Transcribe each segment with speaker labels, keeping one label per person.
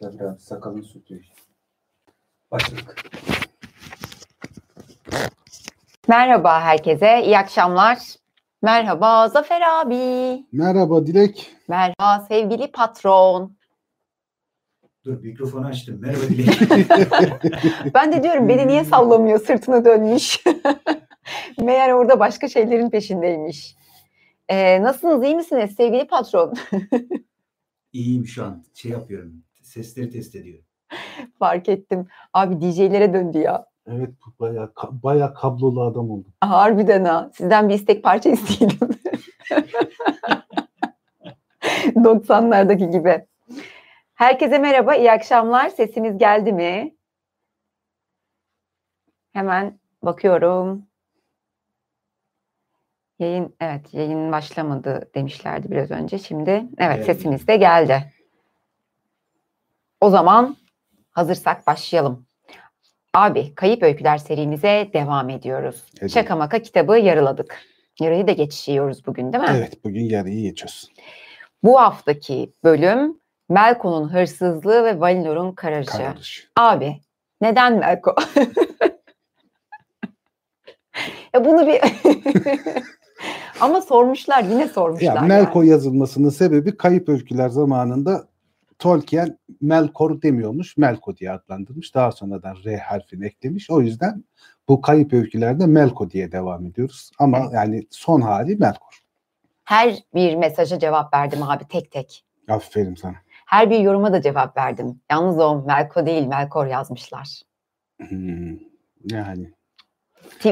Speaker 1: Tabii abi sakalını sürtüyor. Başladık.
Speaker 2: Merhaba herkese, iyi akşamlar. Merhaba Zafer abi.
Speaker 3: Merhaba Dilek.
Speaker 2: Merhaba sevgili patron.
Speaker 1: Dur mikrofonu açtım. Merhaba Dilek.
Speaker 2: Ben de diyorum beni niye sallamıyor, sırtını dönmüş. Meğer orada başka şeylerin peşindeymiş. Ee, nasılsınız, iyi misiniz sevgili patron?
Speaker 1: İyiyim şu an. Şey yapıyorum. Sesleri test ediyorum.
Speaker 2: Fark ettim. Abi DJ'lere döndü ya.
Speaker 3: Evet ka- bayağı kablolu adam oldu.
Speaker 2: Harbiden ha. Sizden bir istek parça isteyelim. 90'lardaki gibi. Herkese merhaba, iyi akşamlar. Sesimiz geldi mi? Hemen bakıyorum. Yayın, evet yayın başlamadı demişlerdi biraz önce. Şimdi evet
Speaker 1: Geldi.
Speaker 2: sesimiz de geldi. O zaman hazırsak başlayalım. Abi Kayıp Öyküler serimize devam ediyoruz.
Speaker 3: Edelim.
Speaker 2: Şaka maka kitabı yarıladık. Yarıyı da geçiyoruz bugün değil mi?
Speaker 3: Evet bugün yarıyı geçiyoruz.
Speaker 2: Bu haftaki bölüm Melko'nun hırsızlığı ve Valinor'un kararışı.
Speaker 3: Kardeş.
Speaker 2: Abi neden Melko? ya bunu bir ama sormuşlar yine sormuşlar.
Speaker 3: Ya
Speaker 2: yani.
Speaker 3: Melkor yazılmasının sebebi kayıp öyküler zamanında Tolkien Melkor demiyormuş. Melko diye adlandırmış. Daha sonradan R harfini eklemiş. O yüzden bu kayıp öykülerde Melko diye devam ediyoruz. Ama
Speaker 2: Evet.
Speaker 3: yani son hali Melkor.
Speaker 2: Her bir mesaja cevap verdim abi tek tek.
Speaker 3: Aferin sana.
Speaker 2: Her bir yoruma da cevap verdim. Yalnız o Melko değil Melkor yazmışlar.
Speaker 3: Hmm, Yani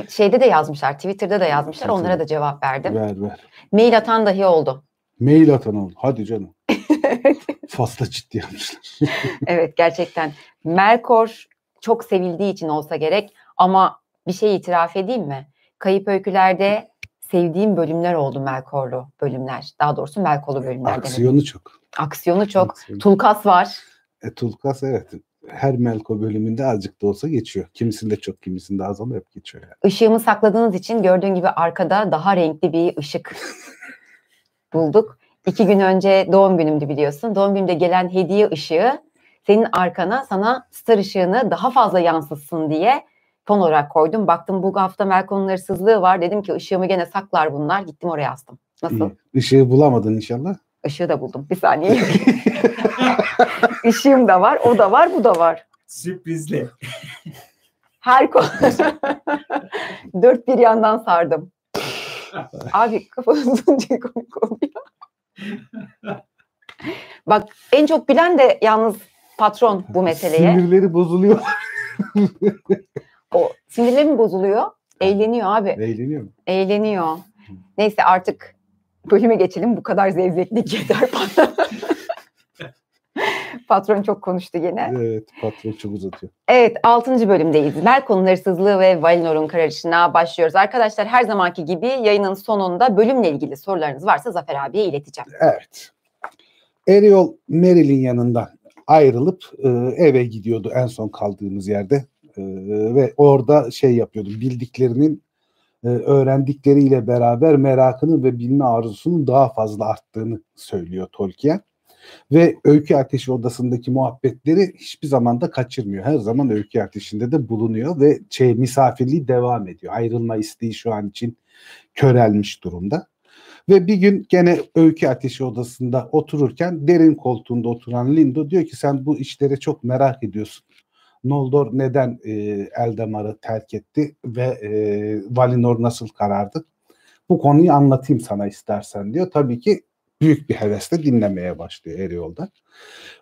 Speaker 2: şeyde de yazmışlar, Twitter'da da yazmışlar. Onlara da cevap verdim.
Speaker 3: ver ver.
Speaker 2: Mail atan dahi oldu.
Speaker 3: Mail atan oldu. Hadi canım. Fazla ciddi almışlar.
Speaker 2: Evet gerçekten. Melkor çok sevildiği için olsa gerek ama bir şey itiraf edeyim mi? Kayıp öykülerde sevdiğim bölümler oldu Melkorlu bölümler. Daha doğrusu Melkolu bölümler. demek.
Speaker 3: Aksiyonu çok.
Speaker 2: Aksiyonu çok.
Speaker 3: Aksiyonu.
Speaker 2: Tulkas var.
Speaker 3: E, Tulkas evet. Her Melko bölümünde azıcık da olsa geçiyor. Kimisinde çok, kimisinde az ama hep geçiyor. Yani.
Speaker 2: Işığımı sakladığınız için gördüğün gibi arkada daha renkli bir ışık bulduk. İki gün önce doğum günümdü biliyorsun. Doğum günümde gelen hediye ışığı senin arkana sana star ışığını daha fazla yansıtsın diye fon olarak koydum. Baktım bu hafta Melkon'un hırsızlığı var. Dedim ki ışığımı gene saklar bunlar. Gittim oraya astım. Nasıl?
Speaker 3: İyi. Işığı bulamadın inşallah.
Speaker 2: Işığı da buldum. Bir saniye. Işığım da var, o da var, bu da var.
Speaker 1: Sürprizli.
Speaker 2: Her konu. Dört bir yandan sardım. Abi kafanı tutunca komik oluyor. Bak en çok bilen de yalnız patron bu meseleye.
Speaker 3: Sinirleri bozuluyor.
Speaker 2: O sinirleri mi bozuluyor? Eğleniyor abi.
Speaker 3: Eğleniyor mu?
Speaker 2: Eğleniyor. Neyse artık bölüme geçelim. Bu kadar zevzeklik yeter bana. patron çok konuştu yine.
Speaker 3: Evet patron çok uzatıyor.
Speaker 2: Evet 6. bölümdeyiz. Melkon'un hırsızlığı ve Valinor'un kararışına başlıyoruz. Arkadaşlar her zamanki gibi yayının sonunda bölümle ilgili sorularınız varsa Zafer abiye ileteceğim.
Speaker 3: Evet. Eriol Meryl'in yanından ayrılıp e, eve gidiyordu en son kaldığımız yerde. E, ve orada şey yapıyordu. Bildiklerinin e, öğrendikleriyle beraber merakını ve bilme arzusunun daha fazla arttığını söylüyor Tolkien. Ve öykü ateşi odasındaki muhabbetleri hiçbir zaman da kaçırmıyor. Her zaman öykü ateşinde de bulunuyor ve şey, misafirliği devam ediyor. Ayrılma isteği şu an için körelmiş durumda. Ve bir gün gene öykü ateşi odasında otururken derin koltuğunda oturan Lindo diyor ki sen bu işlere çok merak ediyorsun. Noldor neden e, Eldamar'ı terk etti ve e, Valinor nasıl karardı? Bu konuyu anlatayım sana istersen diyor. Tabii ki büyük bir hevesle dinlemeye başlıyor Eriol'da.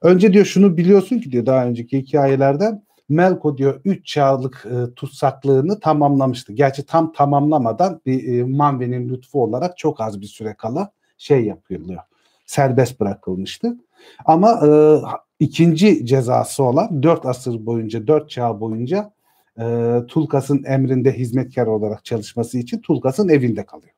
Speaker 3: Önce diyor şunu biliyorsun ki diyor daha önceki hikayelerden Melko diyor 3 çağlık e, tutsaklığını tamamlamıştı. Gerçi tam tamamlamadan bir e, Manve'nin lütfu olarak çok az bir süre kala şey yapılıyor. Serbest bırakılmıştı. Ama e, ikinci cezası olan 4 asır boyunca, 4 çağ boyunca e, Tulkas'ın emrinde hizmetkar olarak çalışması için Tulkas'ın evinde kalıyor.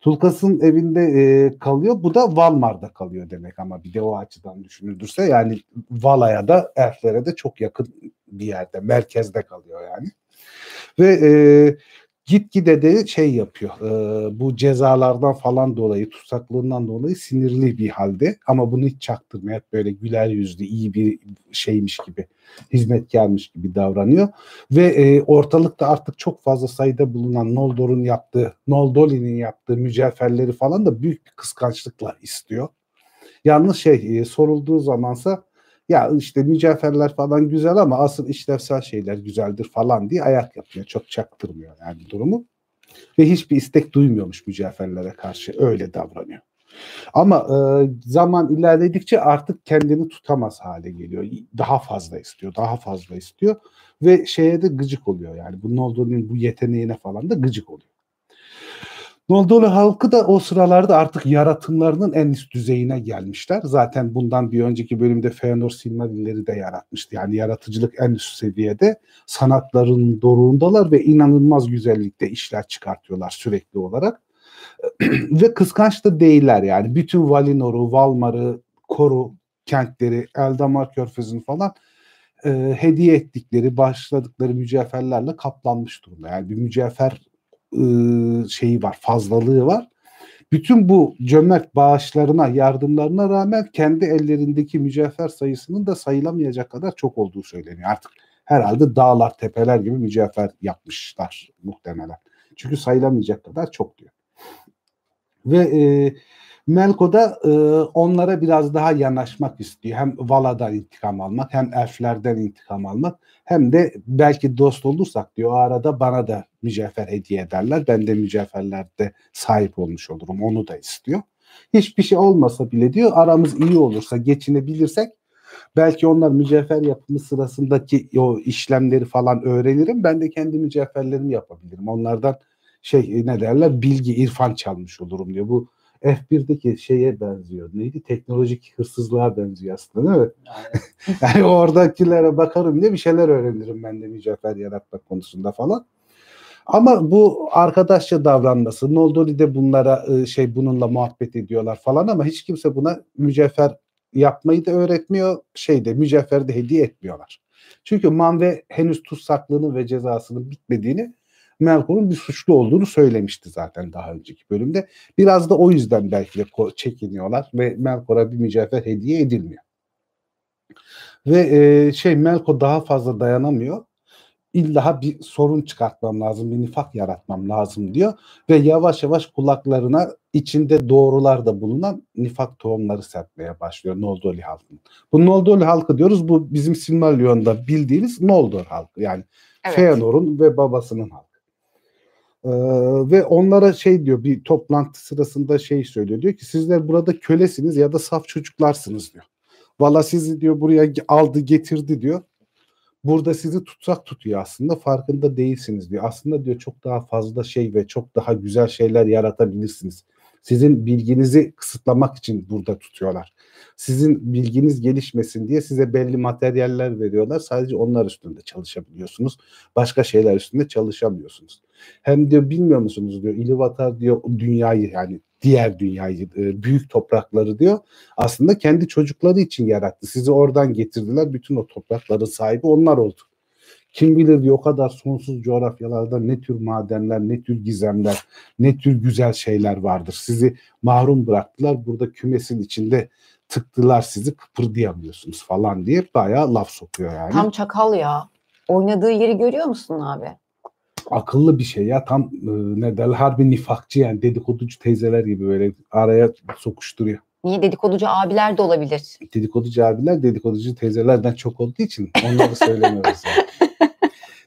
Speaker 3: Tulkas'ın evinde e, kalıyor. Bu da Valmar'da kalıyor demek ama bir de o açıdan düşünülürse yani Vala'ya da Elflere de çok yakın bir yerde, merkezde kalıyor yani. Ve e, gitgide de şey yapıyor. e, bu cezalardan falan dolayı, tutsaklığından dolayı sinirli bir halde. Ama bunu hiç çaktırmıyor. Hep böyle güler yüzlü, iyi bir şeymiş gibi, hizmetkarmış gibi davranıyor. Ve e, ortalıkta artık çok fazla sayıda bulunan Noldor'un yaptığı, Noldoli'nin yaptığı mücevherleri falan da büyük bir kıskançlıkla istiyor. Yalnız şey e, sorulduğu zamansa ya işte mücevherler falan güzel ama asıl işlevsel şeyler güzeldir falan diye ayak yapıyor. Çok çaktırmıyor yani durumu. Ve hiçbir istek duymuyormuş mücevherlere karşı. Öyle davranıyor. Ama e, zaman ilerledikçe artık kendini tutamaz hale geliyor. Daha fazla istiyor, daha fazla istiyor. Ve şeye de gıcık oluyor yani. Bunun olduğunun bu yeteneğine falan da gıcık oluyor. Noldolu halkı da o sıralarda artık yaratımlarının en üst düzeyine gelmişler. Zaten bundan bir önceki bölümde Feanor Silmarilleri de yaratmıştı. Yani yaratıcılık en üst seviyede sanatların doruğundalar ve inanılmaz güzellikte işler çıkartıyorlar sürekli olarak. ve kıskanç da değiller yani. Bütün Valinor'u, Valmar'ı, Kor'u, kentleri, Eldamar Körfezi'ni falan e, hediye ettikleri, başladıkları mücevherlerle kaplanmış durumda. Yani bir mücevher ıı, şeyi var, fazlalığı var. Bütün bu cömert bağışlarına, yardımlarına rağmen kendi ellerindeki mücevher sayısının da sayılamayacak kadar çok olduğu söyleniyor. Artık herhalde dağlar, tepeler gibi mücevher yapmışlar muhtemelen. Çünkü sayılamayacak kadar çok diyor. Ve e, Melko da e, onlara biraz daha yanaşmak istiyor. Hem Vala'dan intikam almak hem elflerden intikam almak hem de belki dost olursak diyor o arada bana da mücevher hediye ederler. Ben de mücevherlerde sahip olmuş olurum. Onu da istiyor. Hiçbir şey olmasa bile diyor aramız iyi olursa geçinebilirsek belki onlar mücevher yapımı sırasındaki o işlemleri falan öğrenirim. Ben de kendi mücevherlerimi yapabilirim. Onlardan şey ne derler bilgi, irfan çalmış olurum diyor. Bu F1'deki şeye benziyor. Neydi? Teknolojik hırsızlığa benziyor aslında değil mi? yani oradakilere bakarım diye bir şeyler öğrenirim ben de mücevher yaratmak konusunda falan. Ama bu arkadaşça davranması, Noldori de bunlara ıı, şey bununla muhabbet ediyorlar falan ama hiç kimse buna mücevher yapmayı da öğretmiyor. Şeyde mücevher de hediye etmiyorlar. Çünkü Manve henüz tutsaklığının ve cezasının bitmediğini Melkor'un bir suçlu olduğunu söylemişti zaten daha önceki bölümde. Biraz da o yüzden belki de çekiniyorlar ve Melkor'a bir mücevher hediye edilmiyor. Ve e, şey Melkor daha fazla dayanamıyor. İlla bir sorun çıkartmam lazım, bir nifak yaratmam lazım diyor. Ve yavaş yavaş kulaklarına içinde doğrular da bulunan nifak tohumları serpmeye başlıyor Noldoli halkının. Bu Noldoli halkı diyoruz, bu bizim Silmarillion'da bildiğimiz Noldor halkı. Yani evet. Feanor'un ve babasının halkı. Ee, ve onlara şey diyor bir toplantı sırasında şey söylüyor. Diyor ki sizler burada kölesiniz ya da saf çocuklarsınız diyor. Valla sizi diyor buraya aldı getirdi diyor. Burada sizi tutsak tutuyor aslında farkında değilsiniz diyor. Aslında diyor çok daha fazla şey ve çok daha güzel şeyler yaratabilirsiniz. Sizin bilginizi kısıtlamak için burada tutuyorlar. Sizin bilginiz gelişmesin diye size belli materyaller veriyorlar. Sadece onlar üstünde çalışabiliyorsunuz. Başka şeyler üstünde çalışamıyorsunuz. Hem diyor bilmiyor musunuz diyor İlivatar diyor dünyayı yani diğer dünyayı e, büyük toprakları diyor aslında kendi çocukları için yarattı. Sizi oradan getirdiler. Bütün o toprakların sahibi onlar oldu. Kim bilir diyor o kadar sonsuz coğrafyalarda ne tür madenler, ne tür gizemler, ne tür güzel şeyler vardır. Sizi mahrum bıraktılar. Burada kümesin içinde tıktılar sizi kıpırdayamıyorsunuz falan diye bayağı laf sokuyor yani.
Speaker 2: Tam çakal ya. Oynadığı yeri görüyor musun abi?
Speaker 3: akıllı bir şey ya tam e, ne derler harbi nifakçı yani dedikoducu teyzeler gibi böyle araya sokuşturuyor.
Speaker 2: Niye dedikoducu abiler de olabilir?
Speaker 3: Dedikoducu abiler dedikoducu teyzelerden çok olduğu için onları söylemiyoruz. Yani.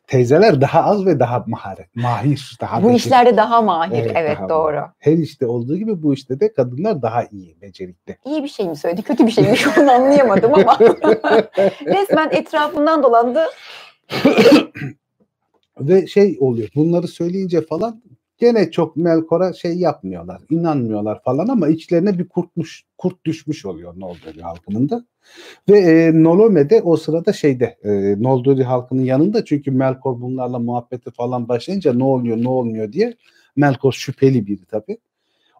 Speaker 3: Teyzeler daha az ve daha maharet, mahir. Daha
Speaker 2: bu becerikli. işlerde daha mahir. Evet, evet daha doğru. Mahir.
Speaker 3: Her işte olduğu gibi bu işte de kadınlar daha iyi, becerikli.
Speaker 2: İyi bir şey mi söyledi, kötü bir şey mi şu an anlayamadım ama resmen etrafından dolandı.
Speaker 3: Ve şey oluyor bunları söyleyince falan gene çok Melkor'a şey yapmıyorlar, inanmıyorlar falan ama içlerine bir kurtmuş, kurt düşmüş oluyor Noldori halkının da. Ve e, Nolome de o sırada şeyde e, Noldori halkının yanında çünkü Melkor bunlarla muhabbeti falan başlayınca ne oluyor ne olmuyor diye Melkor şüpheli biri tabi.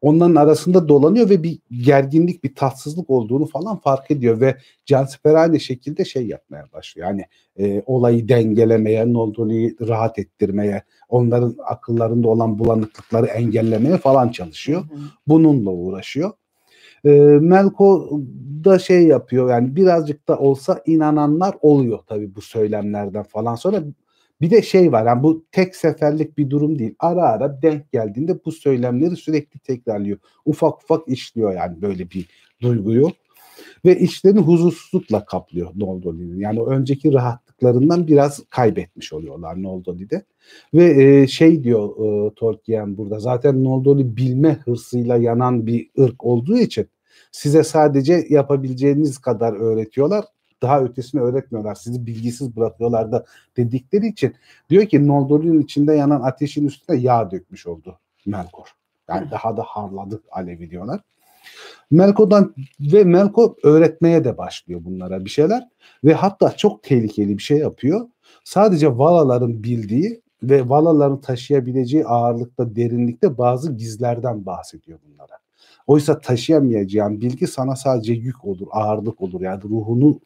Speaker 3: Onların arasında dolanıyor ve bir gerginlik, bir tatsızlık olduğunu falan fark ediyor ve Cansiper aynı şekilde şey yapmaya başlıyor. Yani e, olayı dengelemeye, Noldoli'yi rahat ettirmeye, onların akıllarında olan bulanıklıkları engellemeye falan çalışıyor.
Speaker 2: Hı hı.
Speaker 3: Bununla uğraşıyor. E, Melko da şey yapıyor yani birazcık da olsa inananlar oluyor tabii bu söylemlerden falan sonra. Bir de şey var yani bu tek seferlik bir durum değil. Ara ara denk geldiğinde bu söylemleri sürekli tekrarlıyor. Ufak ufak işliyor yani böyle bir duyguyu. Ve içlerini huzursuzlukla kaplıyor Noldoli'nin. Yani önceki rahatlıklarından biraz kaybetmiş oluyorlar Noldoli'de. Ve e, şey diyor e, Tolkien burada zaten Noldoli bilme hırsıyla yanan bir ırk olduğu için size sadece yapabileceğiniz kadar öğretiyorlar. Daha ötesini öğretmiyorlar. Sizi bilgisiz bırakıyorlar da dedikleri için diyor ki Noldor'un içinde yanan ateşin üstüne yağ dökmüş oldu Melkor. Yani daha da harladı alevi diyorlar. Melko'dan ve Melko öğretmeye de başlıyor bunlara bir şeyler ve hatta çok tehlikeli bir şey yapıyor. Sadece Valaların bildiği ve Valaların taşıyabileceği ağırlıkta, derinlikte bazı gizlerden bahsediyor bunlara. Oysa taşıyamayacağın bilgi sana sadece yük olur, ağırlık olur. Yani ruhunu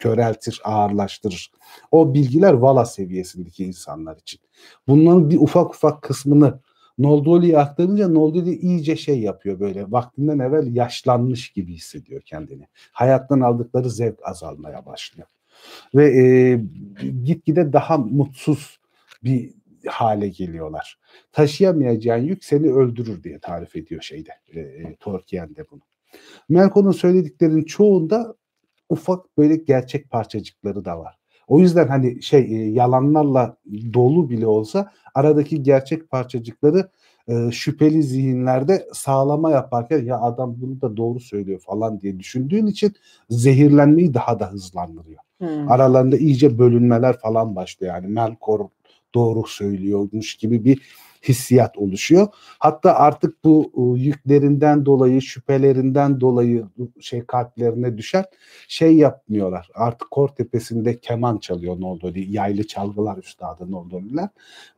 Speaker 3: köreltir, ağırlaştırır. O bilgiler Vala seviyesindeki insanlar için. Bunların bir ufak ufak kısmını Noldoli'ye aktarınca Noldoli iyice şey yapıyor böyle vaktinden evvel yaşlanmış gibi hissediyor kendini. Hayattan aldıkları zevk azalmaya başlıyor. Ve e, gitgide daha mutsuz bir hale geliyorlar. Taşıyamayacağın yük seni öldürür diye tarif ediyor şeyde e, e, Tolkien'de bunu. Melko'nun söylediklerinin çoğunda ufak böyle gerçek parçacıkları da var. O yüzden hani şey e, yalanlarla dolu bile olsa aradaki gerçek parçacıkları e, şüpheli zihinlerde sağlama yaparken ya adam bunu da doğru söylüyor falan diye düşündüğün için zehirlenmeyi daha da hızlandırıyor.
Speaker 2: Hmm.
Speaker 3: Aralarında iyice bölünmeler falan başlıyor yani Melkor doğru söylüyormuş gibi bir hissiyat oluşuyor. Hatta artık bu e, yüklerinden dolayı, şüphelerinden dolayı şey kalplerine düşen şey yapmıyorlar. Artık kor tepesinde keman çalıyor Noldoli, yaylı çalgılar üstadı Noldoliler.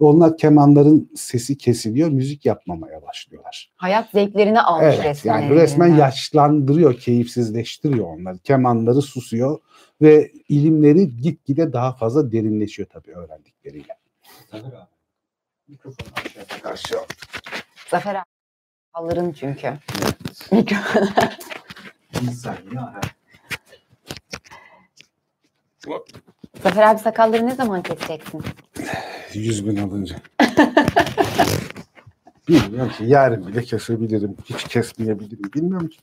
Speaker 3: Onlar kemanların sesi kesiliyor, müzik yapmamaya başlıyorlar.
Speaker 2: Hayat zevklerini almış
Speaker 3: Evet,
Speaker 2: resmen.
Speaker 3: yani resmen
Speaker 2: elinden.
Speaker 3: yaşlandırıyor, keyifsizleştiriyor onları. Kemanları susuyor ve ilimleri gitgide daha fazla derinleşiyor tabii öğrendikleriyle.
Speaker 1: Zafer abi. Mikrofonu aşağı.
Speaker 2: Zafer abi alırın çünkü.
Speaker 1: Evet. Bir saniye.
Speaker 2: Zafer abi sakalları ne zaman keseceksin?
Speaker 3: 100 bin alınca. Bilmiyorum ki yarın bile kesebilirim. Hiç kesmeyebilirim. Bilmiyorum ki.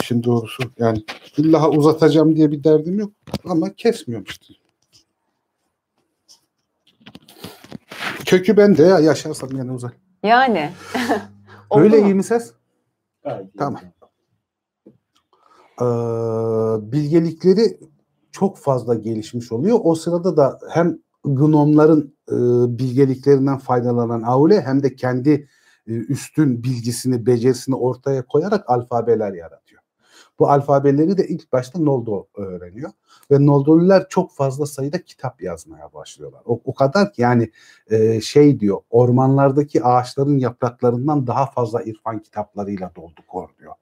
Speaker 3: İşin doğrusu yani illa uzatacağım diye bir derdim yok. Ama kesmiyorum işte. Kökü bende ya yaşarsam yani uzar.
Speaker 2: Yani.
Speaker 3: Öyle
Speaker 2: mu?
Speaker 3: iyi mi ses?
Speaker 1: Gayet.
Speaker 3: Tamam. Ee, bilgelikleri çok fazla gelişmiş oluyor. O sırada da hem gnomların e, bilgeliklerinden faydalanan Aule hem de kendi e, üstün bilgisini, becerisini ortaya koyarak alfabeler yaratıyor. Bu alfabeleri de ilk başta Noldo öğreniyor. Ve Noldoliler çok fazla sayıda kitap yazmaya başlıyorlar. O, o kadar ki yani e, şey diyor ormanlardaki ağaçların yapraklarından daha fazla irfan kitaplarıyla doldu kor diyor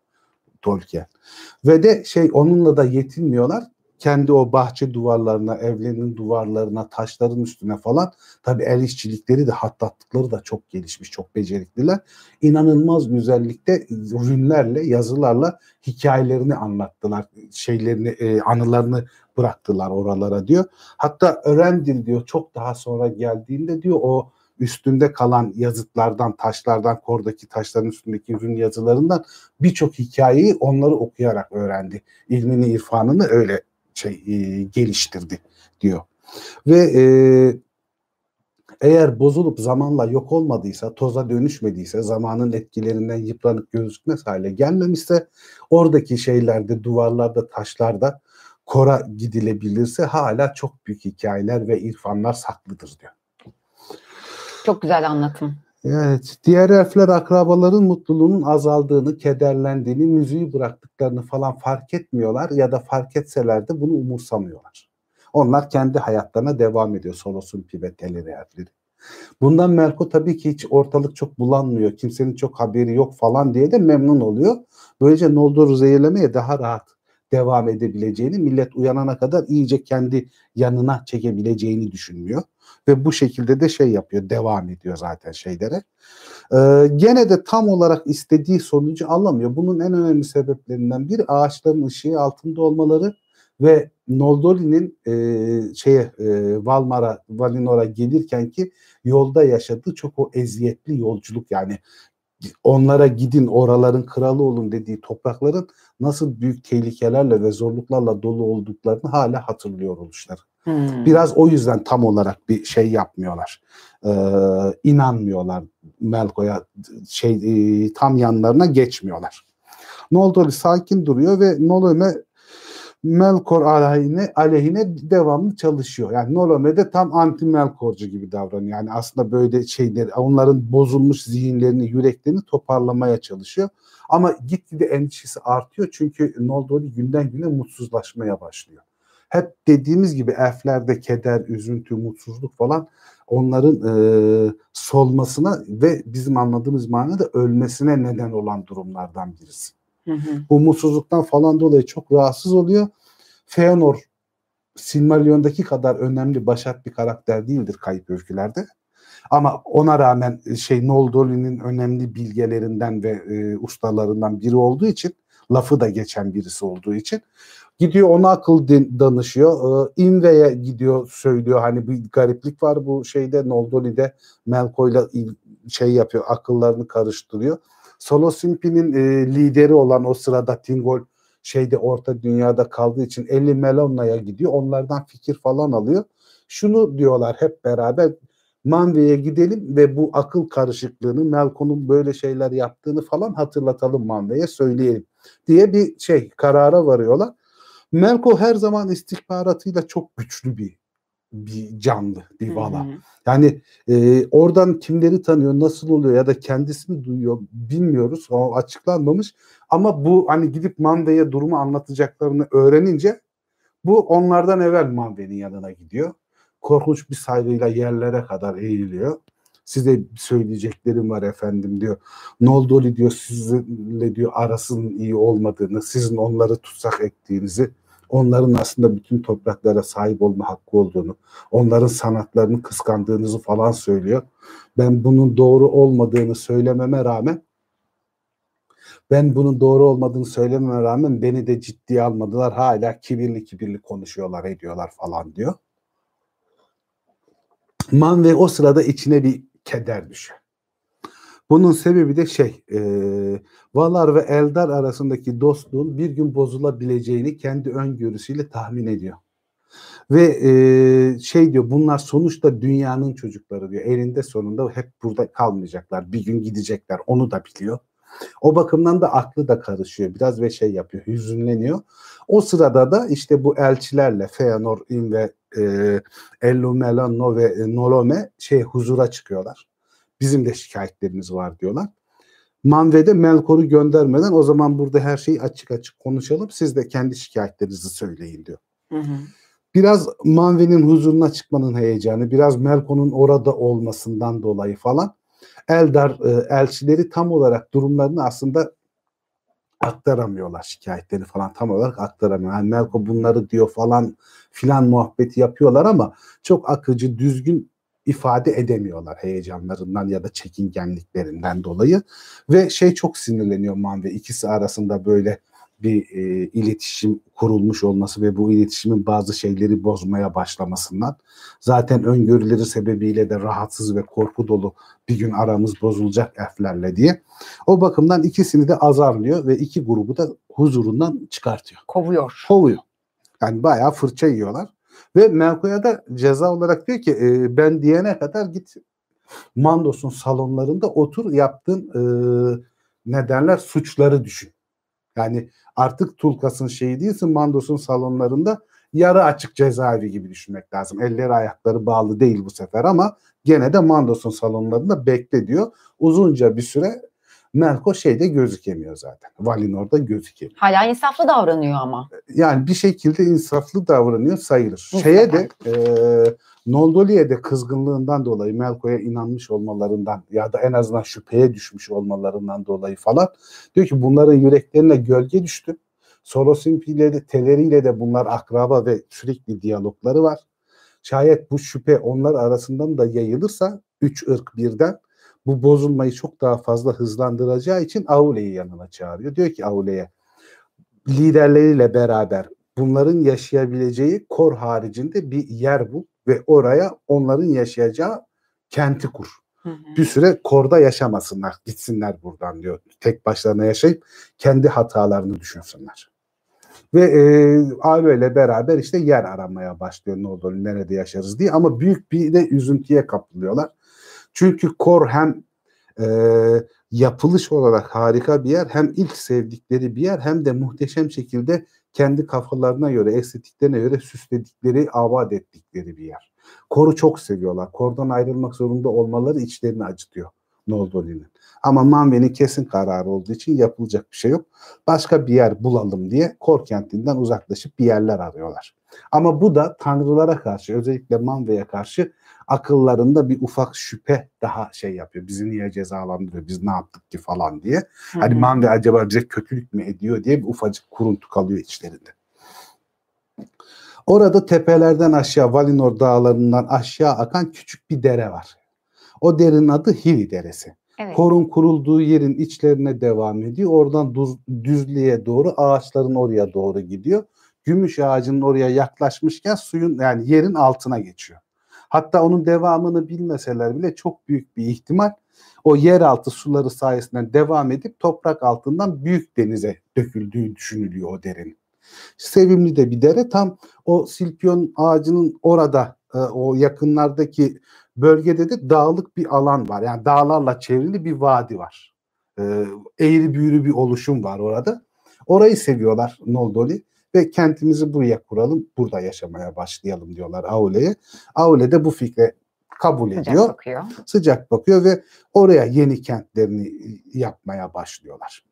Speaker 3: Tolkien. Ve de şey onunla da yetinmiyorlar. Kendi o bahçe duvarlarına, evlerinin duvarlarına, taşların üstüne falan tabii el işçilikleri de hattatlıkları da çok gelişmiş, çok becerikliler. İnanılmaz güzellikte rünlerle, yazılarla hikayelerini anlattılar. Şeylerini, e, anılarını bıraktılar oralara diyor. Hatta Örendil diyor çok daha sonra geldiğinde diyor o üstünde kalan yazıtlardan, taşlardan, kordaki taşların üstündeki rün yazılarından birçok hikayeyi onları okuyarak öğrendi. İlmini, irfanını öyle şey e, geliştirdi diyor. Ve e, eğer bozulup zamanla yok olmadıysa, toza dönüşmediyse, zamanın etkilerinden yıpranıp gözükmez hale gelmemişse, oradaki şeylerde, duvarlarda, taşlarda kora gidilebilirse hala çok büyük hikayeler ve irfanlar saklıdır diyor.
Speaker 2: Çok güzel anlatım.
Speaker 3: Evet, diğer elfler akrabaların mutluluğunun azaldığını, kederlendiğini, müziği bıraktıklarını falan fark etmiyorlar ya da fark etseler de bunu umursamıyorlar. Onlar kendi hayatlarına devam ediyor Solos'un piveteli elfleri. Bundan Melko tabii ki hiç ortalık çok bulanmıyor. Kimsenin çok haberi yok falan diye de memnun oluyor. Böylece Noldor'u zehirlemeye daha rahat devam edebileceğini, millet uyanana kadar iyice kendi yanına çekebileceğini düşünmüyor. Ve bu şekilde de şey yapıyor, devam ediyor zaten şeylere. Ee, gene de tam olarak istediği sonucu alamıyor. Bunun en önemli sebeplerinden biri ağaçların ışığı altında olmaları ve Noldoli'nin e, şeye e, Valmar'a, Valinor'a gelirken ki yolda yaşadığı çok o eziyetli yolculuk yani onlara gidin oraların kralı olun dediği toprakların nasıl büyük tehlikelerle ve zorluklarla dolu olduklarını hala hatırlıyor oluşları. Hmm. Biraz o yüzden tam olarak bir şey yapmıyorlar. Ee, inanmıyorlar Melko'ya şey e, tam yanlarına geçmiyorlar. Noldoli sakin duruyor ve Nolome Melkor aleyhine, aleyhine devamlı çalışıyor. Yani Nolome de tam anti Melkorcu gibi davranıyor. Yani aslında böyle şeyleri onların bozulmuş zihinlerini, yüreklerini toparlamaya çalışıyor. Ama gitgide endişesi artıyor çünkü Noldori günden güne mutsuzlaşmaya başlıyor. Hep dediğimiz gibi elflerde keder, üzüntü, mutsuzluk falan onların e, solmasına ve bizim anladığımız manada ölmesine neden olan durumlardan birisi. Hı hı. Bu mutsuzluktan falan dolayı çok rahatsız oluyor. Feanor Silmarillion'daki kadar önemli başat bir karakter değildir kayıp öykülerde. Ama ona rağmen e, şey Noldor'un önemli bilgelerinden ve e, ustalarından biri olduğu için lafı da geçen birisi olduğu için gidiyor ona akıl danışıyor. E, Inve'ye gidiyor söylüyor hani bir gariplik var bu şeyde Noldor'de Melko'yla şey yapıyor akıllarını karıştırıyor. Solo Simpi'nin e, lideri olan o sırada Tingol şeyde orta dünyada kaldığı için Ellie Melonna'ya gidiyor. Onlardan fikir falan alıyor. Şunu diyorlar hep beraber Manve'ye gidelim ve bu akıl karışıklığını Melkon'un böyle şeyler yaptığını falan hatırlatalım Manve'ye söyleyelim diye bir şey karara varıyorlar. Melko her zaman istihbaratıyla çok güçlü bir bir canlı, bir vala. Yani e, oradan kimleri tanıyor, nasıl oluyor ya da kendisi mi duyuyor bilmiyoruz. O açıklanmamış. Ama bu hani gidip Manve'ye durumu anlatacaklarını öğrenince bu onlardan evvel Manve'nin yanına gidiyor. Korkunç bir saygıyla yerlere kadar eğiliyor. Size söyleyeceklerim var efendim diyor. Noldoli diyor sizinle diyor arasının iyi olmadığını, sizin onları tutsak ettiğinizi onların aslında bütün topraklara sahip olma hakkı olduğunu, onların sanatlarını kıskandığınızı falan söylüyor. Ben bunun doğru olmadığını söylememe rağmen ben bunun doğru olmadığını söylememe rağmen beni de ciddiye almadılar. Hala kibirli kibirli konuşuyorlar, ediyorlar falan diyor. Man ve o sırada içine bir keder düşüyor. Bunun sebebi de şey, e, Valar ve Eldar arasındaki dostluğun bir gün bozulabileceğini kendi öngörüsüyle tahmin ediyor. Ve e, şey diyor bunlar sonuçta dünyanın çocukları diyor. Elinde sonunda hep burada kalmayacaklar. Bir gün gidecekler. Onu da biliyor. O bakımdan da aklı da karışıyor biraz ve şey yapıyor, hüzünleniyor. O sırada da işte bu elçilerle Feanor In ve e, Ello Melano ve e, Nolome şey huzura çıkıyorlar. Bizim de şikayetlerimiz var diyorlar. Manve'de Melkor'u göndermeden o zaman burada her şeyi açık açık konuşalım. Siz de kendi şikayetlerinizi söyleyin diyor. Hı hı. Biraz Manve'nin huzuruna çıkmanın heyecanı, biraz Melkor'un orada olmasından dolayı falan Eldar e, elçileri tam olarak durumlarını aslında aktaramıyorlar şikayetleri falan tam olarak aktaramıyor. Yani Melko bunları diyor falan filan muhabbeti yapıyorlar ama çok akıcı, düzgün ifade edemiyorlar heyecanlarından ya da çekingenliklerinden dolayı ve şey çok sinirleniyor Manve ikisi arasında böyle bir e, iletişim kurulmuş olması ve bu iletişimin bazı şeyleri bozmaya başlamasından zaten öngörüleri sebebiyle de rahatsız ve korku dolu bir gün aramız bozulacak elflerle diye. O bakımdan ikisini de azarlıyor ve iki grubu da huzurundan çıkartıyor.
Speaker 2: Kovuyor.
Speaker 3: Kovuyor. Yani bayağı fırça yiyorlar. Ve Melko'ya da ceza olarak diyor ki e, ben diyene kadar git Mandos'un salonlarında otur yaptığın e, ne suçları düşün. Yani artık Tulkas'ın şeyi değilsin Mandos'un salonlarında yarı açık cezaevi gibi düşünmek lazım. Elleri ayakları bağlı değil bu sefer ama gene de Mandos'un salonlarında bekle diyor. Uzunca bir süre Melko şeyde gözükemiyor zaten. Valinor'da gözükemiyor.
Speaker 2: Hala insaflı davranıyor ama.
Speaker 3: Yani bir şekilde insaflı davranıyor sayılır. Şeye de e, Noldoli'ye de kızgınlığından dolayı Melko'ya inanmış olmalarından ya da en azından şüpheye düşmüş olmalarından dolayı falan diyor ki bunların yüreklerine gölge düştü. Sorosimpi'yle de Teleri'yle de bunlar akraba ve sürekli diyalogları var. Şayet bu şüphe onlar arasından da yayılırsa üç ırk birden bu bozulmayı çok daha fazla hızlandıracağı için Aule'yi yanına çağırıyor. Diyor ki Aule'ye liderleriyle beraber bunların yaşayabileceği kor haricinde bir yer bul ve oraya onların yaşayacağı kenti kur.
Speaker 2: Hı hı.
Speaker 3: Bir süre korda yaşamasınlar, gitsinler buradan diyor. Tek başlarına yaşayıp kendi hatalarını düşünsünler. Ve e, Alo ile beraber işte yer aramaya başlıyor ne olur nerede yaşarız diye ama büyük bir de üzüntüye kapılıyorlar. Çünkü Kor hem e, yapılış olarak harika bir yer hem ilk sevdikleri bir yer hem de muhteşem şekilde kendi kafalarına göre, estetiklerine göre süsledikleri, avat ettikleri bir yer. Kor'u çok seviyorlar. Kor'dan ayrılmak zorunda olmaları içlerini acıtıyor Noldoli'nin. Ama Manve'nin kesin kararı olduğu için yapılacak bir şey yok. Başka bir yer bulalım diye Kor kentinden uzaklaşıp bir yerler arıyorlar. Ama bu da tanrılara karşı özellikle Manve'ye karşı akıllarında bir ufak şüphe daha şey yapıyor. Bizi niye cezalandırıyor, biz ne yaptık ki falan diye. Hani
Speaker 2: Hı hı.
Speaker 3: Manve acaba bize kötülük mü ediyor diye bir ufacık kuruntu kalıyor içlerinde. Orada tepelerden aşağı Valinor dağlarından aşağı akan küçük bir dere var. O derenin adı Hivi Deresi.
Speaker 2: Evet.
Speaker 3: Korun kurulduğu yerin içlerine devam ediyor. Oradan düz- düzlüğe doğru ağaçların oraya doğru gidiyor. Gümüş ağacının oraya yaklaşmışken suyun yani yerin altına geçiyor. Hatta onun devamını bilmeseler bile çok büyük bir ihtimal o yeraltı suları sayesinde devam edip toprak altından büyük denize döküldüğü düşünülüyor o derenin. Sevimli de bir dere tam o silpion ağacının orada e, o yakınlardaki bölgede de dağlık bir alan var. Yani dağlarla çevrili bir vadi var. E, eğri büğrü bir oluşum var orada. Orayı seviyorlar Noldoli ve kentimizi buraya kuralım, burada yaşamaya başlayalım diyorlar Aule'ye. Aule de bu fikre kabul
Speaker 2: Sıcak
Speaker 3: ediyor
Speaker 2: bakıyor.
Speaker 3: sıcak bakıyor ve oraya yeni kentlerini yapmaya başlıyorlar.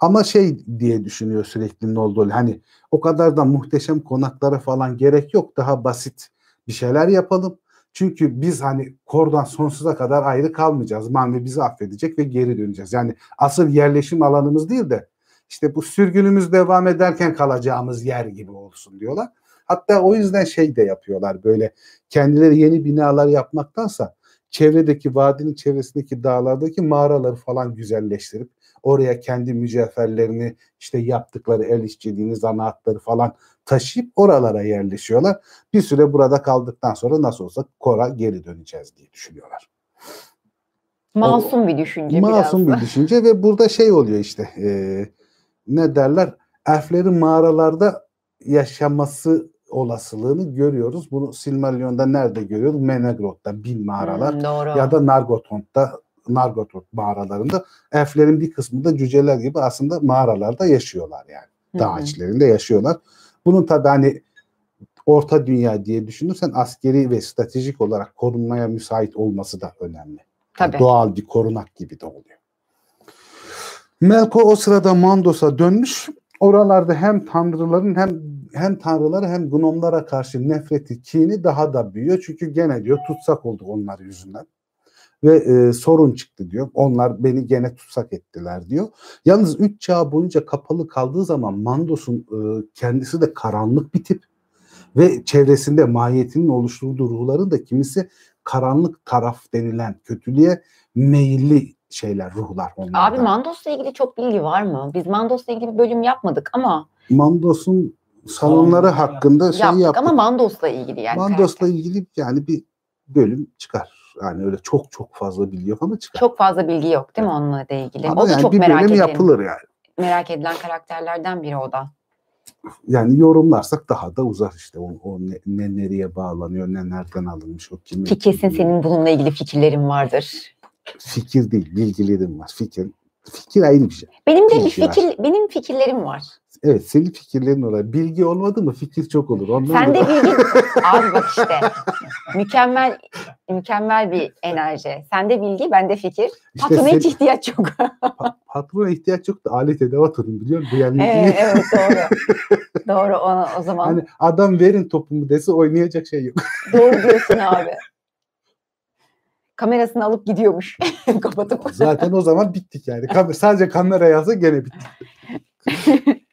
Speaker 3: Ama şey diye düşünüyor sürekli Noldoli hani o kadar da muhteşem konaklara falan gerek yok daha basit bir şeyler yapalım. Çünkü biz hani kordan sonsuza kadar ayrı kalmayacağız. Manvi bizi affedecek ve geri döneceğiz. Yani asıl yerleşim alanımız değil de işte bu sürgünümüz devam ederken kalacağımız yer gibi olsun diyorlar. Hatta o yüzden şey de yapıyorlar böyle kendileri yeni binalar yapmaktansa çevredeki vadinin çevresindeki dağlardaki mağaraları falan güzelleştirip oraya kendi mücevherlerini işte yaptıkları el işçiliğini zanaatları falan taşıyıp oralara yerleşiyorlar. Bir süre burada kaldıktan sonra nasıl olsa Kor'a geri döneceğiz diye düşünüyorlar.
Speaker 2: Masum bir düşünce
Speaker 3: Masum
Speaker 2: biraz.
Speaker 3: bir düşünce ve burada şey oluyor işte e, ne derler elflerin mağaralarda yaşaması olasılığını görüyoruz. Bunu Silmarillion'da nerede görüyoruz? Menegroth'ta bin mağaralar
Speaker 2: Hmm, doğru.
Speaker 3: ya da Nargothrond'da Nargothrond mağaralarında elflerin bir kısmı da cüceler gibi aslında mağaralarda yaşıyorlar yani. Dağ içlerinde yaşıyorlar. Bunun tabi hani orta dünya diye düşünürsen askeri ve stratejik olarak korunmaya müsait olması da önemli.
Speaker 2: Tabii.
Speaker 3: Doğal bir korunak gibi de oluyor. Melko o sırada Mandos'a dönmüş. Oralarda hem tanrıların hem hem tanrılara hem gnomlara karşı nefreti, kini daha da büyüyor. Çünkü gene diyor tutsak olduk onlar yüzünden. Ve e, sorun çıktı diyor. Onlar beni gene tutsak ettiler diyor. Yalnız üç çağ boyunca kapalı kaldığı zaman Mandos'un e, kendisi de karanlık bir tip. Ve çevresinde mahiyetinin oluşturduğu ruhların da kimisi karanlık taraf denilen kötülüğe meyilli şeyler, ruhlar onlar.
Speaker 2: Abi Mandos'la ilgili çok bilgi var mı? Biz Mandos'la ilgili bir bölüm yapmadık ama
Speaker 3: Mandos'un salonları hakkında şey
Speaker 2: yaptık
Speaker 3: yaptık.
Speaker 2: ama Mandos'la ilgili yani.
Speaker 3: Mandos'la
Speaker 2: karakter.
Speaker 3: ilgili yani bir bölüm çıkar. Yani öyle çok çok fazla bilgi yok ama çıkar.
Speaker 2: Çok fazla bilgi yok değil mi onunla da ilgili?
Speaker 3: ama
Speaker 2: o da
Speaker 3: yani
Speaker 2: çok
Speaker 3: bir
Speaker 2: merak
Speaker 3: bölüm
Speaker 2: edilen,
Speaker 3: yapılır yani.
Speaker 2: merak edilen karakterlerden biri o da.
Speaker 3: Yani yorumlarsak daha da uzar işte. O, o ne, ne nereye bağlanıyor, ne nereden alınmış, o kimin.
Speaker 2: Ki kesin senin bununla ilgili fikirlerin vardır.
Speaker 3: Fikir değil, bilgilerim var. Fikir. Fikir ayrı bir şey.
Speaker 2: Benim de bir
Speaker 3: Bilgi var.
Speaker 2: fikir, benim fikirlerim var.
Speaker 3: Evet, senin fikirlerin olur. Bilgi olmadı mı fikir çok olur. Ondan
Speaker 2: Sen de bilgi... Abi bak işte. Mükemmel Mükemmel bir enerji. Sende bilgi, bende fikir.
Speaker 3: İşte
Speaker 2: Patrona hiç
Speaker 3: sen-
Speaker 2: ihtiyaç yok.
Speaker 3: Pa- patrona ihtiyaç yok da alet edevat alın biliyor musun? Yani
Speaker 2: evet, evet doğru. doğru o, o zaman.
Speaker 3: hani adam verin topumu dese oynayacak şey yok.
Speaker 2: Doğru diyorsun abi. Kamerasını alıp gidiyormuş. Kapatıp.
Speaker 3: Zaten o zaman bittik yani. Kam- sadece kamera yazsa gene bittik.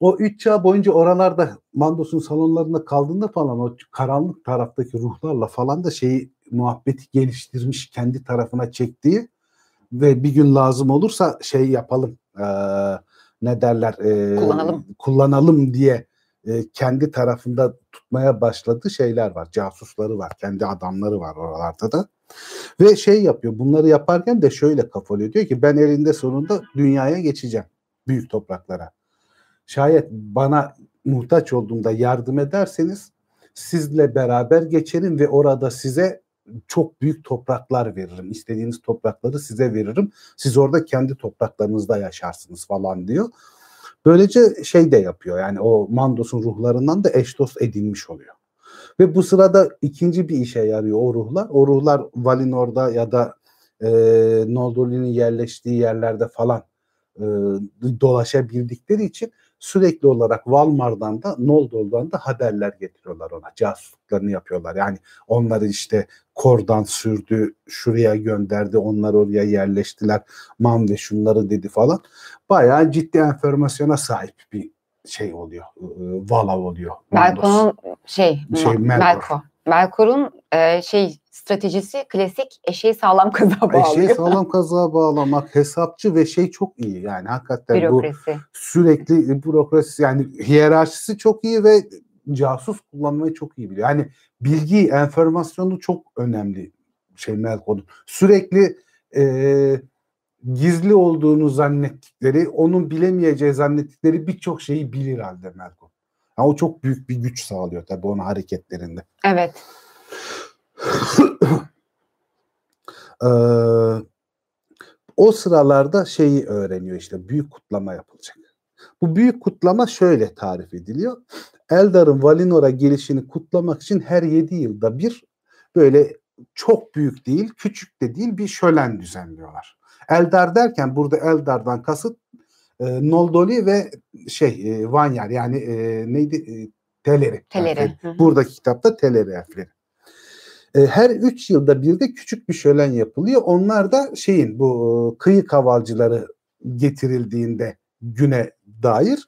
Speaker 3: o üç çağ boyunca oralarda Mandos'un salonlarında kaldığında falan o karanlık taraftaki ruhlarla falan da şeyi muhabbeti geliştirmiş kendi tarafına çektiği ve bir gün lazım olursa şey yapalım eee, ne derler eee,
Speaker 2: Kullanalım.
Speaker 3: kullanalım diye eee, kendi tarafında tutmaya başladığı şeyler var. Casusları var. Kendi adamları var oralarda da. Ve şey yapıyor. Bunları yaparken de şöyle kafalıyor. Diyor ki ben elinde sonunda dünyaya geçeceğim. Büyük topraklara. Şayet bana muhtaç olduğumda yardım ederseniz sizle beraber geçerim ve orada size çok büyük topraklar veririm. İstediğiniz toprakları size veririm. Siz orada kendi topraklarınızda yaşarsınız falan diyor. Böylece şey de yapıyor. Yani o Mandos'un ruhlarından da eş dost edinmiş oluyor. Ve bu sırada ikinci bir işe yarıyor o ruhlar. O ruhlar Valinor'da ya da e, Noldor'un yerleştiği yerlerde falan e, dolaşabildikleri için sürekli olarak Valmar'dan da Noldor'dan da haberler getiriyorlar ona. Casusluklarını yapıyorlar. Yani onları işte kordan sürdü, şuraya gönderdi, onlar oraya yerleştiler. Man ve şunları dedi falan. Bayağı ciddi enformasyona sahip bir şey oluyor. e, Vala oluyor. Mandos.
Speaker 2: Melkor'un şey,
Speaker 3: Şey,
Speaker 2: Ma-
Speaker 3: Melkor.
Speaker 2: Melkor. Melkor'un e, şey stratejisi klasik eşeği sağlam kaza bağlıyor.
Speaker 3: Eşeği sağlam kazığa bağlamak, hesapçı ve şey çok iyi. Yani hakikaten bu
Speaker 2: Bürokrasi.
Speaker 3: sürekli bürokrasi yani hiyerarşisi çok iyi ve casus kullanmayı çok iyi biliyor. Yani bilgi, enformasyonu çok önemli şey Melkor'un. Sürekli e, gizli olduğunu zannettikleri, onun bilemeyeceği zannettikleri birçok şeyi bilir halde Melkor. Yani o çok büyük bir güç sağlıyor tabii onun hareketlerinde.
Speaker 2: Evet.
Speaker 3: Ee, o sıralarda şeyi öğreniyor işte büyük kutlama yapılacak. Bu büyük kutlama şöyle tarif ediliyor. Eldar'ın Valinor'a gelişini kutlamak için her 7 yılda bir böyle çok büyük değil, küçük de değil bir şölen düzenliyorlar. Eldar derken burada Eldar'dan kasıt e, Noldoli ve şey e, Vanyar yani e, neydi? E, Teleri.
Speaker 2: Teleri.
Speaker 3: harfleri. Buradaki kitapta Teleri harfleri. E, her üç yılda bir de küçük bir şölen yapılıyor. Onlar da şeyin bu kıyı kavalcıları getirildiğinde güne dair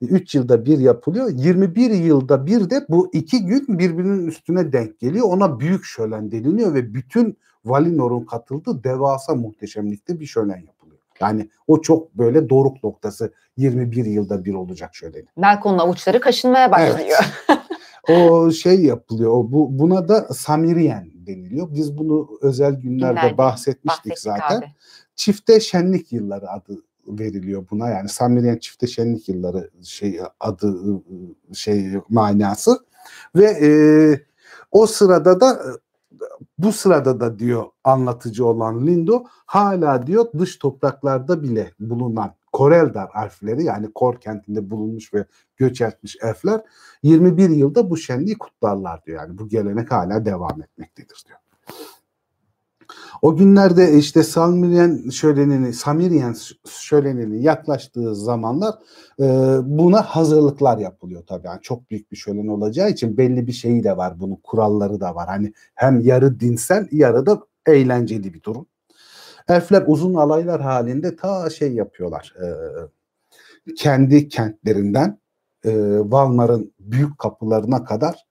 Speaker 3: 3 yılda bir yapılıyor. 21 yılda bir de bu iki gün birbirinin üstüne denk geliyor. Ona büyük şölen deniliyor ve bütün Valinor'un katıldığı devasa muhteşemlikte bir şölen yapılıyor. Yani o çok böyle doruk noktası 21 yılda bir olacak şöleni.
Speaker 2: Melkor'un avuçları kaşınmaya başlıyor.
Speaker 3: O şey yapılıyor. O bu buna da Samiriyen deniliyor. Biz bunu özel günlerde
Speaker 2: Günlerde
Speaker 3: bahsetmiştik
Speaker 2: Bahsettik
Speaker 3: zaten.
Speaker 2: abi.
Speaker 3: Çifte şenlik yılları adı veriliyor buna. Yani Samiriyen çifte şenlik yılları şey adı ı, ı, şey manası ve e, o sırada da bu sırada da diyor anlatıcı olan Lindo hala diyor dış topraklarda bile bulunan Koreldar harfleri yani Kor kentinde bulunmuş ve göç etmiş elfler 21 yılda bu şenliği kutlarlar diyor. Yani bu gelenek hala devam etmektedir diyor. O günlerde işte Salmiryen şölenini, Samiryen şöleninin yaklaştığı zamanlar e, buna hazırlıklar yapılıyor tabii. Yani çok büyük bir şölen olacağı için belli bir şeyi de var. Bunun kuralları da var. Hani hem yarı dinsel, yarı da eğlenceli bir durum. Elfler uzun alaylar halinde ta şey yapıyorlar. e, kendi kentlerinden e, Valmar'ın büyük kapılarına kadar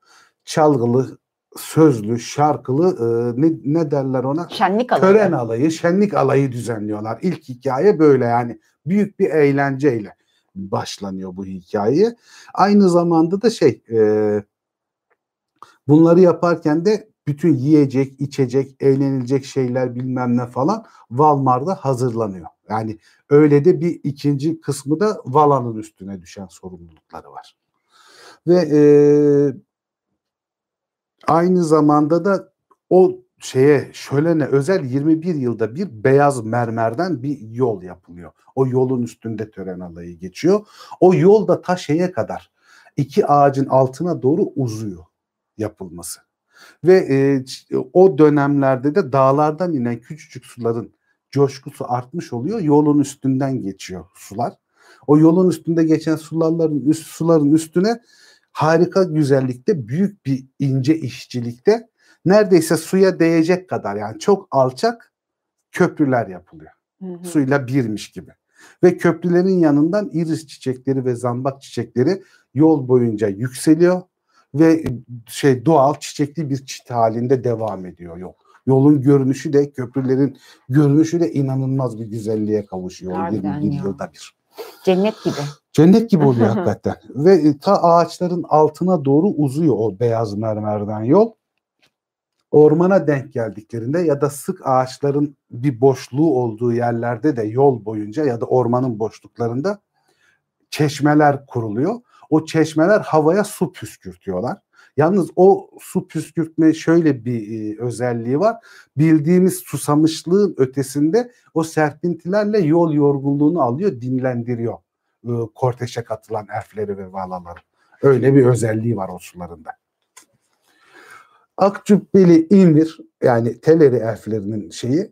Speaker 3: çalgılı, sözlü, şarkılı e, ne, ne derler ona?
Speaker 2: Şenlik alanı.
Speaker 3: Tören alayı, şenlik alayı düzenliyorlar. İlk hikaye böyle yani büyük bir eğlenceyle başlanıyor bu hikaye. Aynı zamanda da şey e, bunları yaparken de bütün yiyecek, içecek, eğlenilecek şeyler bilmem ne falan Valmar'da hazırlanıyor. Yani öyle de bir ikinci kısmı da Vala'nın üstüne düşen sorumlulukları var. Ve e, aynı zamanda da o şeye şölene özel 21 yılda bir beyaz mermerden bir yol yapılıyor. O yolun üstünde tören alayı geçiyor. O yol da ta şeye kadar iki ağacın altına doğru uzuyor yapılması. Ve e, o dönemlerde de dağlardan inen küçücük suların coşkusu artmış oluyor. Yolun üstünden geçiyor sular. O yolun üstünde geçen suların üst, suların üstüne harika güzellikte büyük bir ince işçilikte neredeyse suya değecek kadar yani çok alçak köprüler yapılıyor.
Speaker 2: Hı hı.
Speaker 3: Suyla birmiş gibi. Ve köprülerin yanından iris çiçekleri ve zambak çiçekleri yol boyunca yükseliyor ve şey doğal çiçekli bir çit halinde devam ediyor yol. Yolun görünüşü de köprülerin görünüşü de inanılmaz bir güzelliğe kavuşuyor.
Speaker 2: Harbiden
Speaker 3: 21
Speaker 2: ya.
Speaker 3: yılda bir.
Speaker 2: Cennet gibi.
Speaker 3: Cennet gibi oluyor hakikaten. Ve e, ta ağaçların altına doğru uzuyor o beyaz mermerden yol. Ormana denk geldiklerinde ya da sık ağaçların bir boşluğu olduğu yerlerde de yol boyunca ya da ormanın boşluklarında çeşmeler kuruluyor. O çeşmeler havaya su püskürtüyorlar. Yalnız o su püskürtme şöyle bir e, özelliği var. Bildiğimiz susamışlığın ötesinde o serpintilerle yol yorgunluğunu alıyor, dinlendiriyor e, korteşe katılan elfleri ve valaları. Öyle bir özelliği var o sularında. Akcübbeli İmir yani Teleri elflerinin şeyi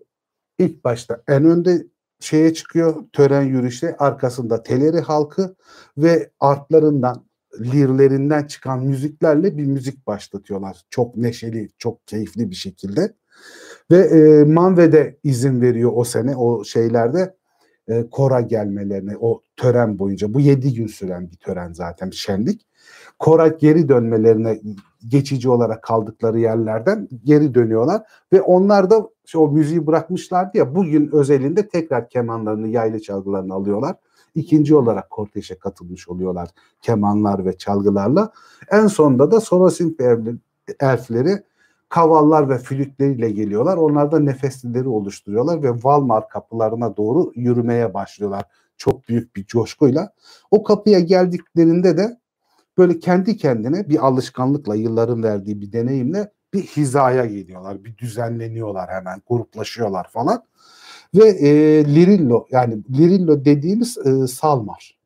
Speaker 3: ilk başta en önde şeye çıkıyor tören yürüyüşte arkasında Teleri halkı ve artlarından lirlerinden çıkan müziklerle bir müzik başlatıyorlar. Çok neşeli, çok keyifli bir şekilde. Ve e, Manve'de izin veriyor o sene o şeylerde e, kora gelmelerine o tören boyunca. Bu yedi gün süren bir tören zaten bir şenlik. Kora geri dönmelerine geçici olarak kaldıkları yerlerden geri dönüyorlar ve onlar da işte o müziği bırakmışlardı ya bugün özelinde tekrar kemanlarını, yaylı çalgılarını alıyorlar. İkinci olarak korteşe katılmış oluyorlar kemanlar ve çalgılarla. En sonunda da Sorosin elfleri kavallar ve flütleriyle geliyorlar. Onlar da nefeslileri oluşturuyorlar ve Valmar kapılarına doğru yürümeye başlıyorlar. Çok büyük bir coşkuyla. O kapıya geldiklerinde de böyle kendi kendine bir alışkanlıkla yılların verdiği bir deneyimle bir hizaya geliyorlar. Bir düzenleniyorlar hemen gruplaşıyorlar falan. Ve e, Lirillo yani Lirillo dediğimiz e, Salmar.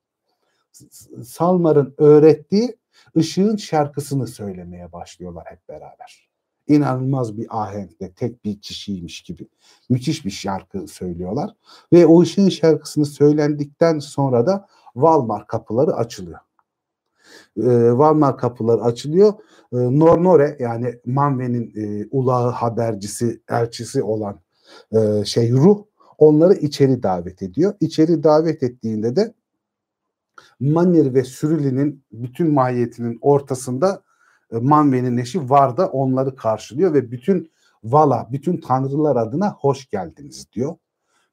Speaker 3: Salmar'ın öğrettiği ışığın şarkısını söylemeye başlıyorlar hep beraber. İnanılmaz bir ahenkle tek bir kişiymiş gibi müthiş bir şarkı söylüyorlar. Ve o ışığın şarkısını söylendikten sonra da Valmar kapıları açılıyor e, Valmar kapıları açılıyor. E, Nornore yani Manve'nin e, ulağı habercisi, elçisi olan e, şey ruh onları içeri davet ediyor. İçeri davet ettiğinde de Manir ve Sürüli'nin bütün mahiyetinin ortasında Manve'nin eşi Varda onları karşılıyor ve bütün Vala, bütün tanrılar adına hoş geldiniz diyor.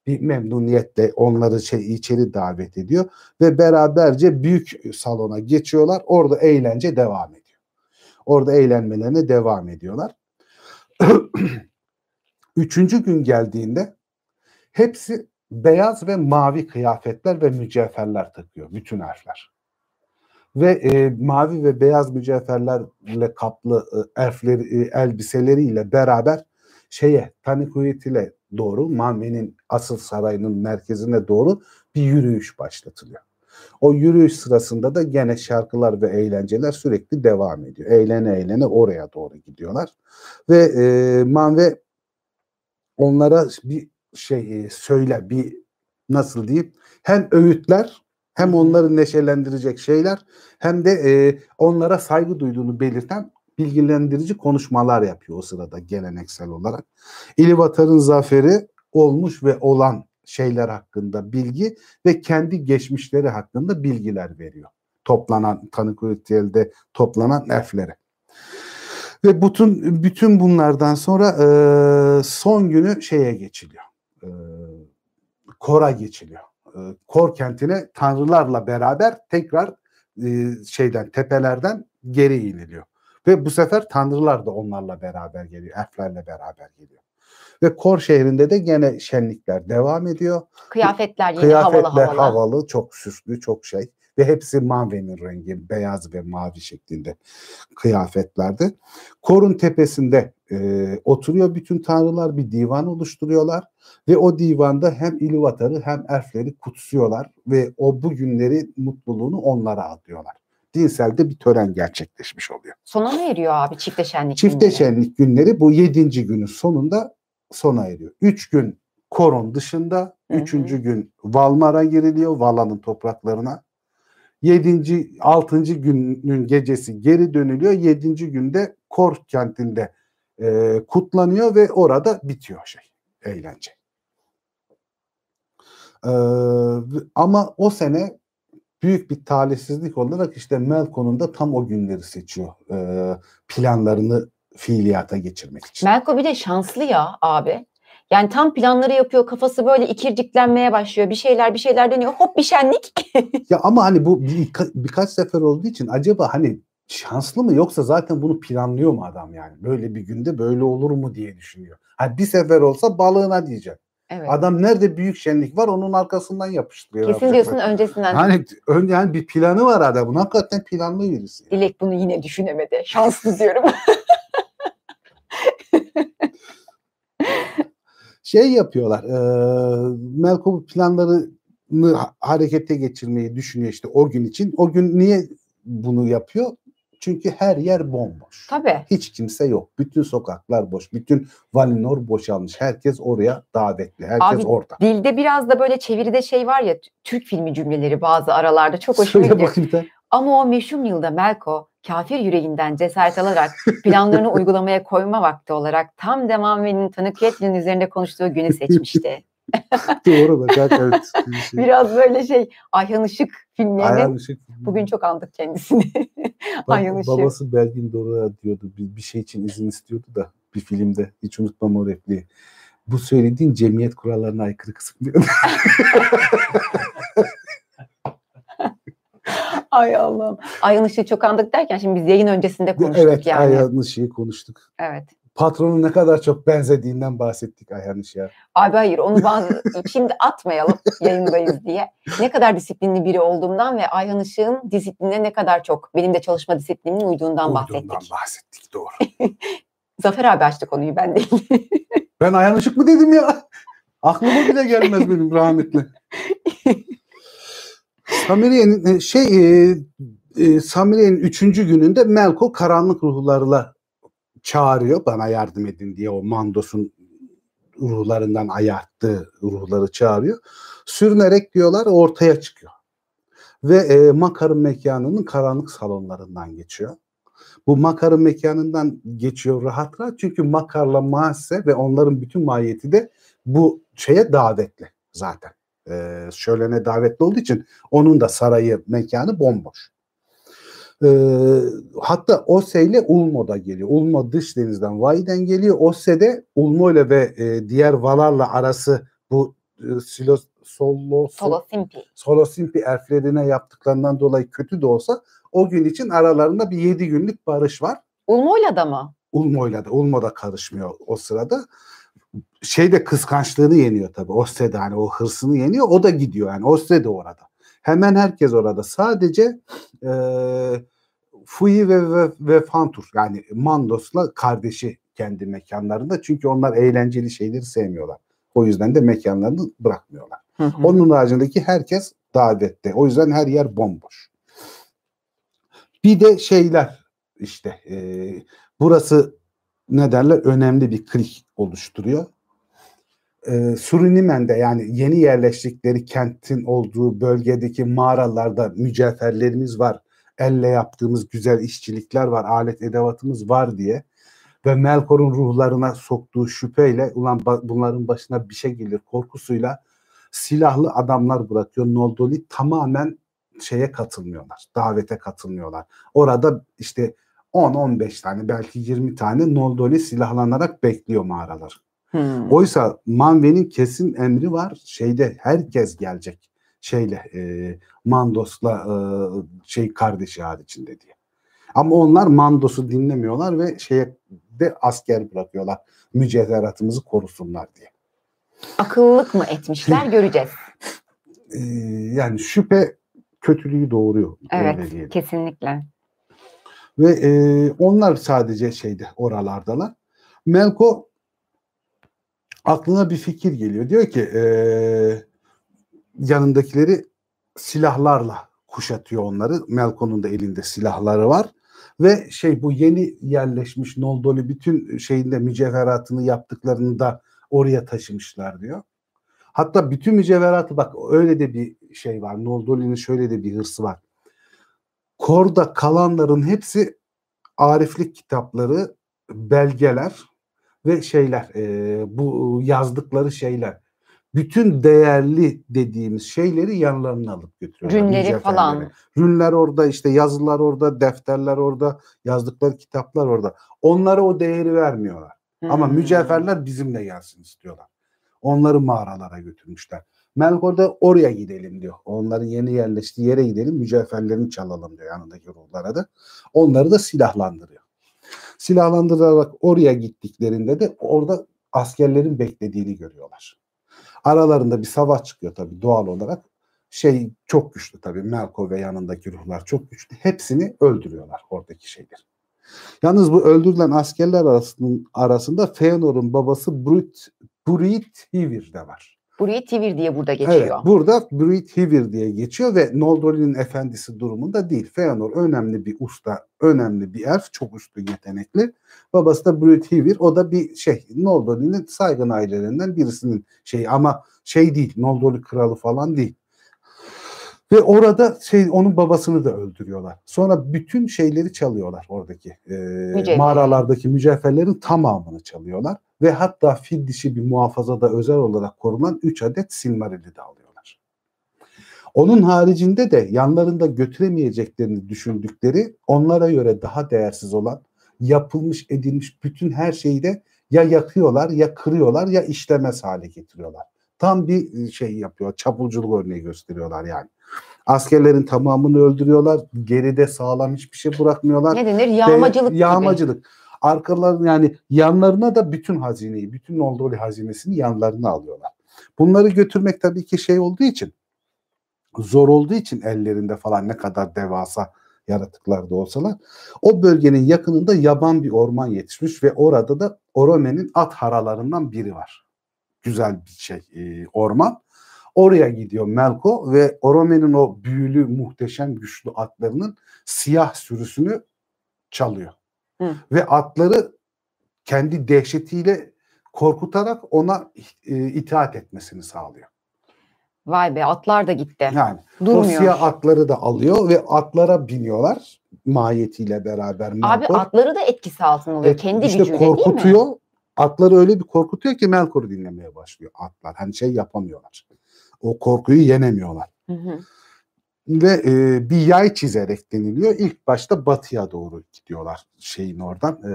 Speaker 3: Bir memnuniyetle onları şey içeri davet ediyor ve beraberce büyük salona geçiyorlar. Orada eğlence devam ediyor. Orada eğlenmelerine devam ediyorlar. Üçüncü gün geldiğinde hepsi beyaz ve mavi kıyafetler ve mücevherler takıyor. Bütün harfler. Ve e, mavi ve beyaz mücevherlerle kaplı e, elfleri, e, elbiseleriyle beraber şeye Tanikuit'ile doğru Manve'nin asıl sarayının merkezine doğru bir yürüyüş başlatılıyor. O yürüyüş sırasında da gene şarkılar ve eğlenceler sürekli devam ediyor. Eğlene eğlene oraya doğru gidiyorlar. Ve e, Manve onlara bir şey e, söyler, bir nasıl diyeyim hem öğütler hem onları neşelendirecek şeyler hem de e, onlara saygı duyduğunu belirten bilgilendirici konuşmalar yapıyor o sırada geleneksel olarak. İlivatar'ın zaferi olmuş ve olan şeyler hakkında bilgi ve kendi geçmişleri hakkında bilgiler veriyor. Toplanan tanık ritüelde toplanan elflere. Ve bütün bütün bunlardan sonra e, son günü şeye geçiliyor. E, Kor'a geçiliyor. E, Kor kentine tanrılarla beraber tekrar e, şeyden tepelerden geri iniliyor. Ve bu sefer tanrılar da onlarla beraber geliyor. Elflerle beraber geliyor. Ve Kor şehrinde de gene şenlikler devam ediyor.
Speaker 2: Kıyafetler yine
Speaker 3: Kıyafetler
Speaker 2: havalı havalı.
Speaker 3: çok süslü, çok şey. Ve hepsi Manve'nin rengi, beyaz ve mavi şeklinde kıyafetlerde. Korun tepesinde e, oturuyor bütün tanrılar, bir divan oluşturuyorlar. Ve o divanda hem İluvatar'ı hem elfleri kutsuyorlar. Ve o bugünleri, mutluluğunu onlara adıyorlar. dinsel de bir tören gerçekleşmiş oluyor.
Speaker 2: Sona mı eriyor abi çifte şenlik
Speaker 3: Çifte
Speaker 2: günleri?
Speaker 3: günleri bu yedinci günün sonunda sona eriyor. Üç gün koron dışında,
Speaker 2: Hı hı.
Speaker 3: üçüncü gün Valmar'a giriliyor, Vala'nın topraklarına. Yedinci, altıncı günün gecesi geri dönülüyor. Yedinci günde Kor kentinde e, kutlanıyor ve orada bitiyor şey, eğlence. Ee, ama o sene büyük bir talihsizlik olarak işte Melkon'un da tam o günleri seçiyor e, planlarını fiiliyata geçirmek için.
Speaker 2: Melko bir de şanslı ya abi. Yani tam planları yapıyor kafası böyle ikirciklenmeye başlıyor. Bir şeyler bir şeyler deniyor. Hop bir şenlik.
Speaker 3: Ya ama hani bu birka- birkaç sefer olduğu için acaba hani şanslı mı yoksa zaten bunu planlıyor mu adam yani? Böyle bir günde böyle olur mu diye düşünüyor. Hani bir sefer olsa balığına diyecek.
Speaker 2: Evet.
Speaker 3: Adam nerede büyük şenlik var onun arkasından yapıştırıyor.
Speaker 2: Kesin
Speaker 3: Yapacak
Speaker 2: diyorsun
Speaker 3: bir-
Speaker 2: öncesinden.
Speaker 3: Hani ön yani bir planı var adamın. Hakikaten planlı birisi.
Speaker 2: Dilek bunu yine düşünemedi. Şanslı diyorum.
Speaker 3: şey yapıyorlar. E, Melko planlarını ha- harekete geçirmeyi düşünüyor işte o gün için. O gün niye bunu yapıyor? Çünkü her yer bomboş.
Speaker 2: Tabii.
Speaker 3: Hiç kimse yok. Bütün sokaklar boş. Bütün Valinor boşalmış. Herkes oraya davetli. Herkes
Speaker 2: Abi,
Speaker 3: orada.
Speaker 2: Dilde biraz da böyle çeviride şey var ya Türk filmi cümleleri bazı aralarda çok hoşuma gidiyor.
Speaker 3: bakayım.
Speaker 2: Ama o meşhur yılda Melko kafir yüreğinden cesaret alarak planlarını uygulamaya koyma vakti olarak tam Devame'nin tanık Catelyn üzerinde konuştuğu günü seçmişti.
Speaker 3: Doğru bak. Evet. Bir şey.
Speaker 2: Biraz böyle şey Ayhan Işık filmlerinin
Speaker 3: Ayağın ışık.
Speaker 2: bugün çok andık kendisini. Ayhan Işık.
Speaker 3: babası Belgin Doruk'a diyordu. Bir, bir şey için izin istiyordu da bir filmde. Hiç unutmam o repliği. Bu söylediğin cemiyet kurallarına aykırı kısım.
Speaker 2: Ay Allah'ım. Ayhan Işık'ı çok andık derken şimdi biz yayın öncesinde konuştuk
Speaker 3: evet
Speaker 2: yani.
Speaker 3: Ayhan Işık'ı konuştuk.
Speaker 2: Evet.
Speaker 3: Patronun ne kadar çok benzediğinden bahsettik Ayhan Işık'a.
Speaker 2: Abi hayır onu bazı şimdi atmayalım yayındayız diye. Ne kadar disiplinli biri olduğumdan ve Ayhan Işık'ın disipline ne kadar çok benim de çalışma disiplinine uyduğundan bahsettik.
Speaker 3: Uyduğundan bahsettik doğru.
Speaker 2: Zafer abi açtı konuyu ben değil.
Speaker 3: Ben Ayhan Işık mı dedim ya? Aklıma bile gelmez benim rahmetli. Samiriye'nin e, şey e, e, Samiriye'nin üçüncü gününde Melko karanlık ruhlarla çağırıyor bana yardım edin diye o Mandos'un ruhlarından ayarttığı ruhları çağırıyor. Sürünerek diyorlar ortaya çıkıyor. Ve e, Makar'ın mekanının karanlık salonlarından geçiyor. Bu Makar'ın mekanından geçiyor rahat rahat çünkü Makar'la Maase ve onların bütün mahiyeti de bu şeye davetli zaten. Ee, şölene davetli olduğu için onun da sarayı mekanı bomboş. Ee, hatta Ose ile Ulmo da geliyor. Ulmo dış denizden Vay'den geliyor. Ose de Ulmo ile ve e, diğer Valar'la arası bu e, Silo, Solo,
Speaker 2: Solo Simpi.
Speaker 3: Elflerine yaptıklarından dolayı kötü de olsa o gün için aralarında bir yedi günlük barış var.
Speaker 2: Ulmo'yla da mı?
Speaker 3: Ulmo'yla da Ulmo da karışmıyor o sırada. Şey de kıskançlığını yeniyor tabii. Osse de hani o hırsını yeniyor. O da gidiyor yani. Osse de orada. Hemen herkes orada. Sadece e, Fui ve, ve, ve Fantur yani Mandos'la kardeşi kendi mekanlarında. Çünkü onlar eğlenceli şeyleri sevmiyorlar. O yüzden de mekanlarını bırakmıyorlar.
Speaker 2: Hı hı.
Speaker 3: Onun haricindeki herkes davette. O yüzden her yer bomboş. Bir de şeyler işte e, burası ne derler önemli bir klik oluşturuyor. E, Surinimen'de yani yeni yerleştikleri kentin olduğu bölgedeki mağaralarda mücevherlerimiz var. Elle yaptığımız güzel işçilikler var. Alet edevatımız var diye. Ve Melkor'un ruhlarına soktuğu şüpheyle ulan bunların başına bir şey gelir korkusuyla silahlı adamlar bırakıyor. Noldoli tamamen şeye katılmıyorlar. Davete katılmıyorlar. Orada işte 10-15 tane belki 20 tane Noldoli silahlanarak bekliyor mağaralar.
Speaker 2: Hmm.
Speaker 3: Oysa Manve'nin kesin emri var. Şeyde herkes gelecek. Şeyle e, Mandos'la e, şey kardeşi haricinde diye. Ama onlar Mandos'u dinlemiyorlar ve şeye de asker bırakıyorlar. Mücevheratımızı korusunlar diye.
Speaker 2: Akıllılık mı etmişler göreceğiz.
Speaker 3: Ee, yani şüphe kötülüğü doğuruyor.
Speaker 2: Evet kesinlikle.
Speaker 3: Ve e, onlar sadece şeyde oralardalar. Melko aklına bir fikir geliyor. Diyor ki e, yanındakileri silahlarla kuşatıyor onları. Melko'nun da elinde silahları var. Ve şey bu yeni yerleşmiş Noldoli bütün şeyinde mücevheratını yaptıklarını da oraya taşımışlar diyor. Hatta bütün mücevheratı bak öyle de bir şey var. Noldoli'nin şöyle de bir hırsı var. Kor'da kalanların hepsi ariflik kitapları, belgeler ve şeyler e, bu yazdıkları şeyler. Bütün değerli dediğimiz şeyleri yanlarına alıp götürüyorlar.
Speaker 2: Rünleri falan.
Speaker 3: Rünler orada işte yazılar orada, defterler orada, yazdıkları kitaplar orada. Onlara o değeri vermiyorlar. Ama
Speaker 2: Hmm.
Speaker 3: mücevherler bizimle gelsin istiyorlar. Onları mağaralara götürmüşler. Melkor da oraya gidelim diyor. Onların yeni yerleştiği yere gidelim mücevherlerini çalalım diyor yanındaki ruhlara da. Onları da silahlandırıyor. Silahlandırarak oraya gittiklerinde de orada askerlerin beklediğini görüyorlar. Aralarında bir savaş çıkıyor tabii doğal olarak. Şey çok güçlü tabii Melkor ve yanındaki ruhlar çok güçlü. Hepsini öldürüyorlar oradaki şeyler. Yalnız bu öldürülen askerler arasında, arasında Feanor'un babası Brut, Bruit Hivir de var.
Speaker 2: Burayı Tivir diye burada geçiyor.
Speaker 3: Evet, burada Bruit Hivir diye geçiyor ve Noldor'un efendisi durumunda değil. Feanor önemli bir usta, önemli bir elf, çok üstün yetenekli. Babası da Bruit Hivir, o da bir şey, Noldor'un saygın ailelerinden birisinin şeyi ama şey değil, Noldor'un kralı falan değil. Ve orada şey onun babasını da öldürüyorlar. Sonra bütün şeyleri çalıyorlar oradaki e,
Speaker 2: Mücevher.
Speaker 3: mağaralardaki mücevherlerin tamamını çalıyorlar. Ve hatta fil dişi bir muhafazada özel olarak korunan 3 adet Silmaril'i de alıyorlar. Onun haricinde de yanlarında götüremeyeceklerini düşündükleri onlara göre daha değersiz olan yapılmış edilmiş bütün her şeyi de ya yakıyorlar ya kırıyorlar ya işlemez hale getiriyorlar. Tam bir şey yapıyor. Çapulculuk örneği gösteriyorlar yani. Askerlerin tamamını öldürüyorlar. Geride sağlam hiçbir şey bırakmıyorlar.
Speaker 2: Ne denir? Yağmacılık
Speaker 3: Ve-
Speaker 2: gibi.
Speaker 3: Arkalarına yani yanlarına da bütün hazineyi, bütün Noldori hazinesini yanlarına alıyorlar. Bunları götürmek tabii ki şey olduğu için zor olduğu için ellerinde falan ne kadar devasa yaratıklar da olsalar o bölgenin yakınında yaban bir orman yetişmiş ve orada da Orome'nin at haralarından biri var. Güzel bir şey e, orman. Oraya gidiyor Melko ve Orome'nin o büyülü muhteşem güçlü atlarının siyah sürüsünü çalıyor.
Speaker 2: Hı.
Speaker 3: Ve atları kendi dehşetiyle korkutarak ona e, itaat etmesini sağlıyor.
Speaker 2: Vay be atlar da gitti.
Speaker 3: Yani
Speaker 2: Durmuyor.
Speaker 3: siyah atları da alıyor ve atlara biniyorlar mahiyetiyle beraber.
Speaker 2: Abi
Speaker 3: Melkor.
Speaker 2: atları da etkisi altına alıyor.
Speaker 3: E,
Speaker 2: Kendi
Speaker 3: işte
Speaker 2: gücüyle değil mi?
Speaker 3: korkutuyor. Atları öyle bir korkutuyor ki Melkor'u dinlemeye başlıyor atlar. Hani şey yapamıyorlar. O korkuyu yenemiyorlar.
Speaker 2: Hı hı.
Speaker 3: Ve e, bir yay çizerek deniliyor. İlk başta batıya doğru gidiyorlar şeyin oradan. E,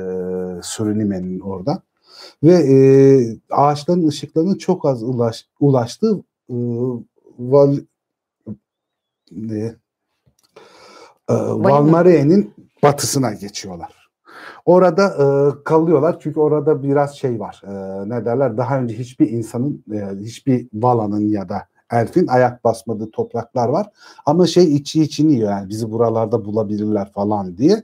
Speaker 3: Sürünime'nin oradan. Ve e, ağaçların ışıklarının çok az ulaş, ulaştığı e, val, e, Valmare'nin batısına geçiyorlar. Orada e, kalıyorlar çünkü orada biraz şey var. E, ne derler? Daha önce hiçbir insanın, e, hiçbir Vala'nın ya da elfin ayak basmadığı topraklar var. Ama şey içi içini yiyor yani bizi buralarda bulabilirler falan diye.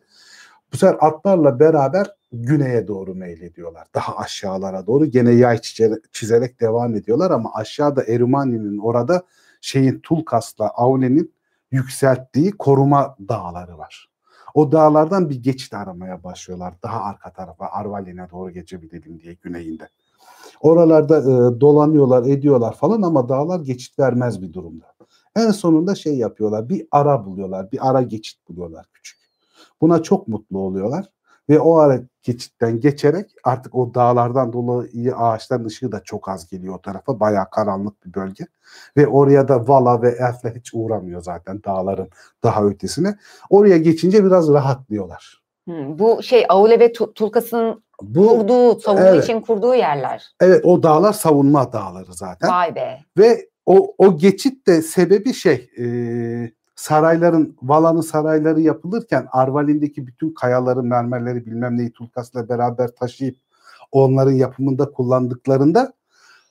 Speaker 3: Bu sefer atlarla beraber güneye doğru meylediyorlar. Daha aşağılara doğru gene yay çize- çizerek devam ediyorlar ama aşağıda Erumani'nin orada şeyin Tulkas'la Aune'nin yükselttiği koruma dağları var. O dağlardan bir geçit aramaya başlıyorlar. Daha arka tarafa Arvalin'e doğru geçebilelim diye güneyinde. Oralarda e, dolanıyorlar, ediyorlar falan ama dağlar geçit vermez bir durumda. En sonunda şey yapıyorlar. Bir ara buluyorlar. Bir ara geçit buluyorlar küçük. Buna çok mutlu oluyorlar. Ve o ara geçitten geçerek artık o dağlardan dolayı ağaçların ışığı da çok az geliyor o tarafa. Bayağı karanlık bir bölge. Ve oraya da Vala ve Elf'le hiç uğramıyor zaten dağların daha ötesine. Oraya geçince biraz rahatlıyorlar.
Speaker 2: Hı, Bu şey Aule ve Tu- Tulkas'ın
Speaker 3: Bu
Speaker 2: kurduğu, savunma
Speaker 3: evet.
Speaker 2: için kurduğu yerler.
Speaker 3: evet o dağlar savunma dağları zaten.
Speaker 2: Vay be.
Speaker 3: Ve o, o geçit de sebebi şey e, sarayların Vala'nın sarayları yapılırken Arvalin'deki bütün kayaları, mermerleri bilmem neyi Tulkas'la beraber taşıyıp onların yapımında kullandıklarında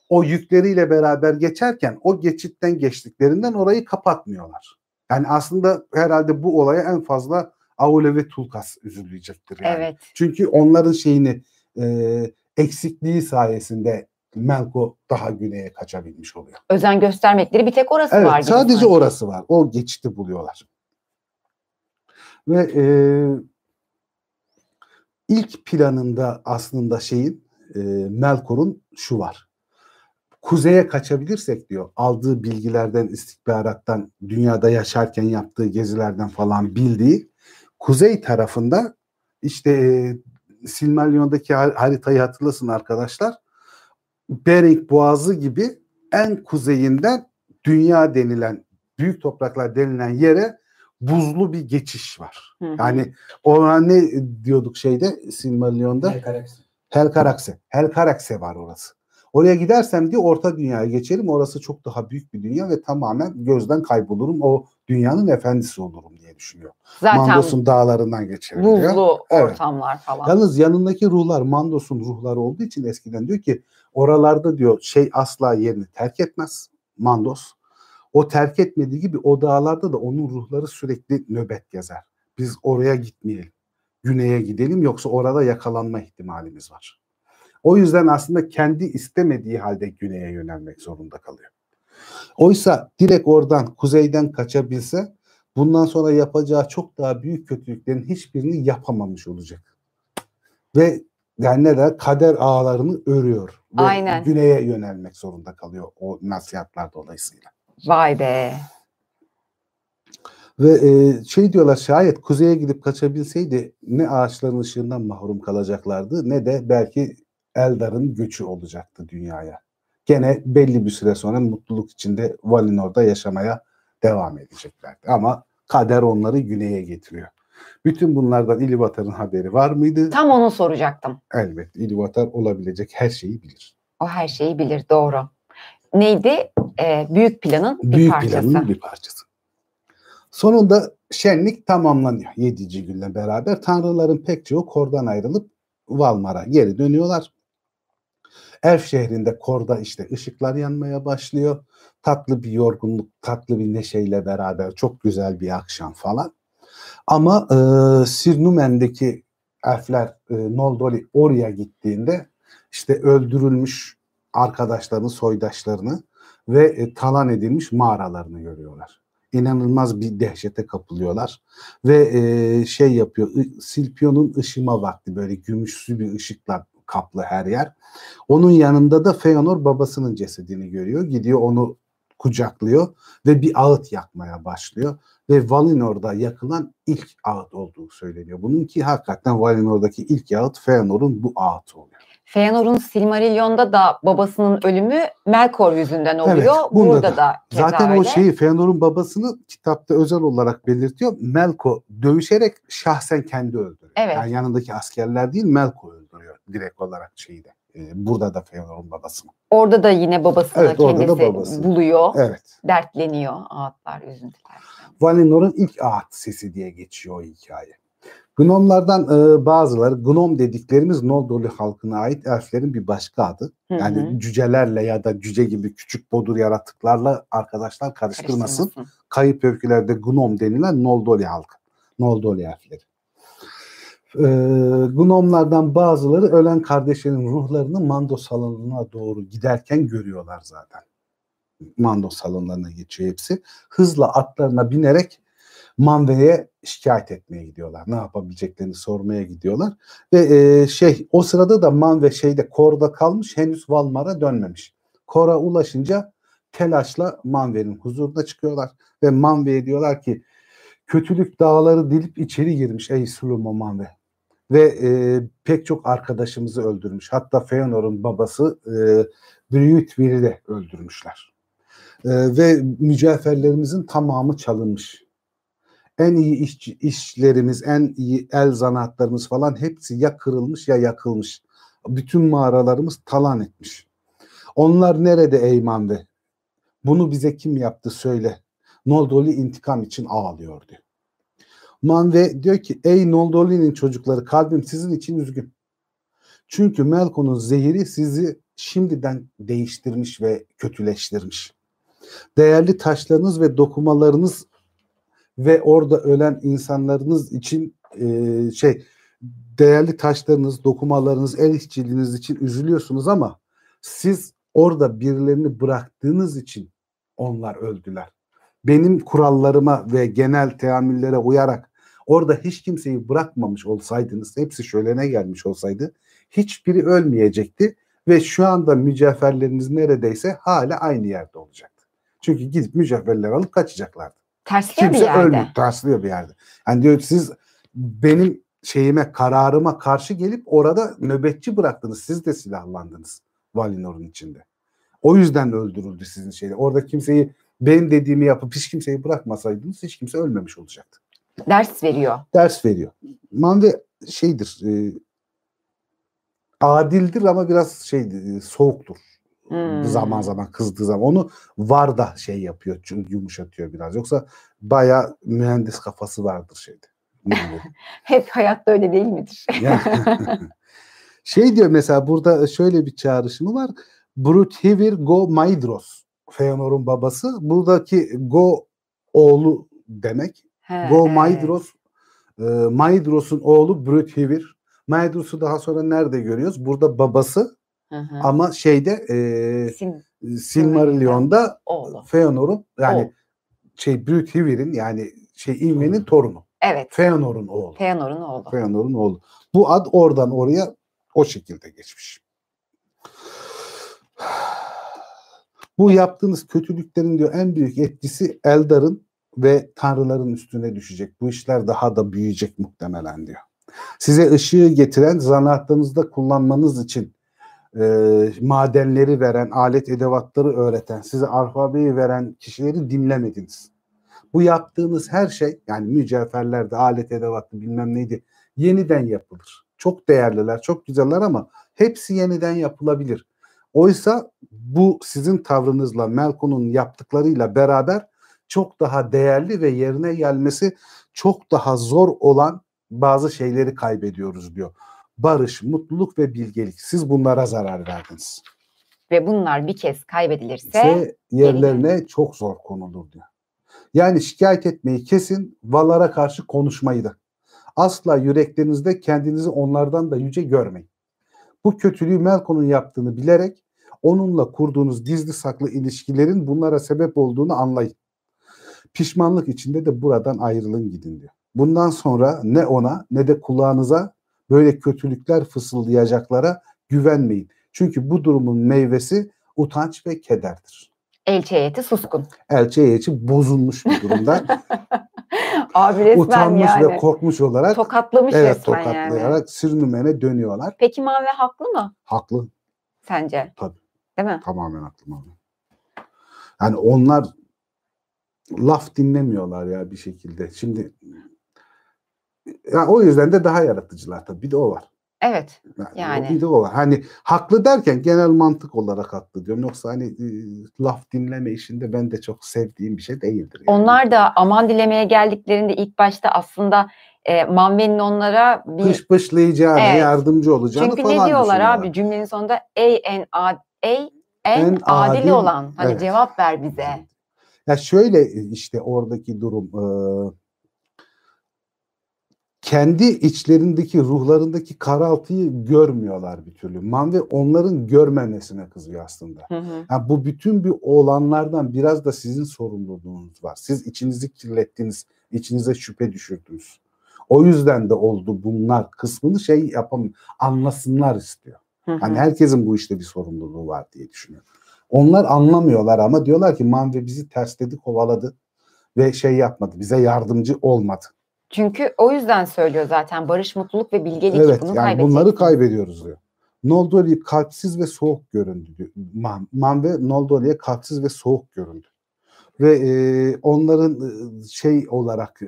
Speaker 3: o yükleriyle beraber geçerken o geçitten geçtiklerinden orayı kapatmıyorlar. Yani aslında herhalde bu olaya en fazla Aule ve Tulkas üzülecektir yani.
Speaker 2: Evet.
Speaker 3: Çünkü onların şeyini e, eksikliği sayesinde Melko daha güneye kaçabilmiş oluyor.
Speaker 2: Özen göstermekleri bir tek orası
Speaker 3: Evet
Speaker 2: var gibi.
Speaker 3: sadece
Speaker 2: sanki.
Speaker 3: orası var. O geçiti buluyorlar. Ve e, ilk planında aslında şeyin e, Melkor'un şu var. Kuzeye kaçabilirsek diyor aldığı bilgilerden istihbarattan dünyada yaşarken yaptığı gezilerden falan bildiği kuzey tarafında işte e, Silmarillion'daki har- haritayı hatırlasın arkadaşlar. Bering Boğazı gibi en kuzeyinden dünya denilen büyük topraklar denilen yere buzlu bir geçiş var.
Speaker 2: Hı hı.
Speaker 3: Yani ona ne diyorduk şeyde Silmarillion'da?
Speaker 1: Helcarax.
Speaker 3: Helcarax'e. Helcarax'e var orası. Oraya gidersem diye orta dünyaya geçerim. Orası çok daha büyük bir dünya ve tamamen gözden kaybolurum. O dünyanın efendisi olurum diye düşünüyor.
Speaker 2: Zaten
Speaker 3: Mandos'un dağlarından geçerim diyor.
Speaker 2: buzlu
Speaker 3: Evet.
Speaker 2: ortamlar falan.
Speaker 3: Yalnız yanındaki ruhlar Mandos'un ruhları olduğu için eskiden diyor ki oralarda diyor şey asla yerini terk etmez Mandos. O terk etmediği gibi o dağlarda da onun ruhları sürekli nöbet gezer. Biz oraya gitmeyelim. Güneye gidelim yoksa orada yakalanma ihtimalimiz var. O yüzden aslında kendi istemediği halde güneye yönelmek zorunda kalıyor. Oysa direkt oradan kuzeyden kaçabilse bundan sonra yapacağı çok daha büyük kötülüklerin hiçbirini yapamamış olacak. Ve yani ne der kader ağlarını örüyor. Ve
Speaker 2: Aynen.
Speaker 3: güneye yönelmek zorunda kalıyor o nasihatler dolayısıyla.
Speaker 2: Vay be.
Speaker 3: Ve e, şey diyorlar şayet kuzeye gidip kaçabilseydi ne ağaçların ışığından mahrum kalacaklardı ne de belki Eldar'ın göçü olacaktı dünyaya. Gene belli bir süre sonra mutluluk içinde Valinor'da yaşamaya devam edeceklerdi. Ama kader onları güneye getiriyor. Bütün bunlardan İlivatar'ın haberi var mıydı?
Speaker 2: Tam onu soracaktım.
Speaker 3: Elbet İlivatar olabilecek her şeyi bilir.
Speaker 2: O her şeyi bilir doğru. Neydi? Ee, büyük planın bir
Speaker 3: Büyük
Speaker 2: parçası.
Speaker 3: planın bir parçası. Sonunda şenlik tamamlanıyor 7. günle beraber. Tanrıların pek çoğu kordan ayrılıp Valmar'a geri dönüyorlar. Elf şehrinde korda işte ışıklar yanmaya başlıyor. Tatlı bir yorgunluk, tatlı bir neşeyle beraber çok güzel bir akşam falan. Ama e, Sirnumen'deki elfler e, Noldoli oraya gittiğinde işte öldürülmüş arkadaşlarını, soydaşlarını ve e, talan edilmiş mağaralarını görüyorlar. İnanılmaz bir dehşete kapılıyorlar ve e, şey yapıyor. Silpion'un ışıma vakti böyle gümüşsü bir ışıkla kaplı her yer. Onun yanında da Feanor babasının cesedini görüyor. Gidiyor onu kucaklıyor ve bir ağıt yakmaya başlıyor. Ve Valinor'da yakılan ilk ağıt olduğu söyleniyor. Bunun ki hakikaten Valinor'daki ilk ağıt Feanor'un bu ağıtı oluyor.
Speaker 2: Feanor'un Silmarillion'da da babasının ölümü Melkor yüzünden oluyor.
Speaker 3: Evet, bunda
Speaker 2: Burada
Speaker 3: da.
Speaker 2: da,
Speaker 3: Zaten
Speaker 2: öyle.
Speaker 3: o şeyi Feanor'un babasını kitapta özel olarak belirtiyor. Melko dövüşerek şahsen kendi öldürüyor.
Speaker 2: Evet.
Speaker 3: Yani yanındaki askerler değil Melko öldürüyor direkt olarak şeyi de. Ee, burada da Feanor'un babasını.
Speaker 2: Orada da yine babasını
Speaker 3: Evet, da
Speaker 2: kendisi
Speaker 3: babası.
Speaker 2: buluyor.
Speaker 3: Evet.
Speaker 2: Dertleniyor. Ağıtlar, üzüntüler.
Speaker 3: Valinor'un ilk ağıt sesi diye geçiyor o hikaye. Gnomlardan e, bazıları, gnom dediklerimiz Noldorlu halkına ait elflerin bir başka adı.
Speaker 2: Hı
Speaker 3: Yani
Speaker 2: hı.
Speaker 3: cücelerle ya da cüce gibi küçük bodur yaratıklarla arkadaşlar karıştırmasın.
Speaker 2: Karıştırmasın.
Speaker 3: Kayıp öykülerde gnom denilen Noldoli halkı. Noldoli elfleri. Ee, gnomlardan bazıları ölen kardeşlerin ruhlarını Mando salonuna doğru giderken görüyorlar zaten. Mando salonlarına geçiyor hepsi. Hızla atlarına binerek Manve'ye şikayet etmeye gidiyorlar. Ne yapabileceklerini sormaya gidiyorlar. Ve e, şey o sırada da Manve şeyde Kor'da kalmış henüz Valmar'a dönmemiş. Kor'a ulaşınca telaşla Manve'nin huzuruna çıkıyorlar ve Manve'ye diyorlar ki kötülük dağları delip içeri girmiş ey Sulumo Manve. Ve e, pek çok arkadaşımızı öldürmüş. Hatta Feanor'un babası e, Brüyütvir'i de öldürmüşler. E, ve mücevherlerimizin tamamı çalınmış. En iyi iş, işlerimiz, en iyi el zanaatlarımız falan hepsi ya kırılmış ya yakılmış. Bütün mağaralarımız talan etmiş. Onlar nerede ey Manve? Bunu bize kim yaptı söyle. Noldoli intikam için ağlıyor diyor. Manve diyor ki ey Noldoli'nin çocukları kalbim sizin için üzgün. Çünkü Melkon'un zehiri sizi şimdiden değiştirmiş ve kötüleştirmiş. Değerli taşlarınız ve dokumalarınız ve orada ölen insanlarınız için e, şey değerli taşlarınız, dokumalarınız, el işçiliğiniz için üzülüyorsunuz ama siz orada birilerini bıraktığınız için onlar öldüler. Benim kurallarıma ve genel teamüllere uyarak orada hiç kimseyi bırakmamış olsaydınız, hepsi şölene gelmiş olsaydı hiçbiri ölmeyecekti ve şu anda mücevherleriniz neredeyse hala aynı yerde olacaktı. Çünkü gidip mücevherler alıp kaçacaklardı.
Speaker 2: Tersliyor bir
Speaker 3: Kimse
Speaker 2: yerde.
Speaker 3: ölmüyor, tersliyor bir yerde. Yani diyor siz benim şeyime, kararıma karşı gelip orada nöbetçi bıraktınız. Siz de silahlandınız Valinor'un içinde. O yüzden öldürüldü sizin şeyle. Orada kimseyi benim dediğimi yapıp hiç kimseyi bırakmasaydınız hiç kimse ölmemiş olacaktı.
Speaker 2: Ders veriyor.
Speaker 3: Ders veriyor. Manve şeydir, e, adildir ama biraz e, soğuktur.
Speaker 2: Hmm.
Speaker 3: Zaman zaman kızdığı zaman. Onu var da şey yapıyor, çünkü yumuşatıyor biraz. Yoksa baya mühendis kafası vardır şeyde.
Speaker 2: Hep hayatta öyle değil midir?
Speaker 3: Şey diyor mesela burada şöyle bir çağrışımı var. Bruthivir Go Maidros. Feanor'un babası. Buradaki Go oğlu demek.
Speaker 2: He,
Speaker 3: Go
Speaker 2: evet.
Speaker 3: Maidros. E, Maidros'un oğlu Bruthivir. Maidros'u daha sonra nerede görüyoruz? Burada babası
Speaker 2: Hı hı.
Speaker 3: ama şeyde e,
Speaker 2: Sim
Speaker 3: Silmarillion'da. Feanor'un yani
Speaker 2: Oğlu.
Speaker 3: şey Bruthivir'in yani şey Ingven'in torunu.
Speaker 2: Evet.
Speaker 3: Feanor'un oğlu.
Speaker 2: Feanor'un oğlu.
Speaker 3: Feanor'un oğlu. Bu ad oradan oraya o şekilde geçmiş. Bu yaptığınız kötülüklerin diyor en büyük etkisi Eldar'ın ve tanrıların üstüne düşecek. Bu işler daha da büyüyecek muhtemelen diyor. Size ışığı getiren zanaatlarınızda kullanmanız için e, madenleri veren, alet edevatları öğreten, size alfabeyi veren kişileri dinlemediniz. Bu yaptığınız her şey yani mücevherlerde alet edevatlı bilmem neydi yeniden yapılır. Çok değerliler, çok güzeller ama hepsi yeniden yapılabilir. Oysa bu sizin tavrınızla Melkon'un yaptıklarıyla beraber çok daha değerli ve yerine gelmesi çok daha zor olan bazı şeyleri kaybediyoruz diyor. Barış, mutluluk ve bilgelik. Siz bunlara zarar verdiniz.
Speaker 2: Ve bunlar bir kez kaybedilirse
Speaker 3: ise yerlerine çok zor konulur diyor. Yani şikayet etmeyi kesin, Valar'a karşı konuşmayı da. Asla yüreklerinizde kendinizi onlardan da yüce görmeyin. Bu kötülüğü Melkon'un yaptığını bilerek onunla kurduğunuz gizli saklı ilişkilerin bunlara sebep olduğunu anlayın. Pişmanlık içinde de buradan ayrılın gidin diyor. Bundan sonra ne ona ne de kulağınıza böyle kötülükler fısıldayacaklara güvenmeyin. Çünkü bu durumun meyvesi utanç ve kederdir.
Speaker 2: elçi heyeti suskun.
Speaker 3: Elçi heyeti bozulmuş bir durumda.
Speaker 2: Abi resmen
Speaker 3: Utanmış
Speaker 2: yani.
Speaker 3: ve korkmuş olarak
Speaker 2: Tokatlamış
Speaker 3: evet
Speaker 2: resmen
Speaker 3: tokatlayarak
Speaker 2: yani.
Speaker 3: sürünmene dönüyorlar.
Speaker 2: Peki Mavi haklı mı
Speaker 3: Haklı.
Speaker 2: sence?
Speaker 3: Tabii.
Speaker 2: Değil mi?
Speaker 3: Tamamen haklı. Mavi. Yani onlar laf dinlemiyorlar ya bir şekilde. Şimdi ya o yüzden de daha yaratıcılar tabii. Bir de o var.
Speaker 2: Evet.
Speaker 3: Yani,
Speaker 2: Yani.
Speaker 3: Bir de o var. Hani haklı derken genel mantık olarak haklı diyorum. Yoksa hani e, laf dinleme işinde ben de çok sevdiğim bir şey değildir. yani.
Speaker 2: Onlar da aman dilemeye geldiklerinde ilk başta aslında e, Manve'nin onlara bir
Speaker 3: pış pışlayacağını,
Speaker 2: Evet.
Speaker 3: yardımcı olacağını
Speaker 2: çünkü
Speaker 3: falan
Speaker 2: ne diyorlar abi cümlenin sonunda ey en ad ey en,
Speaker 3: En
Speaker 2: adil,
Speaker 3: adil,
Speaker 2: olan hani
Speaker 3: evet.
Speaker 2: cevap ver bize.
Speaker 3: Ya şöyle işte oradaki durum e, kendi içlerindeki ruhlarındaki karaltıyı görmüyorlar bir türlü. Manve onların görmemesine kızıyor aslında.
Speaker 2: Hı hı.
Speaker 3: Yani bu bütün bir olanlardan biraz da sizin sorumluluğunuz var. Siz içinizi kirlettiniz, içinize şüphe düşürdünüz. O yüzden de oldu bunlar kısmını şey yapam anlasınlar istiyor.
Speaker 2: Hı hı.
Speaker 3: Hani herkesin bu işte bir sorumluluğu var diye düşünüyorum. Onlar anlamıyorlar ama diyorlar ki Manve bizi tersledi, kovaladı ve şey yapmadı. Bize yardımcı olmadı.
Speaker 2: Çünkü o yüzden söylüyor zaten barış, mutluluk ve bilgelik
Speaker 3: evet
Speaker 2: bunu
Speaker 3: yani bunları kaybediyoruz diyor. Noldori kalpsiz ve soğuk göründü diyor. Man, Manve Noldori'ye kalpsiz ve soğuk göründü. Ve e, onların e, şey olarak e,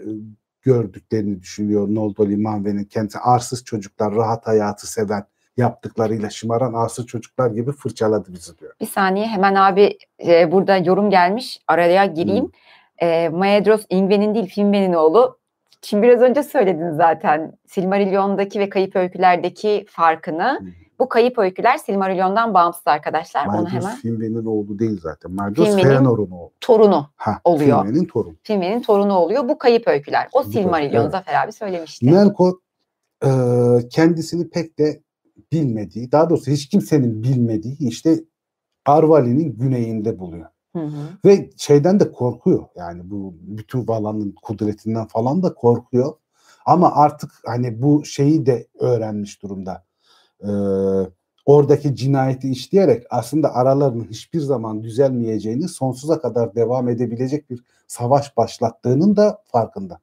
Speaker 3: gördüklerini düşünüyor Noldori Manve'nin kendisi arsız çocuklar, rahat hayatı seven, yaptıklarıyla şımaran arsız çocuklar gibi fırçaladı bizi diyor.
Speaker 2: Bir saniye hemen abi e, burada yorum gelmiş. Araya gireyim. E, Maedros Ingven'in değil Finven'in oğlu. Şimdi biraz önce söyledin zaten Silmarillion'daki ve Kayıp Öyküler'deki farkını.
Speaker 3: Hı.
Speaker 2: Bu Kayıp Öyküler Silmarillion'dan bağımsız arkadaşlar. Onu
Speaker 3: Maedhros
Speaker 2: hemen
Speaker 3: Finwë'nin oğlu değil zaten.
Speaker 2: Finwë'nin
Speaker 3: Feanor'un oğlu.
Speaker 2: torunu.
Speaker 3: Ha,
Speaker 2: oluyor.
Speaker 3: Finwë'nin torunu.
Speaker 2: Finven'in torunu oluyor. Bu Kayıp Öyküler. O Silmarillion
Speaker 3: evet.
Speaker 2: Zafer abi söylemişti.
Speaker 3: Melkor e, kendisini pek de bilmediği, daha doğrusu hiç kimsenin bilmediği işte Arvali'nin güneyinde buluyor.
Speaker 2: Hı hı.
Speaker 3: Ve şeyden de korkuyor. Yani bu bütün Valan'ın kudretinden falan da korkuyor. Ama artık hani bu şeyi de öğrenmiş durumda. Ee, oradaki cinayeti işleyerek aslında aralarının hiçbir zaman düzelmeyeceğini, sonsuza kadar devam edebilecek bir savaş başlattığının da farkında.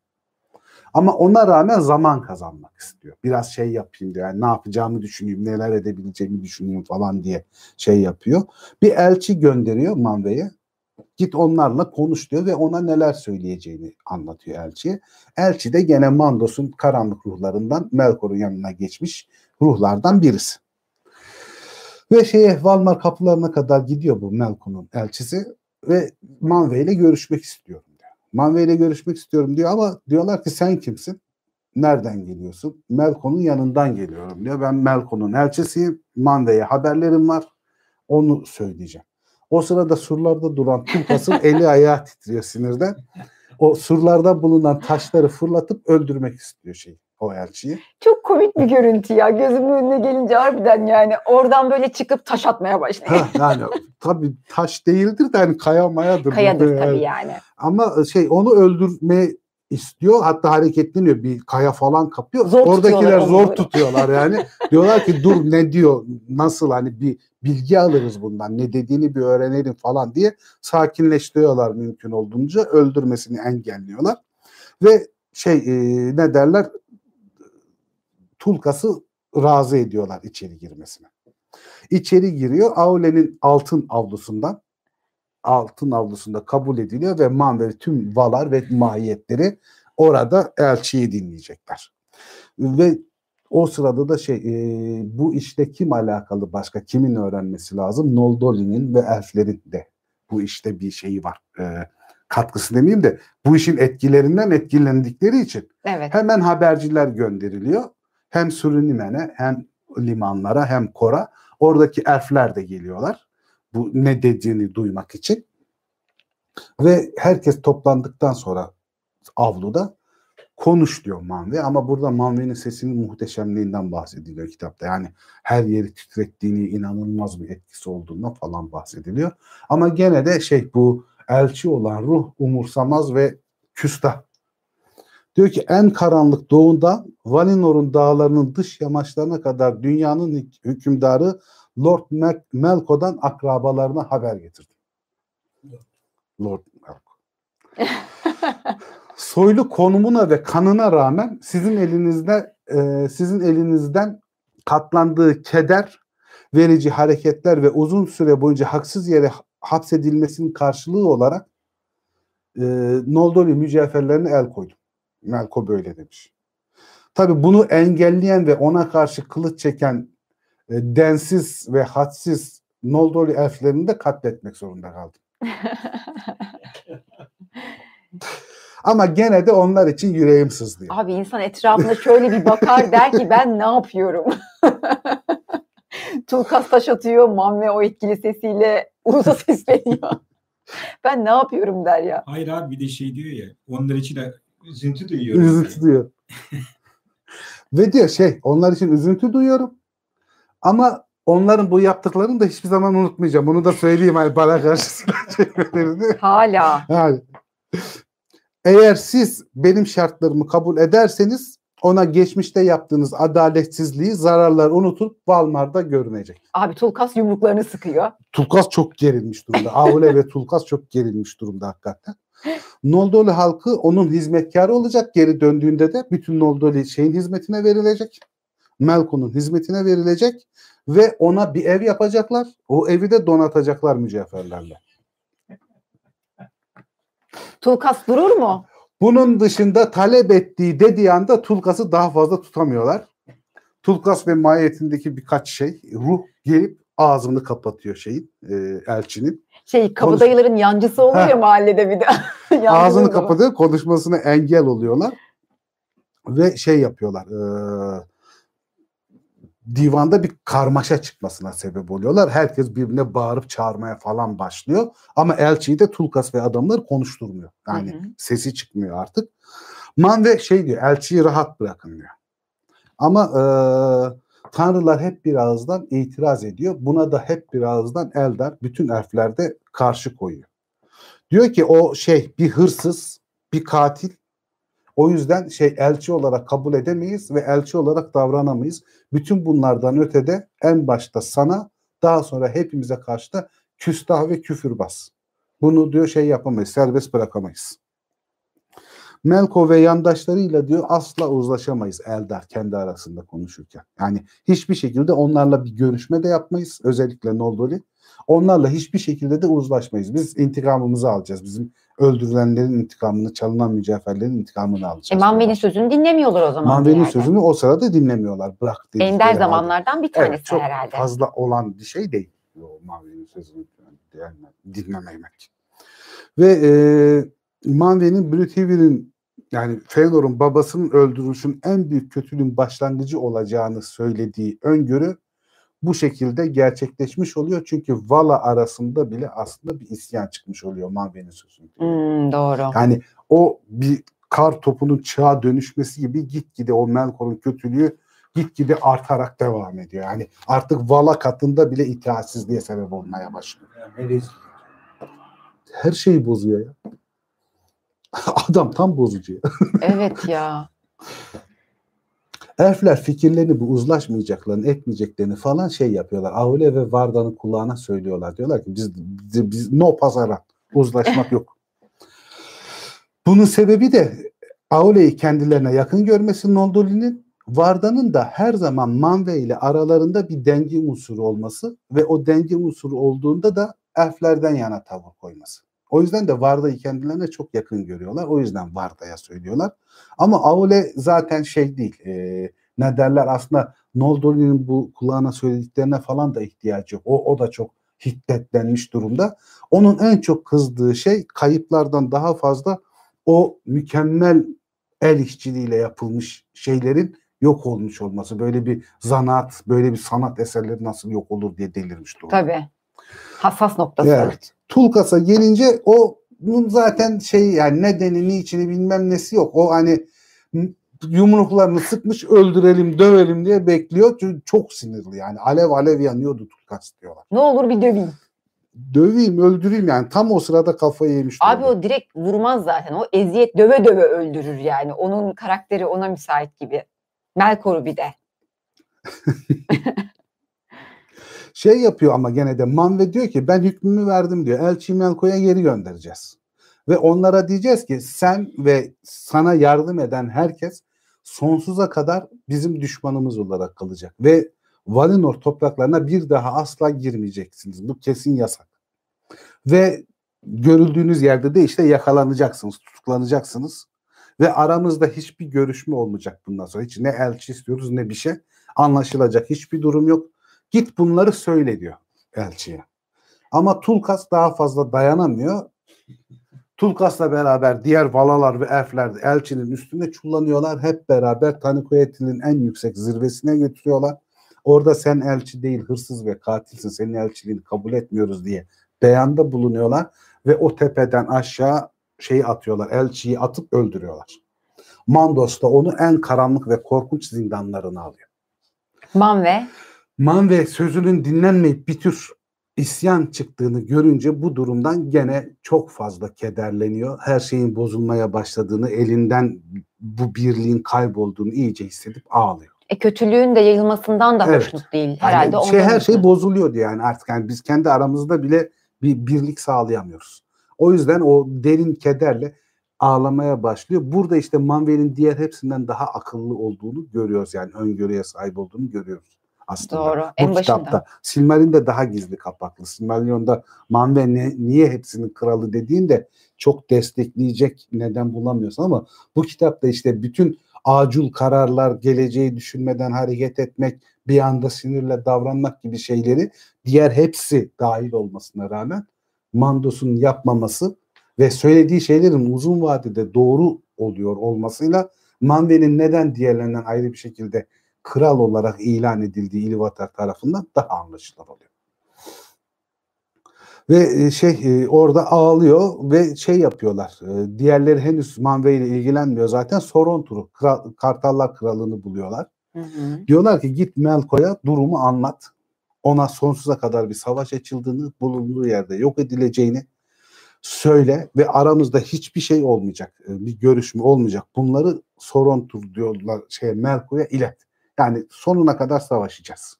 Speaker 3: Ama ona rağmen zaman kazanmak istiyor. Biraz şey yapayım diyor. Yani ne yapacağımı düşüneyim, neler edebileceğimi düşüneyim falan diye şey yapıyor. Bir elçi gönderiyor Manve'ye. Git onlarla konuş diyor ve ona neler söyleyeceğini anlatıyor elçiye. Elçi de gene Mandos'un karanlık ruhlarından Melkor'un yanına geçmiş ruhlardan birisi. Ve şeye Valmar kapılarına kadar gidiyor bu Melkon'un elçisi ve Manve ile görüşmek istiyorum diyor. Manve ile görüşmek istiyorum diyor ama diyorlar ki sen kimsin? Nereden geliyorsun? Melkon'un yanından geliyorum diyor. Ben Melkon'un elçisiyim. Manve'ye haberlerim var. Onu söyleyeceğim. O sırada surlarda duran Tulkas'ın eli ayağı titriyor sinirden. O surlarda bulunan taşları fırlatıp öldürmek istiyor şey o elçiyi.
Speaker 2: Çok komik bir görüntü ya. Gözümün önüne gelince harbiden yani oradan böyle çıkıp taş atmaya başlıyor.
Speaker 3: Ha, yani tabii taş değildir de hani kaya mayadır.
Speaker 2: Kayadır tabii yani.
Speaker 3: Ama şey onu öldürme istiyor. Hatta hareketleniyor. Bir kaya falan kapıyor.
Speaker 2: Zor
Speaker 3: Oradakiler zor
Speaker 2: onu
Speaker 3: tutuyorlar yani. Diyorlar ki dur ne diyor? Nasıl hani bir bilgi alırız bundan. Ne dediğini bir öğrenelim falan diye sakinleştiriyorlar mümkün olduğunca. Öldürmesini engelliyorlar. Ve şey e, ne derler? Tulkas'ı razı ediyorlar içeri girmesine. İçeri giriyor. Aule'nin altın avlusundan altın avlusunda kabul ediliyor ve Manver tüm valar ve mahiyetleri orada elçiyi dinleyecekler. Ve o sırada da şey e, bu işte kim alakalı başka kimin öğrenmesi lazım? Noldoli'nin ve elflerin de bu işte bir şeyi var. E, katkısı demeyeyim de bu işin etkilerinden etkilendikleri için
Speaker 2: Evet.
Speaker 3: hemen haberciler gönderiliyor. Hem Sürünimen'e hem limanlara hem Kor'a oradaki elfler de geliyorlar. Bu ne dediğini duymak için. Ve herkes toplandıktan sonra avluda konuş diyor Manve ama burada Manve'nin sesinin muhteşemliğinden bahsediliyor kitapta. Yani her yeri titrettiğini, inanılmaz bir etkisi olduğundan falan bahsediliyor. Ama gene de şey bu elçi olan ruh umursamaz ve küstah. Diyor ki en karanlık doğuda Valinor'un dağlarının dış yamaçlarına kadar dünyanın hük- hükümdarı Lord Mel- Melko'dan akrabalarına haber getirdim. Lord Melko. Soylu konumuna ve kanına rağmen sizin elinizde e, sizin elinizden katlandığı keder verici hareketler ve uzun süre boyunca haksız yere hapsedilmesinin karşılığı olarak e, Noldori mücevherlerine el koydum. Melko böyle demiş. Tabi bunu engelleyen ve ona karşı kılıç çeken e, densiz ve hadsiz Noldori elflerini de katletmek zorunda kaldım. Ama gene de onlar için yüreğim sızlıyor.
Speaker 2: Abi insan etrafına şöyle bir bakar der ki ben ne yapıyorum? Tulkas taş atıyor, Manve o etkili sesiyle ulusa sesleniyor. ben ne yapıyorum der ya.
Speaker 4: Hayır abi bir de şey diyor ya onlar için de üzüntü duyuyorum.
Speaker 3: Üzüntü duyuyor. Ve diyor şey onlar için üzüntü duyuyorum. Ama onların bu yaptıklarını da hiçbir zaman unutmayacağım. Bunu da söyleyeyim hani bana çekmelerini.
Speaker 2: Hala.
Speaker 3: Yani eğer siz benim şartlarımı kabul ederseniz ona geçmişte yaptığınız adaletsizliği, zararlar unutup Valmar'da görünecek.
Speaker 2: Abi Tulkas yumruklarını sıkıyor.
Speaker 3: Tulkas çok gerilmiş durumda. Aule ve Tulkas çok gerilmiş durumda hakikaten. Noldoli halkı onun hizmetkarı olacak. Geri döndüğünde de bütün Noldoli şeyin hizmetine verilecek. Melkon'un hizmetine verilecek ve ona bir ev yapacaklar. O evi de donatacaklar mücevherlerle.
Speaker 2: Tulkas durur mu?
Speaker 3: Bunun dışında talep ettiği dediği anda Tulkas'ı daha fazla tutamıyorlar. Tulkas ve mahiyetindeki birkaç şey ruh gelip ağzını kapatıyor şeyin e, elçinin.
Speaker 2: Şey kabadayıların yancısı oluyor ya mahallede bir de.
Speaker 3: Ağzını kapatıyor konuşmasına engel oluyorlar ve şey yapıyorlar e, divanda bir karmaşa çıkmasına sebep oluyorlar. Herkes birbirine bağırıp çağırmaya falan başlıyor. Ama elçiyi de Tulkas ve adamları konuşturmuyor. Yani
Speaker 2: Hı hı.
Speaker 3: sesi çıkmıyor artık. Manve şey diyor elçiyi rahat bırakın diyor. Ama e, tanrılar hep bir ağızdan itiraz ediyor. Buna da hep bir ağızdan Eldar bütün elfler de karşı koyuyor. Diyor ki o şey bir hırsız, bir katil O yüzden şey elçi olarak kabul edemeyiz ve elçi olarak davranamayız. Bütün bunlardan ötede en başta sana daha sonra hepimize karşı da küstah ve küfürbaz. Bunu diyor şey yapamayız, serbest bırakamayız. Melko ve yandaşlarıyla diyor asla uzlaşamayız Eldar kendi arasında konuşurken. Yani hiçbir şekilde onlarla bir görüşme de yapmayız. Özellikle Noldori. Onlarla hiçbir şekilde de uzlaşmayız. Biz intikamımızı alacağız. Bizim öldürülenlerin intikamını, çalınan mücevherlerin intikamını alacağız.
Speaker 2: E, Manve'nin sözünü dinlemiyorlar o zaman.
Speaker 3: Manve'nin sözünü o sırada dinlemiyorlar. Bırak
Speaker 2: Ender zamanlardan bir tanesi
Speaker 3: Evet, çok
Speaker 2: herhalde.
Speaker 3: fazla olan bir şey değil. Manve'nin sözünü yani dinlememek. Ve e, Manve'nin Brüthevir'in yani Feanor'un babasının öldürülüşün en büyük kötülüğün başlangıcı olacağını söylediği öngörü bu şekilde gerçekleşmiş oluyor. Çünkü Vala arasında bile aslında bir isyan çıkmış oluyor Manve'nin sözünde.
Speaker 2: Hmm, doğru.
Speaker 3: Yani o bir kar topunun çığa dönüşmesi gibi gitgide o Melkor'un kötülüğü gitgide artarak devam ediyor. Yani artık Vala katında bile itaatsizliğe sebep olmaya başlıyor. Her şeyi bozuyor ya. Adam tam bozucu.
Speaker 2: Evet ya.
Speaker 3: Elfler fikirlerini bu uzlaşmayacaklarını, etmeyeceklerini falan şey yapıyorlar. Aule ve Varda'nın kulağına söylüyorlar. Diyorlar ki biz, biz, biz no pazara uzlaşmak yok. Bunun sebebi de Aule'yi kendilerine yakın görmesi Noldoli'nin Varda'nın da her zaman Manve ile aralarında bir denge unsuru olması ve o denge unsuru olduğunda da elflerden yana tavır koyması. O yüzden de Varda'yı kendilerine çok yakın görüyorlar. O yüzden Varda'ya söylüyorlar. Ama Aule zaten şey değil. E, ne derler aslında Noldoli'nin bu kulağına söylediklerine falan da ihtiyacı yok. O, o da çok hiddetlenmiş durumda. Onun en çok kızdığı şey kayıplardan daha fazla o mükemmel el işçiliğiyle yapılmış şeylerin yok olmuş olması. Böyle bir zanaat, böyle bir sanat eserleri nasıl yok olur diye delirmiş durumda.
Speaker 2: Tabii. Hassas noktası.
Speaker 3: Evet. Tulkas'a gelince o bunun zaten şey yani nedeni niçini bilmem nesi yok. O hani yumruklarını sıkmış öldürelim dövelim diye bekliyor. Çünkü çok sinirli yani. Alev alev yanıyordu Tulkas diyorlar.
Speaker 2: Ne olur bir döveyim.
Speaker 3: Döveyim öldüreyim yani. Tam o sırada kafayı yemiş.
Speaker 2: Abi
Speaker 3: durumda.
Speaker 2: o direkt vurmaz zaten. O eziyet döve döve öldürür yani. Onun karakteri ona müsait gibi. Melkor'u bir de.
Speaker 3: Şey yapıyor ama gene de Manve diyor ki ben hükmümü verdim diyor. Elçi Melko'ya geri göndereceğiz. Ve onlara diyeceğiz ki sen ve sana yardım eden herkes sonsuza kadar bizim düşmanımız olarak kalacak. Ve Valinor topraklarına bir daha asla girmeyeceksiniz. Bu kesin yasak. Ve görüldüğünüz yerde de işte yakalanacaksınız, tutuklanacaksınız. Ve aramızda hiçbir görüşme olmayacak bundan sonra. Hiç ne elçi istiyoruz ne bir şey. Anlaşılacak hiçbir durum yok. Git bunları söyle diyor elçiye. Ama Tulkas daha fazla dayanamıyor. Tulkas'la beraber diğer valalar ve elfler de elçinin üstünde çullanıyorlar. Hep beraber Tanikoyeti'nin en yüksek zirvesine götürüyorlar. Orada sen elçi değil hırsız ve katilsin senin elçiliğini kabul etmiyoruz diye beyanda bulunuyorlar. Ve o tepeden aşağı şeyi atıyorlar elçiyi atıp öldürüyorlar. Mandos da onu en karanlık ve korkunç zindanlarına alıyor.
Speaker 2: Manve.
Speaker 3: Manve sözünün dinlenmeyip bir tür isyan çıktığını görünce bu durumdan gene çok fazla kederleniyor. Her şeyin bozulmaya başladığını, elinden bu birliğin kaybolduğunu iyice hissedip ağlıyor.
Speaker 2: E, kötülüğün de yayılmasından da
Speaker 3: Evet.
Speaker 2: hoşnut değil.
Speaker 3: Yani
Speaker 2: Herhalde
Speaker 3: şey,
Speaker 2: ondan
Speaker 3: her şey bozuluyordu yani artık yani biz kendi aramızda bile bir birlik sağlayamıyoruz. O yüzden o derin kederle ağlamaya başlıyor. Burada işte Manve'nin diğer hepsinden daha akıllı olduğunu görüyoruz yani öngörüye sahip olduğunu görüyoruz aslında.
Speaker 2: Doğru.
Speaker 3: Bu
Speaker 2: En başında.
Speaker 3: kitapta. Silmaril'de daha gizli kapaklı. Silmarillion'da Manve ne, niye hepsinin kralı dediğinde çok destekleyecek neden bulamıyorsun ama bu kitapta işte bütün acil kararlar, geleceği düşünmeden hareket etmek, bir anda sinirle davranmak gibi şeyleri diğer hepsi dahil olmasına rağmen Mandos'un yapmaması ve söylediği şeylerin uzun vadede doğru oluyor olmasıyla Manve'nin neden diğerlerinden ayrı bir şekilde kral olarak ilan edildiği İlvatar tarafından daha anlaşılır oluyor. Ve e, şey e, orada ağlıyor ve şey yapıyorlar. e, Diğerleri henüz Manve ile ilgilenmiyor zaten. Sorontur'u, Kral, Kartallar Kralı'nı buluyorlar.
Speaker 2: Hı hı.
Speaker 3: Diyorlar ki git Melko'ya durumu anlat. Ona sonsuza kadar bir savaş açıldığını, bulunduğu yerde yok edileceğini, söyle ve aramızda hiçbir şey olmayacak. Bir görüşme olmayacak. Bunları Sorontur diyorlar şey Melkor'a ilet. Yani sonuna kadar savaşacağız.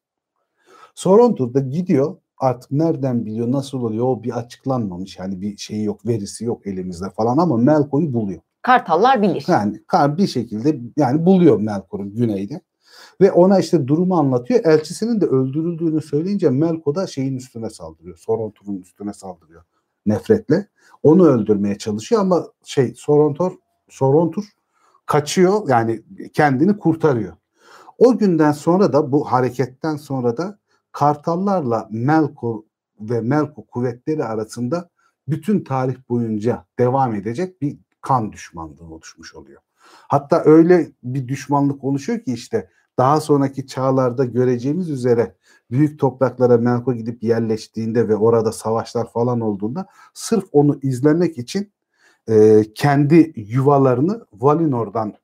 Speaker 3: Sorontur da gidiyor artık nereden biliyor nasıl oluyor o bir açıklanmamış yani bir şeyi yok verisi yok elimizde falan ama Melkor'u buluyor.
Speaker 2: Kartallar bilir.
Speaker 3: Yani kar bir şekilde yani buluyor Melkor'u güneyde. Ve ona işte durumu anlatıyor. Elçisinin de öldürüldüğünü söyleyince Melko da şeyin üstüne saldırıyor. Sorontor'un üstüne saldırıyor nefretle. Onu öldürmeye çalışıyor ama şey Sorontor Sorontur kaçıyor yani kendini kurtarıyor. O günden sonra da bu hareketten sonra da Kartallarla Melko ve Melko kuvvetleri arasında bütün tarih boyunca devam edecek bir kan düşmanlığı oluşmuş oluyor. Hatta öyle bir düşmanlık oluşuyor ki işte daha sonraki çağlarda göreceğimiz üzere büyük topraklara Melko gidip yerleştiğinde ve orada savaşlar falan olduğunda sırf onu izlemek için e, kendi yuvalarını Valinor'dan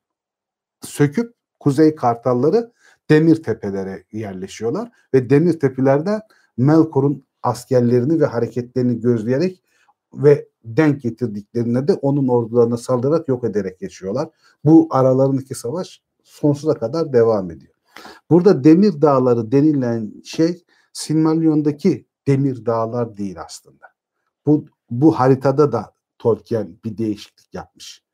Speaker 3: söküp Kuzey Kartalları Demir Tepelere yerleşiyorlar ve Demir Tepelerden Melkor'un askerlerini ve hareketlerini gözleyerek ve denk getirdiklerine de onun ordularına saldırarak yok ederek yaşıyorlar. Bu aralarındaki savaş sonsuza kadar devam ediyor. Burada Demir Dağları denilen şey Silmarillion'daki Demir Dağlar değil aslında. Bu bu haritada da Tolkien bir değişiklik yapmış.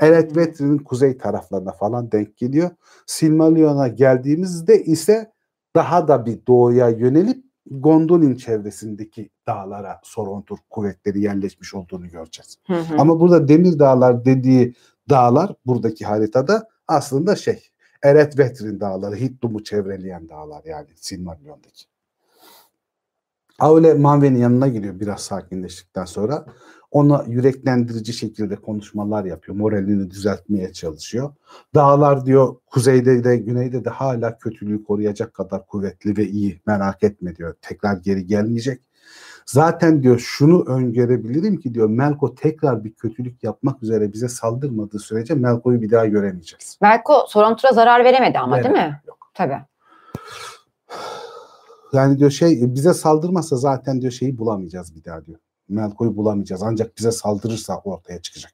Speaker 3: Eret Vetri'nin kuzey taraflarına falan denk geliyor. Silmarillion'a geldiğimizde ise daha da bir doğuya yönelip Gondolin çevresindeki dağlara Sorontur kuvvetleri yerleşmiş olduğunu göreceğiz.
Speaker 2: Hı hı.
Speaker 3: Ama burada Demir Dağlar dediği dağlar buradaki haritada aslında şey Eret Vetrin dağları, Hittum'u çevreleyen dağlar yani Silmarillion'daki. Aule Manve'nin yanına gidiyor biraz sakinleştikten sonra. Ona yüreklendirici şekilde konuşmalar yapıyor. Moralini düzeltmeye çalışıyor. Dağlar diyor kuzeyde de güneyde de hala kötülüğü koruyacak kadar kuvvetli ve iyi. Merak etme diyor. Tekrar geri gelmeyecek. Zaten diyor şunu öngörebilirim ki diyor Melko tekrar bir kötülük yapmak üzere bize saldırmadığı sürece Melko'yu bir daha göremeyeceğiz.
Speaker 2: Melko Sorontur'a zarar veremedi ama değil mi?
Speaker 3: Yok.
Speaker 2: Tabii.
Speaker 3: Yani diyor şey bize saldırmazsa zaten diyor şeyi bulamayacağız bir daha diyor. Melko'yu bulamayacağız. Ancak bize saldırırsa ortaya çıkacak.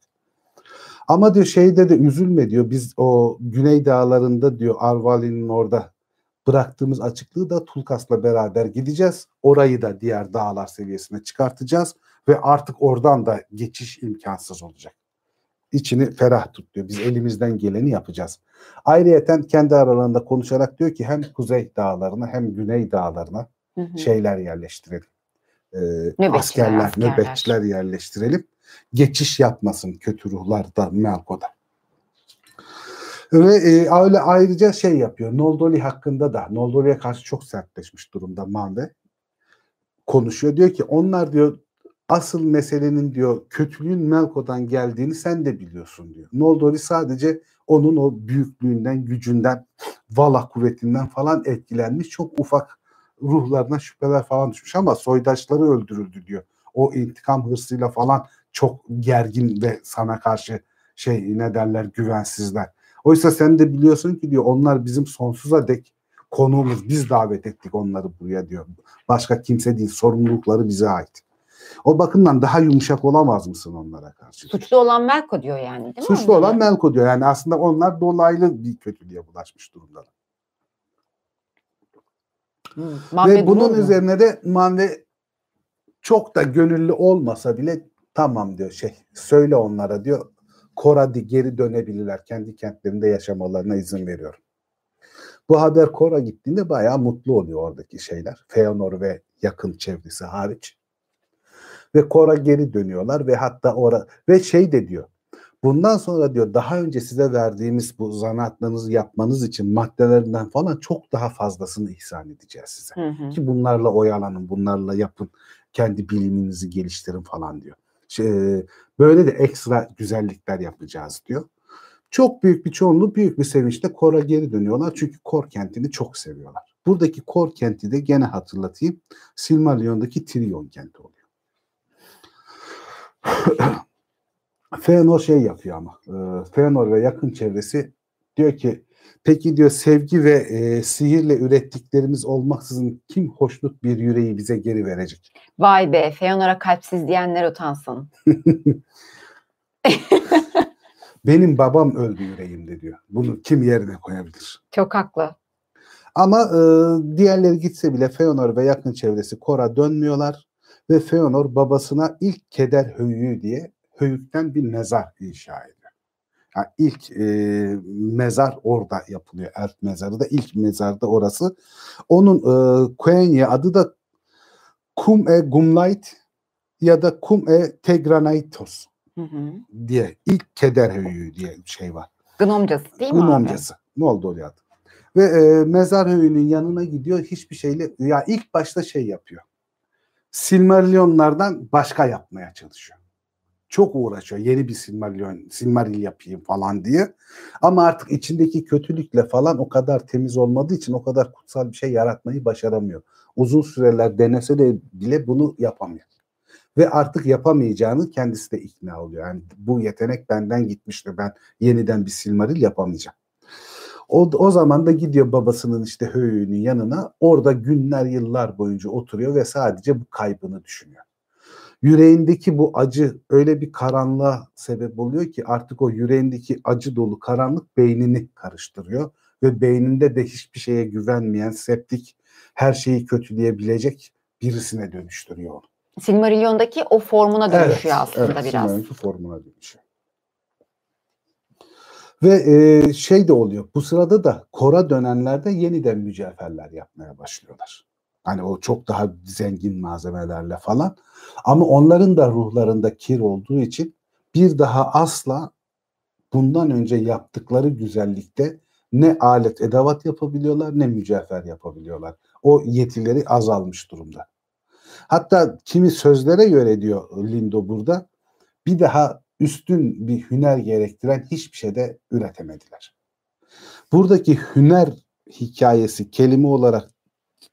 Speaker 3: Ama diyor şeyde de üzülme diyor. Biz o Güney Dağları'nda diyor Arvali'nin orada bıraktığımız açıklığı da Tulkas'la beraber gideceğiz. Orayı da diğer dağlar seviyesine çıkartacağız ve artık oradan da geçiş imkansız olacak. İçini ferah tut diyor. Biz elimizden geleni yapacağız. Ayrıyeten kendi aralarında konuşarak diyor ki hem kuzey dağlarına hem güney dağlarına
Speaker 2: Hı hı.
Speaker 3: şeyler yerleştirelim. Ee,
Speaker 2: Nöbetçiler,
Speaker 3: askerler,
Speaker 2: askerler.
Speaker 3: nöbetçiler yerleştirelim. Geçiş yapmasın kötü ruhlar da Melko'da. Ve e, öyle ayrıca şey yapıyor. Noldoli hakkında da Noldoli'ye karşı çok sertleşmiş durumda Manve. Konuşuyor. Diyor ki onlar diyor asıl meselenin diyor kötülüğün Melko'dan geldiğini sen de biliyorsun diyor. Noldoli sadece onun o büyüklüğünden, gücünden, Vala kuvvetinden falan etkilenmiş. Çok ufak ruhlarına şüpheler falan düşmüş ama soydaşları öldürüldü diyor. O intikam hırsıyla falan çok gergin ve sana karşı şey ne derler güvensizler. Oysa sen de biliyorsun ki diyor onlar bizim sonsuza dek konuğumuz. Biz davet ettik onları buraya diyor. Başka kimse değil. Sorumlulukları bize ait. O bakımdan daha yumuşak olamaz mısın onlara karşı?
Speaker 2: Suçlu olan Melko diyor yani değil mi?
Speaker 3: Suçlu olan Melko diyor. Yani aslında onlar dolaylı bir kötülüğe bulaşmış durumdalar.
Speaker 2: Manve
Speaker 3: Ve bunun üzerine de Manve çok da gönüllü olmasa bile tamam diyor şey söyle onlara diyor Koradi geri dönebilirler. Kendi kentlerinde yaşamalarına izin veriyorum. Bu haber Kora gittiğinde bayağı mutlu oluyor oradaki şeyler. Feanor ve yakın çevresi hariç. Ve Kora geri dönüyorlar ve hatta ora ve şey de diyor. Bundan sonra diyor daha önce size verdiğimiz bu zanaatlarınızı yapmanız için maddelerinden falan çok daha fazlasını ihsan edeceğiz size
Speaker 2: Hı hı.
Speaker 3: ki bunlarla oyalanın, bunlarla yapın, kendi biliminizi geliştirin falan diyor. Şey, böyle de ekstra güzellikler yapacağız diyor. Çok büyük bir çoğunluğu büyük bir sevinçle Kor'a geri dönüyorlar çünkü Kor kentini çok seviyorlar. Buradaki Kor kenti de gene hatırlatayım Silmarillion'daki Trion kenti oluyor. Feanor şey yapıyor ama e, Feanor ve yakın çevresi diyor ki Peki diyor sevgi ve e, sihirle ürettiklerimiz olmaksızın kim hoşnut bir yüreği bize geri verecek?
Speaker 2: Vay be Feonor'a kalpsiz diyenler utansın.
Speaker 3: Benim babam öldü yüreğimde diyor. Bunu kim yerine koyabilir?
Speaker 2: Çok haklı.
Speaker 3: Ama e, diğerleri gitse bile Feanor ve yakın çevresi Kor'a dönmüyorlar ve Feanor babasına ilk keder höyüğü diye höyükten bir mezar inşa ediyor. Yani ilk e, mezar orada yapılıyor. Elf mezarı da ilk mezar da orası. Onun e, Quenya adı da Kum e Gumlight ya da Kum e Tegranaitos
Speaker 2: Hı hı.
Speaker 3: diye ilk keder höyüğü diye bir şey var.
Speaker 2: Gnomcası değil mi
Speaker 3: Gun
Speaker 2: abi?
Speaker 3: Ne oldu oraya adı? Ve e, mezar höyüğünün yanına gidiyor. Hiçbir şeyle ya ilk başta şey yapıyor. Silmarillionlardan başka yapmaya çalışıyor. Çok uğraşıyor. Yeni bir Silmarillion, Silmaril yapayım falan diye. Ama artık içindeki kötülükle falan o kadar temiz olmadığı için o kadar kutsal bir şey yaratmayı başaramıyor. Uzun süreler denese de bile bunu yapamıyor. Ve artık yapamayacağını kendisi de ikna oluyor. Yani bu yetenek benden gitmişti. Ben yeniden bir Silmaril yapamayacağım. O, o zaman da gidiyor babasının işte höyüğünün yanına. Orada günler yıllar boyunca oturuyor ve sadece bu kaybını düşünüyor. Yüreğindeki bu acı öyle bir karanlığa sebep oluyor ki artık o yüreğindeki acı dolu karanlık beynini karıştırıyor. Ve beyninde de hiçbir şeye güvenmeyen, septik, her şeyi kötüleyebilecek birisine dönüştürüyor onu.
Speaker 2: Silmarillion'daki o formuna dönüşüyor aslında
Speaker 3: evet,
Speaker 2: biraz.
Speaker 3: Silmarillion'un formuna dönüşüyor. Ve e, şey de oluyor. Bu sırada da Kor'a dönenlerde yeniden mücevherler yapmaya başlıyorlar. Hani o çok daha zengin malzemelerle falan. Ama onların da ruhlarında kir olduğu için bir daha asla bundan önce yaptıkları güzellikte ne alet edevat yapabiliyorlar ne mücevher yapabiliyorlar. O yetileri azalmış durumda. Hatta kimi sözlere göre diyor Lindo burada bir daha üstün bir hüner gerektiren hiçbir şey de üretemediler. Buradaki hüner hikayesi kelime olarak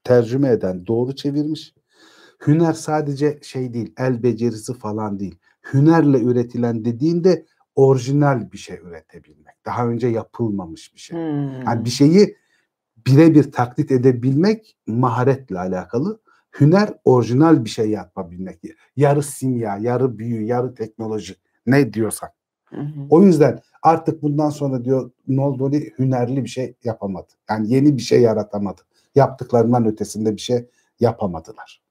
Speaker 3: tercüme eden doğru çevirmiş. Hüner sadece şey değil, el becerisi falan değil. Hünerle üretilen dediğinde orijinal bir şey üretebilmek. Daha önce yapılmamış bir şey.
Speaker 2: Hmm.
Speaker 3: Yani bir şeyi birebir taklit edebilmek maharetle alakalı. Hüner orijinal bir şey yapabilmek. Yarı simya, yarı büyü, yarı teknoloji ne diyorsak.
Speaker 2: Hı hı.
Speaker 3: O yüzden artık bundan sonra diyor Noldori hünerli bir şey yapamadı. Yani yeni bir şey yaratamadı. Yaptıklarından ötesinde bir şey yapamadılar.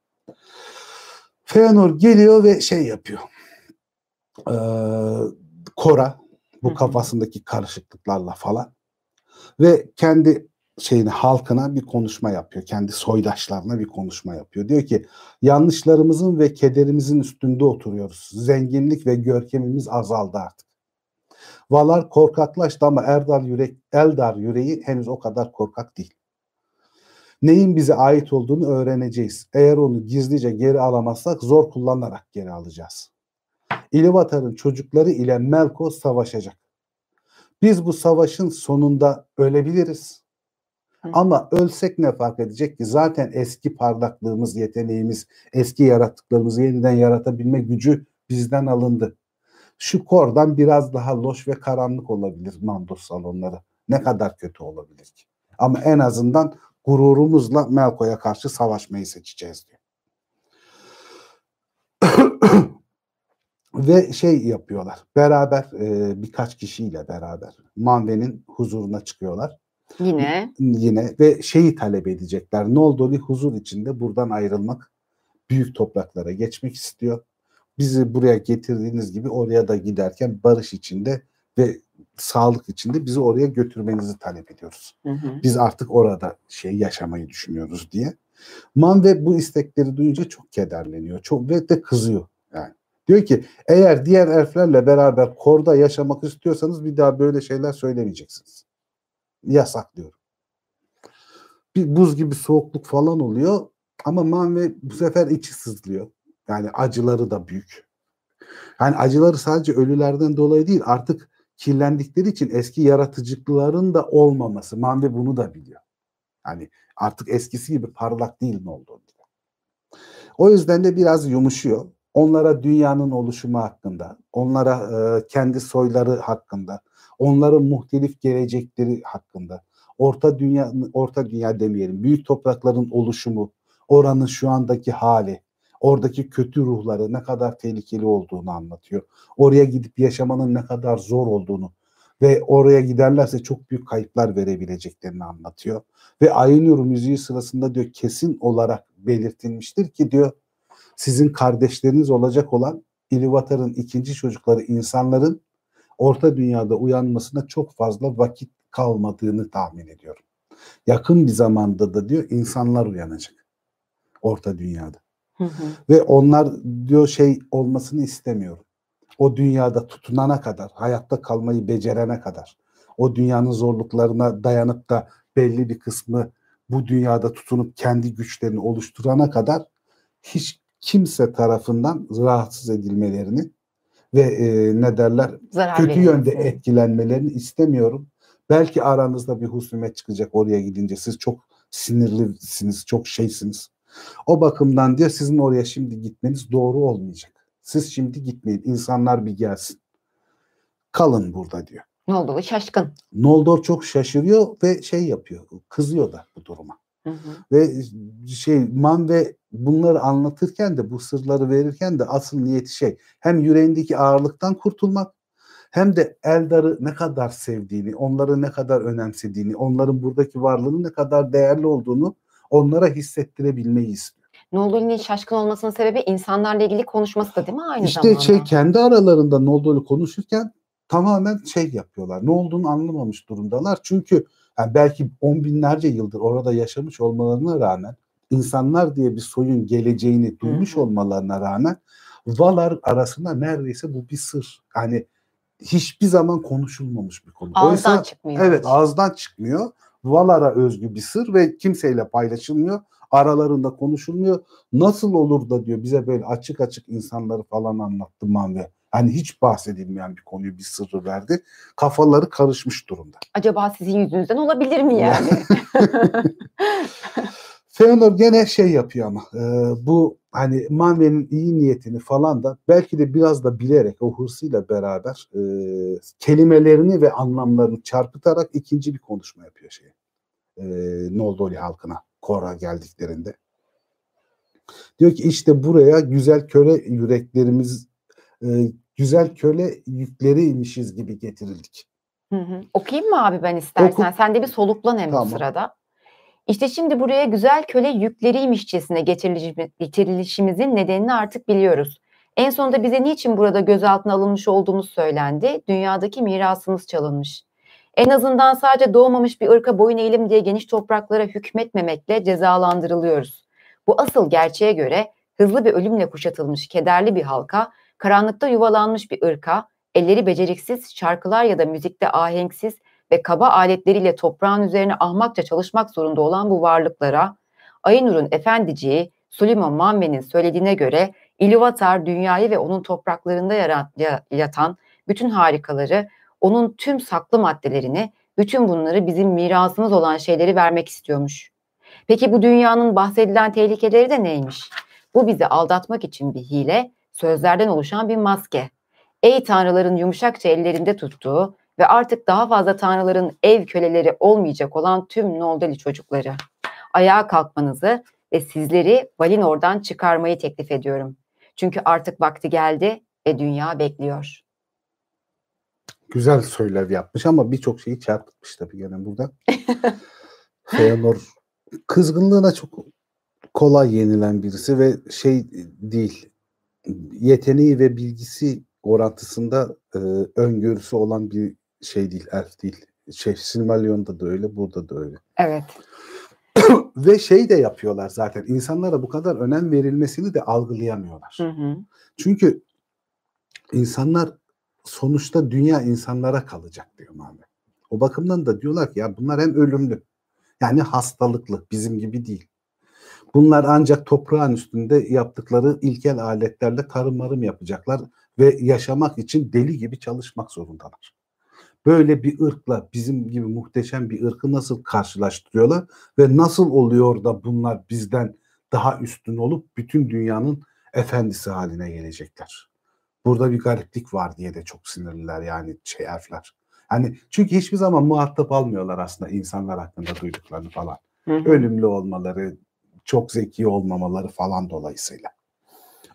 Speaker 3: Feanor geliyor ve şey yapıyor. Ee, Kora bu kafasındaki karışıklıklarla falan ve kendi şeyini halkına bir konuşma yapıyor. Kendi soydaşlarına bir konuşma yapıyor. Diyor ki yanlışlarımızın ve kederimizin üstünde oturuyoruz. Zenginlik ve görkemimiz azaldı artık. Valar korkaklaştı ama Erdar yürek, Eldar yüreği henüz o kadar korkak değil. Neyin bize ait olduğunu öğreneceğiz. Eğer onu gizlice geri alamazsak zor kullanarak geri alacağız. İlivatar'ın çocukları ile Melkos savaşacak. Biz bu savaşın sonunda ölebiliriz.
Speaker 2: Hı.
Speaker 3: Ama ölsek ne fark edecek ki? Zaten eski parlaklığımız, yeteneğimiz, eski yarattıklarımızı yeniden yaratabilme gücü bizden alındı. Şu kordan biraz daha loş ve karanlık olabilir Mandos salonları. Ne kadar kötü olabilir ki? Ama en azından gururumuzla Melko'ya karşı savaşmayı seçeceğiz diyor. Ve şey yapıyorlar. Beraber e, birkaç kişiyle beraber Manve'nin huzuruna çıkıyorlar
Speaker 2: Yine
Speaker 3: yine ve şeyi talep edecekler. Bir huzur içinde buradan ayrılmak, büyük topraklara geçmek istiyor. Bizi buraya getirdiğiniz gibi oraya da giderken barış içinde ve sağlık içinde bizi oraya götürmenizi talep ediyoruz.
Speaker 2: hı hı.
Speaker 3: Biz artık orada şey yaşamayı düşünüyoruz diye. Manve bu istekleri duyunca çok kederleniyor. Çok ve de kızıyor yani. Diyor ki eğer diğer elflerle beraber korda yaşamak istiyorsanız bir daha böyle şeyler söylemeyeceksiniz. Yasak diyorum. Bir buz gibi soğukluk falan oluyor ama Manve bu sefer içi sızlıyor. Yani acıları da büyük. Yani acıları sadece ölülerden dolayı değil artık kirlendikleri için eski yaratıcılıkların da olmaması. Manve bunu da biliyor. Yani artık eskisi gibi parlak değil ne oldu. O yüzden de biraz yumuşuyor. onlara dünyanın oluşumu hakkında, onlara e, kendi soyları hakkında, onların muhtelif gelecekleri hakkında, orta dünya orta dünya demeyelim, büyük toprakların oluşumu, oranın şu andaki hali, oradaki kötü ruhları ne kadar tehlikeli olduğunu anlatıyor. Oraya gidip yaşamanın ne kadar zor olduğunu ve oraya giderlerse çok büyük kayıplar verebileceklerini anlatıyor. Ve Ayınur müziği sırasında diyor kesin olarak belirtilmiştir ki diyor sizin kardeşleriniz olacak olan İlivatar'ın ikinci çocukları insanların orta dünyada uyanmasına çok fazla vakit kalmadığını tahmin ediyorum. Yakın bir zamanda da diyor insanlar uyanacak orta dünyada.
Speaker 2: Hı hı.
Speaker 3: Ve onlar diyor şey olmasını istemiyorum. O dünyada tutunana kadar, hayatta kalmayı becerene kadar, o dünyanın zorluklarına dayanıp da belli bir kısmı bu dünyada tutunup kendi güçlerini oluşturana kadar hiç kimse tarafından rahatsız edilmelerini ve e, ne derler
Speaker 2: Zarar
Speaker 3: kötü yönde
Speaker 2: verilmesi.
Speaker 3: etkilenmelerini istemiyorum. Belki aranızda bir husumet çıkacak oraya gidince. Siz çok sinirlisiniz, çok şeysiniz. O bakımdan diyor sizin oraya şimdi gitmeniz doğru olmayacak. Siz şimdi gitmeyin. İnsanlar bir gelsin. Kalın burada diyor.
Speaker 2: Ne oldu? bu? Şaşkın.
Speaker 3: Noldor çok şaşırıyor ve şey yapıyor. Kızıyor da bu duruma.
Speaker 2: Hı hı.
Speaker 3: Ve şey Man ve bunları anlatırken de bu sırları verirken de asıl niyeti şey hem yüreğindeki ağırlıktan kurtulmak hem de Eldar'ı ne kadar sevdiğini, onları ne kadar önemsediğini, onların buradaki varlığının ne kadar değerli olduğunu onlara hissettirebilmeyi istiyor.
Speaker 2: Noldor'un şaşkın olmasının sebebi insanlarla ilgili konuşması da değil mi aynı
Speaker 3: işte
Speaker 2: zamanda?
Speaker 3: şey kendi aralarında Noldor'u konuşurken tamamen şey yapıyorlar. Ne olduğunu anlamamış durumdalar. Çünkü yani belki on binlerce yıldır orada yaşamış olmalarına rağmen insanlar diye bir soyun geleceğini duymuş
Speaker 2: hı.
Speaker 3: olmalarına rağmen Valar arasında neredeyse bu bir sır. Yani hiçbir zaman konuşulmamış bir konu.
Speaker 2: Ağızdan
Speaker 3: Oysa-
Speaker 2: çıkmıyor.
Speaker 3: Evet ağızdan çıkmıyor. Valar'a özgü bir sır ve kimseyle paylaşılmıyor. Aralarında konuşulmuyor. Nasıl olur da diyor bize böyle açık açık insanları falan anlattı Manve. Hani hiç bahsedilmeyen bir konuyu bir sırrı verdi. Kafaları karışmış durumda.
Speaker 2: Acaba sizin yüzünüzden olabilir mi yani?
Speaker 3: Feanor gene şey yapıyor ama e, bu hani Manve'nin iyi niyetini falan da belki de biraz da bilerek o hırsıyla beraber e, kelimelerini ve anlamlarını çarpıtarak ikinci bir konuşma yapıyor şey. E, Noldoli halkına Kor'a geldiklerinde. Diyor ki işte buraya güzel köle yüreklerimiz e, güzel köle yükleriymişiz gibi getirildik.
Speaker 2: Hı hı. Okuyayım mı abi ben istersen?
Speaker 3: Oku.
Speaker 2: Sen de bir soluklan hem
Speaker 3: Tamam.
Speaker 2: bu sırada. İşte şimdi buraya güzel köle yükleriymişçesine getirilişimi- getirilişimizin nedenini artık biliyoruz. En sonunda bize niçin burada gözaltına alınmış olduğumuz söylendi. Dünyadaki mirasımız çalınmış. En azından sadece doğmamış bir ırka boyun eğelim diye geniş topraklara hükmetmemekle cezalandırılıyoruz. Bu asıl gerçeğe göre hızlı bir ölümle kuşatılmış kederli bir halka, karanlıkta yuvalanmış bir ırka, elleri beceriksiz, şarkılar ya da müzikte ahenksiz ve kaba aletleriyle toprağın üzerine ahmakça çalışmak zorunda olan bu varlıklara, Aynur'un efendiciği Suleiman Manve'nin söylediğine göre İluvatar dünyayı ve onun topraklarında yatan bütün harikaları, onun tüm saklı maddelerini, bütün bunları bizim mirasımız olan şeyleri vermek istiyormuş. Peki bu dünyanın bahsedilen tehlikeleri de neymiş? Bu bizi aldatmak için bir hile, sözlerden oluşan bir maske. Ey tanrıların yumuşakça ellerinde tuttuğu ve artık daha fazla tanrıların ev köleleri olmayacak olan tüm Noldali çocukları. Ayağa kalkmanızı ve sizleri Valinor'dan çıkarmayı teklif ediyorum. Çünkü artık vakti geldi ve dünya bekliyor.
Speaker 3: güzel söylev yapmış ama birçok şeyi çarpıtmış tabii gene burada. Feanor kızgınlığına çok kolay yenilen birisi ve şey değil yeteneği ve bilgisi orantısında e, öngörüsü olan bir şey değil, elf değil. Şey Silmarillion'da da öyle, burada da öyle.
Speaker 2: Evet.
Speaker 3: Ve şey de yapıyorlar zaten. insanlara bu kadar önem verilmesini de algılayamıyorlar.
Speaker 2: Hı hı.
Speaker 3: Çünkü insanlar sonuçta dünya insanlara kalacak diyor Muhammed. O bakımdan da diyorlar ki ya bunlar hem ölümlü yani hastalıklı bizim gibi değil. Bunlar ancak toprağın üstünde yaptıkları ilkel aletlerle tarım marım yapacaklar ve yaşamak için deli gibi çalışmak zorundalar. Böyle bir ırkla bizim gibi muhteşem bir ırkı nasıl karşılaştırıyorlar ve nasıl oluyor da bunlar bizden daha üstün olup bütün dünyanın efendisi haline gelecekler. Burada bir gariplik var diye de çok sinirliler yani şey elfler. Hani çünkü hiçbir zaman muhatap almıyorlar aslında insanlar hakkında duyduklarını falan.
Speaker 2: Hı hı.
Speaker 3: Ölümlü olmaları, çok zeki olmamaları falan dolayısıyla.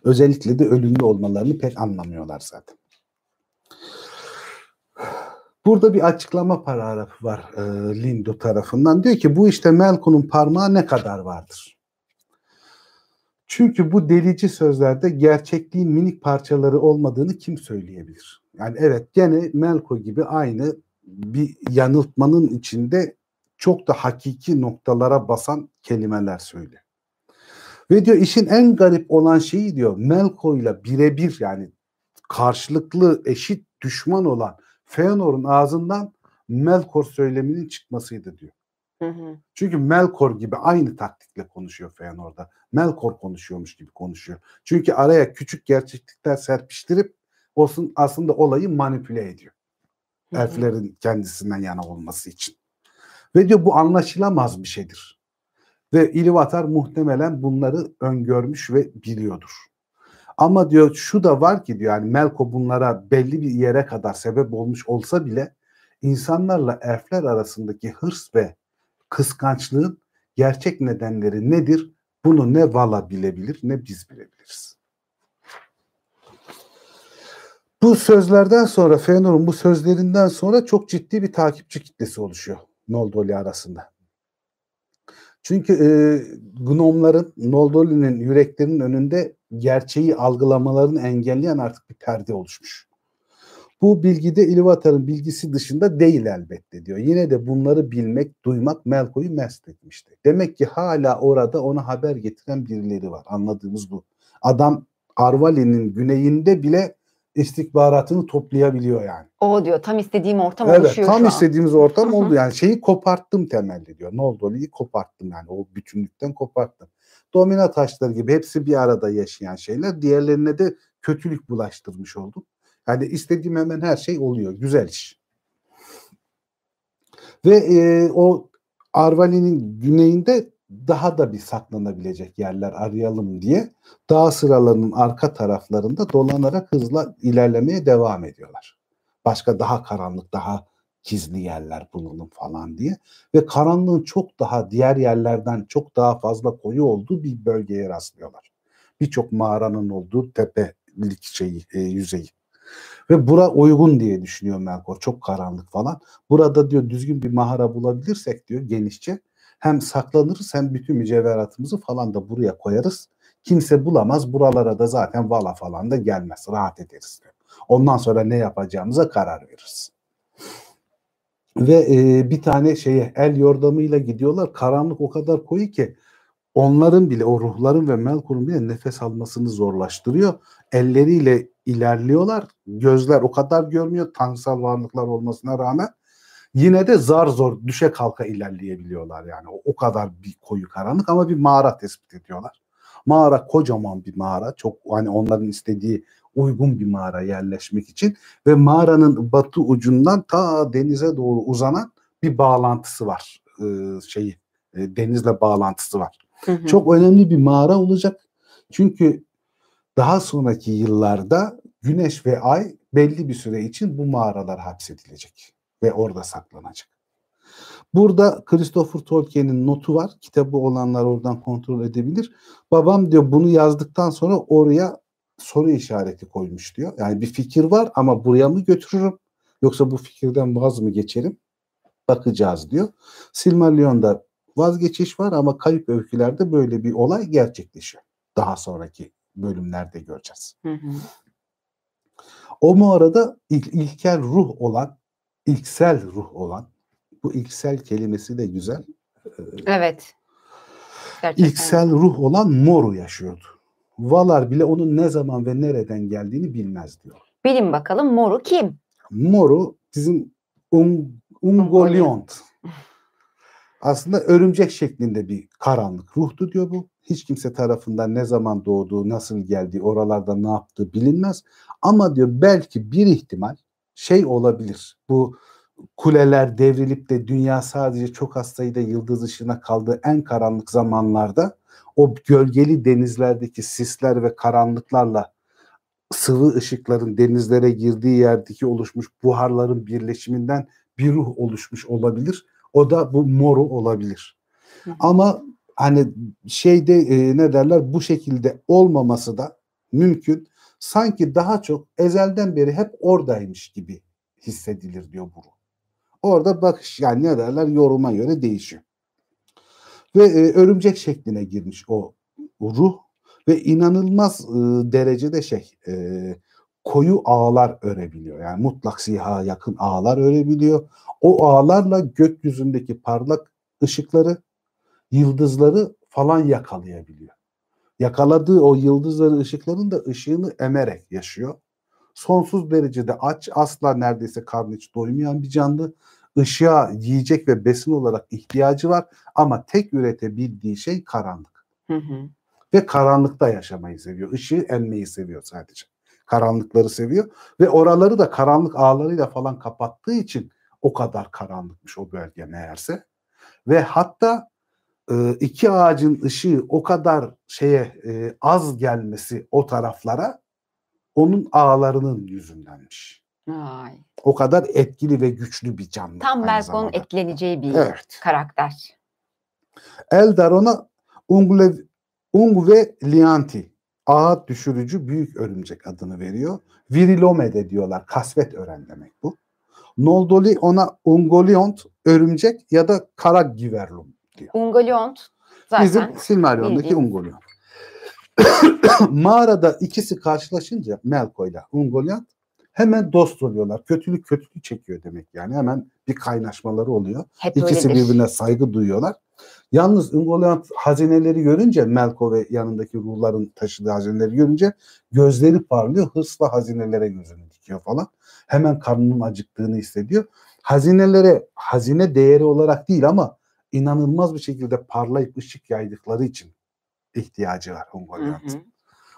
Speaker 3: Özellikle de ölümlü olmalarını pek anlamıyorlar zaten. Burada bir açıklama paragrafı var e, Lindo tarafından. Diyor ki bu işte Melko'nun parmağı ne kadar vardır? Çünkü bu delici sözlerde gerçekliğin minik parçaları olmadığını kim söyleyebilir? Yani evet gene Melko gibi aynı bir yanıltmanın içinde çok da hakiki noktalara basan kelimeler söylüyor. Ve diyor işin en garip olan şeyi diyor Melko ile birebir yani karşılıklı eşit düşman olan Feanor'un ağzından Melkor söyleminin çıkmasıydı diyor.
Speaker 2: Hı hı.
Speaker 3: Çünkü Melkor gibi aynı taktikle konuşuyor Feanor'da. Melkor konuşuyormuş gibi konuşuyor. Çünkü araya küçük gerçeklikler serpiştirip olsun aslında olayı manipüle ediyor.
Speaker 2: Hı hı.
Speaker 3: Elflerin kendisinden yana olması için. Ve diyor bu anlaşılamaz bir şeydir. Ve İlivatar muhtemelen bunları öngörmüş ve biliyordur. Ama diyor şu da var ki diyor yani Melko bunlara belli bir yere kadar sebep olmuş olsa bile insanlarla elfler arasındaki hırs ve kıskançlığın gerçek nedenleri nedir? Bunu ne Vala bilebilir ne biz bilebiliriz. Bu sözlerden sonra Fëanor'un bu sözlerinden sonra çok ciddi bir takipçi kitlesi oluşuyor Noldoli arasında. Çünkü e, gnomların Noldoli'nin yüreklerinin önünde gerçeği algılamalarını engelleyen artık bir perde oluşmuş. Bu bilgide Ilúvatar'ın bilgisi dışında değil elbette diyor. Yine de bunları bilmek, duymak Melko'yu mest etmişti. Demek ki hala orada ona haber getiren birileri var. Anladığımız bu. Adam Arvali'nin güneyinde bile istihbaratını toplayabiliyor yani.
Speaker 2: O diyor tam istediğim ortam
Speaker 3: Evet
Speaker 2: oluşuyor
Speaker 3: tam
Speaker 2: şu an.
Speaker 3: istediğimiz ortam
Speaker 2: Hı hı.
Speaker 3: oldu yani şeyi koparttım temelli diyor. Ne oldu? Oli'yi koparttım yani o bütünlükten koparttım. Domina taşları gibi hepsi bir arada yaşayan şeyler. Diğerlerine de kötülük bulaştırmış oldum. Yani istediğim hemen her şey oluyor. Güzel iş. Ve e, o Arvali'nin güneyinde daha da bir saklanabilecek yerler arayalım diye dağ sıralarının arka taraflarında dolanarak hızla ilerlemeye devam ediyorlar. Başka daha karanlık, daha gizli yerler bulalım falan diye. Ve karanlığın çok daha diğer yerlerden çok daha fazla koyu olduğu bir bölgeye rastlıyorlar. Birçok mağaranın olduğu tepelik şeyi, e, yüzeyi. Ve bura uygun diye düşünüyor Melkor. Çok karanlık falan. Burada diyor düzgün bir mağara bulabilirsek diyor genişçe hem saklanırız hem bütün mücevheratımızı falan da buraya koyarız. Kimse bulamaz. Buralara da zaten vala falan da gelmez. Rahat ederiz. Ondan sonra ne yapacağımıza karar veririz. Ve e, bir tane şeye el yordamıyla gidiyorlar. Karanlık o kadar koyu ki onların bile o ruhların ve Melkor'un bile nefes almasını zorlaştırıyor. Elleriyle ilerliyorlar. Gözler o kadar görmüyor tanrısal varlıklar olmasına rağmen. Yine de zar zor düşe kalka ilerleyebiliyorlar yani. O, o kadar bir koyu karanlık ama bir mağara tespit ediyorlar. Mağara kocaman bir mağara. Çok hani onların istediği uygun bir mağara yerleşmek için ve mağaranın batı ucundan ta denize doğru uzanan bir bağlantısı var. Ee, şeyi e, denizle bağlantısı var.
Speaker 2: Hı hı.
Speaker 3: Çok önemli bir mağara olacak. Çünkü daha sonraki yıllarda Güneş ve Ay belli bir süre için bu mağaralar hapsedilecek ve orada saklanacak. Burada Christopher Tolkien'in notu var. Kitabı olanlar oradan kontrol edebilir. Babam diyor bunu yazdıktan sonra oraya soru işareti koymuş diyor. Yani bir fikir var ama buraya mı götürürüm yoksa bu fikirden vaz mı geçerim? Bakacağız diyor. Silmarillion'da vazgeçiş var ama kayıp öykülerde böyle bir olay gerçekleşiyor. Daha sonraki bölümlerde göreceğiz.
Speaker 2: Hı hı.
Speaker 3: O mağarada ilk, ilkel ruh olan, ilksel ruh olan, bu ilksel kelimesi de güzel.
Speaker 2: Evet. Gerçekten.
Speaker 3: İlksel ruh olan Moru yaşıyordu. Valar bile onun ne zaman ve nereden geldiğini bilmez diyor.
Speaker 2: Bilin bakalım moru kim?
Speaker 3: Moru bizim Un- Ungoliant. Aslında örümcek şeklinde bir karanlık ruhtu diyor bu. Hiç kimse tarafından ne zaman doğduğu, nasıl geldiği, oralarda ne yaptığı bilinmez. Ama diyor belki bir ihtimal şey olabilir. Bu kuleler devrilip de dünya sadece çok az sayıda yıldız ışığına kaldığı en karanlık zamanlarda o gölgeli denizlerdeki sisler ve karanlıklarla sıvı ışıkların denizlere girdiği yerdeki oluşmuş buharların birleşiminden bir ruh oluşmuş olabilir. O da bu moru olabilir.
Speaker 2: Hı.
Speaker 3: Ama hani şeyde e, ne derler bu şekilde olmaması da mümkün. Sanki daha çok ezelden beri hep oradaymış gibi hissedilir diyor bu. Orada bakış yani ne derler yoruma göre değişiyor. Ve e, örümcek şekline girmiş o ruh ve inanılmaz e, derecede şey e, koyu ağlar örebiliyor. Yani mutlak siha yakın ağlar örebiliyor. O ağlarla gökyüzündeki parlak ışıkları, yıldızları falan yakalayabiliyor. Yakaladığı o yıldızları, ışıkların da ışığını emerek yaşıyor. Sonsuz derecede aç, asla neredeyse karnı hiç doymayan bir canlı. Işığa yiyecek ve besin olarak ihtiyacı var ama tek üretebildiği şey karanlık
Speaker 2: Hı hı.
Speaker 3: ve karanlıkta yaşamayı seviyor. Işığı emmeyi seviyor sadece. Karanlıkları seviyor ve oraları da karanlık ağlarıyla falan kapattığı için o kadar karanlıkmış o bölge meğerse. Ve hatta e, iki ağacın ışığı o kadar şeye e, az gelmesi o taraflara onun ağlarının yüzündenmiş.
Speaker 2: Ay.
Speaker 3: O kadar etkili ve güçlü bir canlı.
Speaker 2: Tam Melkon'un
Speaker 3: zamanda.
Speaker 2: etkileneceği bir
Speaker 3: Evet.
Speaker 2: karakter.
Speaker 3: Eldar ona Ungle, Ungve Lianti ağ düşürücü büyük örümcek adını veriyor. Virilomede diyorlar. Kasvet ören demek bu. Noldoli ona Ungoliont örümcek ya da kara giverlum diyor.
Speaker 2: Ungoliont zaten
Speaker 3: Bizim Silmarillion'daki
Speaker 2: bildiğimiz.
Speaker 3: Ungoliant. Mağarada ikisi karşılaşınca Melko ile Ungoliant hemen dost oluyorlar. Kötülük kötülük çekiyor demek yani. Hemen bir kaynaşmaları oluyor.
Speaker 2: hep
Speaker 3: İkisi
Speaker 2: öyledir.
Speaker 3: birbirine saygı duyuyorlar. Yalnız Ungoliant hazineleri görünce Melko ve yanındaki ruhların taşıdığı hazineleri görünce gözleri parlıyor. Hırsla hazinelere gözünü dikiyor falan. Hemen karnının acıktığını hissediyor. Hazinelere hazine değeri olarak değil ama inanılmaz bir şekilde parlayıp ışık yaydıkları için ihtiyacı var
Speaker 2: hı.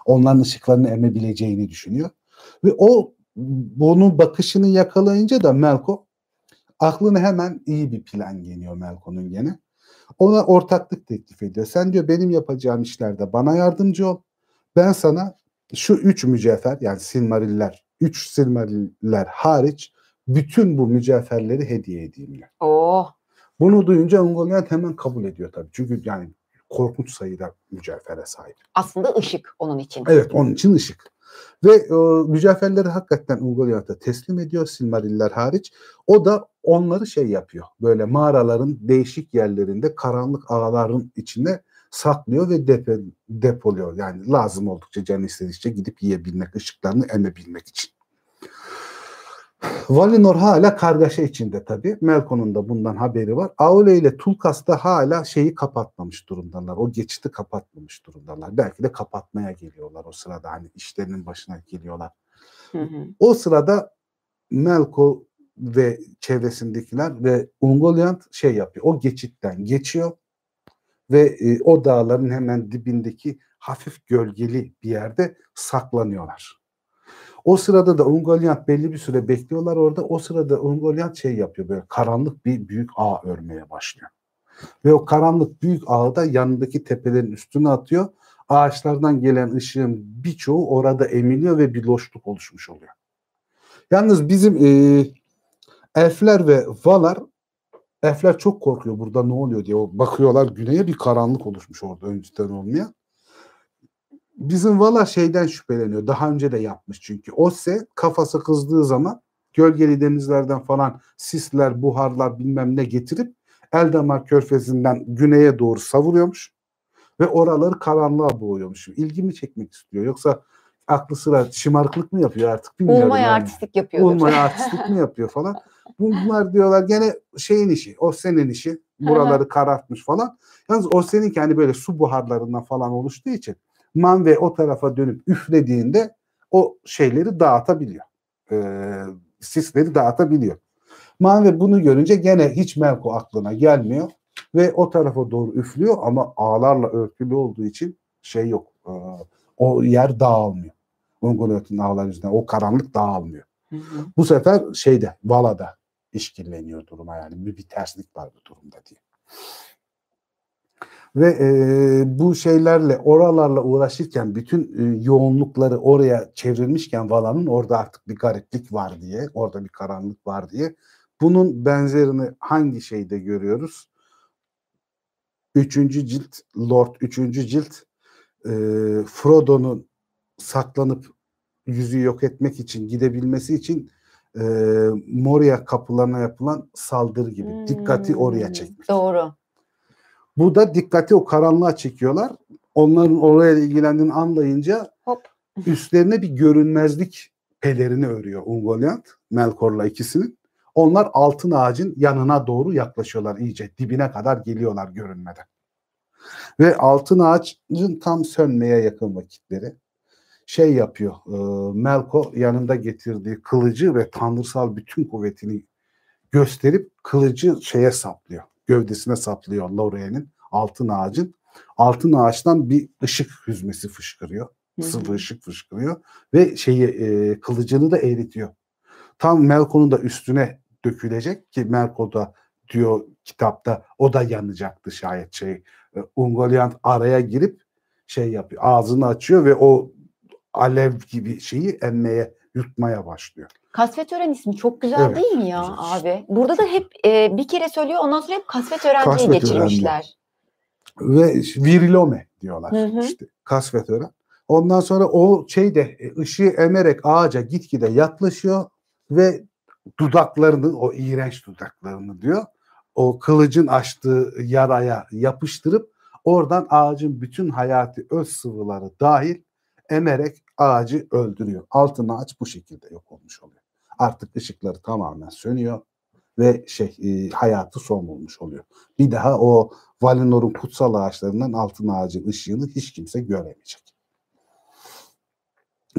Speaker 3: onların ışıklarını emebileceğini düşünüyor. Ve o bunun bakışını yakalayınca da Melko aklına hemen iyi bir plan geliyor Melko'nun gene. Ona ortaklık teklif ediyor. Sen diyor benim yapacağım işlerde bana yardımcı ol. Ben sana şu üç mücevher yani Silmariller, üç Silmariller hariç bütün bu mücevherleri hediye edeyim diyor.
Speaker 2: Oh.
Speaker 3: Bunu duyunca Ungoliant hemen kabul ediyor tabii. Çünkü yani korkunç sayıda mücevhere sahip.
Speaker 2: Aslında ışık onun için.
Speaker 3: Evet onun için ışık. Ve e, mücevherleri hakikaten Ungoliant'a teslim ediyor Silmariller hariç. O da onları şey yapıyor. Böyle mağaraların değişik yerlerinde karanlık ağların içine saklıyor ve depo, depoluyor. Yani lazım oldukça canı istedikçe gidip yiyebilmek, ışıklarını emebilmek için. Valinor hala kargaşa içinde tabii. Melkon'un da bundan haberi var. Aule ile Tulkas da hala şeyi kapatmamış durumdalar. O geçiti kapatmamış durumdalar. Belki de kapatmaya geliyorlar o sırada. Hani işlerinin başına geliyorlar.
Speaker 2: Hı hı.
Speaker 3: O sırada Melko ve çevresindekiler ve Ungoliant şey yapıyor. O geçitten geçiyor ve e, o dağların hemen dibindeki hafif gölgeli bir yerde saklanıyorlar. O sırada da Ungoliant belli bir süre bekliyorlar orada. O sırada Ungoliant şey yapıyor böyle karanlık bir büyük ağ örmeye başlıyor. Ve o karanlık büyük ağı da yanındaki tepelerin üstüne atıyor. Ağaçlardan gelen ışığın birçoğu orada emiliyor ve bir loşluk oluşmuş oluyor. Yalnız bizim e, elfler ve valar elfler çok korkuyor burada ne oluyor diye. Bakıyorlar güneye bir karanlık oluşmuş orada önceden olmayan. Bizim Vala şeyden şüpheleniyor. Daha önce de yapmış çünkü. Osse kafası kızdığı zaman gölgeli denizlerden falan sisler, buharlar bilmem ne getirip Eldamar körfezinden güneye doğru savuruyormuş. Ve oraları karanlığa boğuyormuş. İlgimi çekmek istiyor. Yoksa aklı sıra şımarıklık mı yapıyor artık bilmiyorum.
Speaker 2: Ulmaya
Speaker 3: yani.
Speaker 2: artistlik yapıyordur.
Speaker 3: Ulmaya artistlik mi yapıyor falan. Bunlar diyorlar gene şeyin işi. O senin işi. Buraları karartmış falan. Yalnız o seninki hani böyle su buharlarından falan oluştuğu için Manve o tarafa dönüp üflediğinde o şeyleri dağıtabiliyor. Ee, sisleri dağıtabiliyor. Manve bunu görünce gene hiç Melko aklına gelmiyor ve o tarafa doğru üflüyor ama ağlarla örtülü olduğu için şey yok. Ee, o yer dağılmıyor. Ungoliant'ın ağlar yüzünden o karanlık dağılmıyor.
Speaker 2: Hı hı.
Speaker 3: Bu sefer şeyde Vala'da işkilleniyor duruma yani bir, bir terslik var bu durumda diye. Ve e, bu şeylerle oralarla uğraşırken bütün e, yoğunlukları oraya çevrilmişken Vala'nın orada artık bir gariplik var diye, orada bir karanlık var diye. Bunun benzerini hangi şeyde görüyoruz? Üçüncü cilt, Lord üçüncü cilt e, Frodo'nun saklanıp yüzü yok etmek için gidebilmesi için e, Moria kapılarına yapılan saldırı gibi. Dikkati oraya
Speaker 2: Hmm,
Speaker 3: çekmiş.
Speaker 2: Doğru.
Speaker 3: Bu da dikkati o karanlığa çekiyorlar. Onların oraya ilgilendiğini anlayınca
Speaker 2: Hop.
Speaker 3: üstlerine bir görünmezlik pelerini örüyor Ungoliant, Melkor'la ikisinin. Onlar altın ağacın yanına doğru yaklaşıyorlar iyice. Dibine kadar geliyorlar görünmeden. Ve altın ağacın tam sönmeye yakın vakitleri şey yapıyor. E, Melko yanında getirdiği kılıcı ve tanrısal bütün kuvvetini gösterip kılıcı şeye saplıyor. Gövdesine saplıyor Lorien'in altın ağacın. Altın ağaçtan bir ışık hüzmesi fışkırıyor. Sıvı ışık fışkırıyor ve şeyi e, kılıcını da eritiyor. Tam Melko'nun da üstüne dökülecek ki Melko da diyor kitapta o da yanacaktı şayet şey. E, Ungoliant araya girip şey yapıyor. Ağzını açıyor ve o alev gibi şeyi emmeye yutmaya başlıyor.
Speaker 2: Kasvet tören ismi çok güzel
Speaker 3: Evet,
Speaker 2: değil mi ya
Speaker 3: güzel.
Speaker 2: abi? Burada da hep e, bir kere söylüyor ondan sonra hep kasvet diye
Speaker 3: Kasvet
Speaker 2: geçirmişler.
Speaker 3: Ve virilome diyorlar
Speaker 2: Hı hı.
Speaker 3: işte kasvetören. Ondan sonra o şeyde e, ışığı emerek ağaca gitgide yaklaşıyor ve dudaklarını o iğrenç dudaklarını diyor o kılıcın açtığı yaraya yapıştırıp oradan ağacın bütün hayati öz sıvıları dahil emerek ağacı öldürüyor. Altın ağaç bu şekilde yok olmuş oluyor. Artık ışıkları tamamen sönüyor ve şey e, hayatı son bulmuş oluyor. Bir daha o Valinor'un kutsal ağaçlarından altın ağacın ışığını hiç kimse göremeyecek.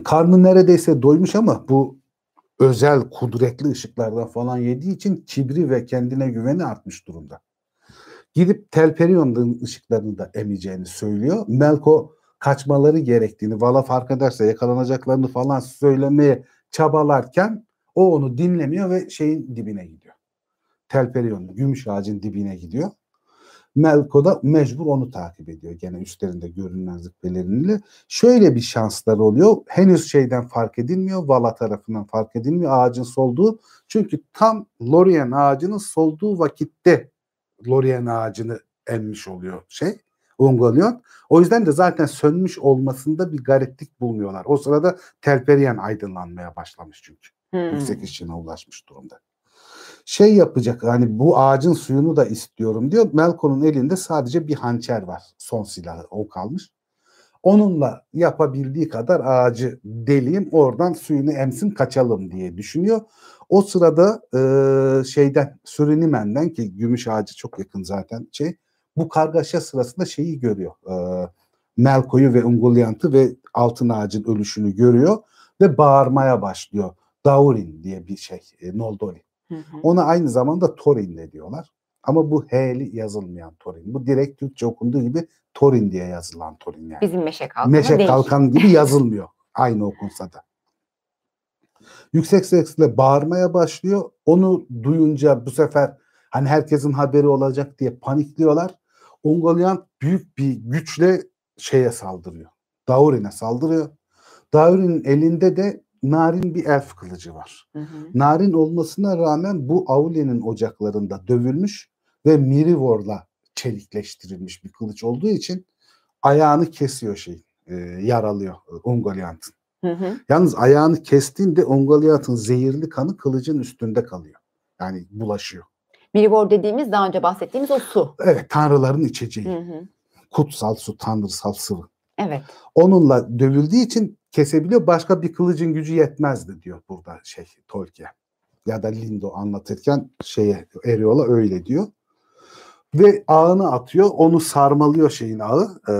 Speaker 3: Karnı neredeyse doymuş ama bu özel kudretli ışıklardan falan yediği için kibri ve kendine güveni artmış durumda. Gidip Telperion'un ışıklarını da emeceğini söylüyor. Melko kaçmaları gerektiğini, Vala fark yakalanacaklarını falan söylemeye çabalarken o onu dinlemiyor ve şeyin dibine gidiyor. Telperion'un gümüş ağacın dibine gidiyor. Melko da mecbur onu takip ediyor. Gene üstlerinde görünmezlik pelerinle. Şöyle bir şanslar oluyor. Henüz şeyden fark edilmiyor. Vala tarafından fark edilmiyor ağacın solduğu. Çünkü tam Lorien ağacının solduğu vakitte Lorien ağacını emmiş oluyor şey. Ungoliant. O yüzden de zaten sönmüş olmasında bir gariplik bulmuyorlar. O sırada Telperien aydınlanmaya başlamış çünkü.
Speaker 2: Hmm.
Speaker 3: Yüksek ışığına ulaşmış durumda. Şey yapacak hani bu ağacın suyunu da istiyorum diyor. Melkon'un elinde sadece bir hançer var. Son silahı o kalmış. Onunla yapabildiği kadar ağacı deleyim oradan suyunu emsin kaçalım diye düşünüyor. O sırada e, şeyden Sürinimen'den ki gümüş ağacı çok yakın zaten şey bu kargaşa sırasında şeyi görüyor. E, Melko'yu ve Ungoliant'ı ve altın ağacın ölüşünü görüyor ve bağırmaya başlıyor. Daurin diye bir şey, e, Noldori.
Speaker 2: Hı hı.
Speaker 3: Ona aynı zamanda Torin de diyorlar. Ama bu H'li yazılmayan Torin. Bu direkt Türkçe okunduğu gibi Torin diye yazılan Torin yani.
Speaker 2: Bizim meşe kalkanı
Speaker 3: Meşe
Speaker 2: değil.
Speaker 3: kalkan gibi yazılmıyor. Aynı okunsa da. Yüksek sesle bağırmaya başlıyor. Onu duyunca bu sefer hani herkesin haberi olacak diye panikliyorlar. Ungoliant büyük bir güçle şeye saldırıyor. Daurin'e saldırıyor. Daurin'in elinde de narin bir elf kılıcı var.
Speaker 2: Hı hı.
Speaker 3: Narin olmasına rağmen bu Aulia'nın ocaklarında dövülmüş ve Mirivor'la çelikleştirilmiş bir kılıç olduğu için ayağını kesiyor şey, e, yaralıyor e, Ungoliant'ın.
Speaker 2: Hı hı.
Speaker 3: Yalnız ayağını kestiğinde Ungoliant'ın zehirli kanı kılıcın üstünde kalıyor. Yani bulaşıyor.
Speaker 2: Mirivor dediğimiz daha önce bahsettiğimiz o su.
Speaker 3: Evet, tanrıların içeceği.
Speaker 2: Hı hı.
Speaker 3: Kutsal su, tanrısal sıvı.
Speaker 2: Evet.
Speaker 3: Onunla dövüldüğü için kesebiliyor. Başka bir kılıcın gücü yetmezdi diyor burada şey Tolkien. Ya da Lindo anlatırken şeye Eriola öyle diyor. Ve ağını atıyor. Onu sarmalıyor şeyin ağı. E,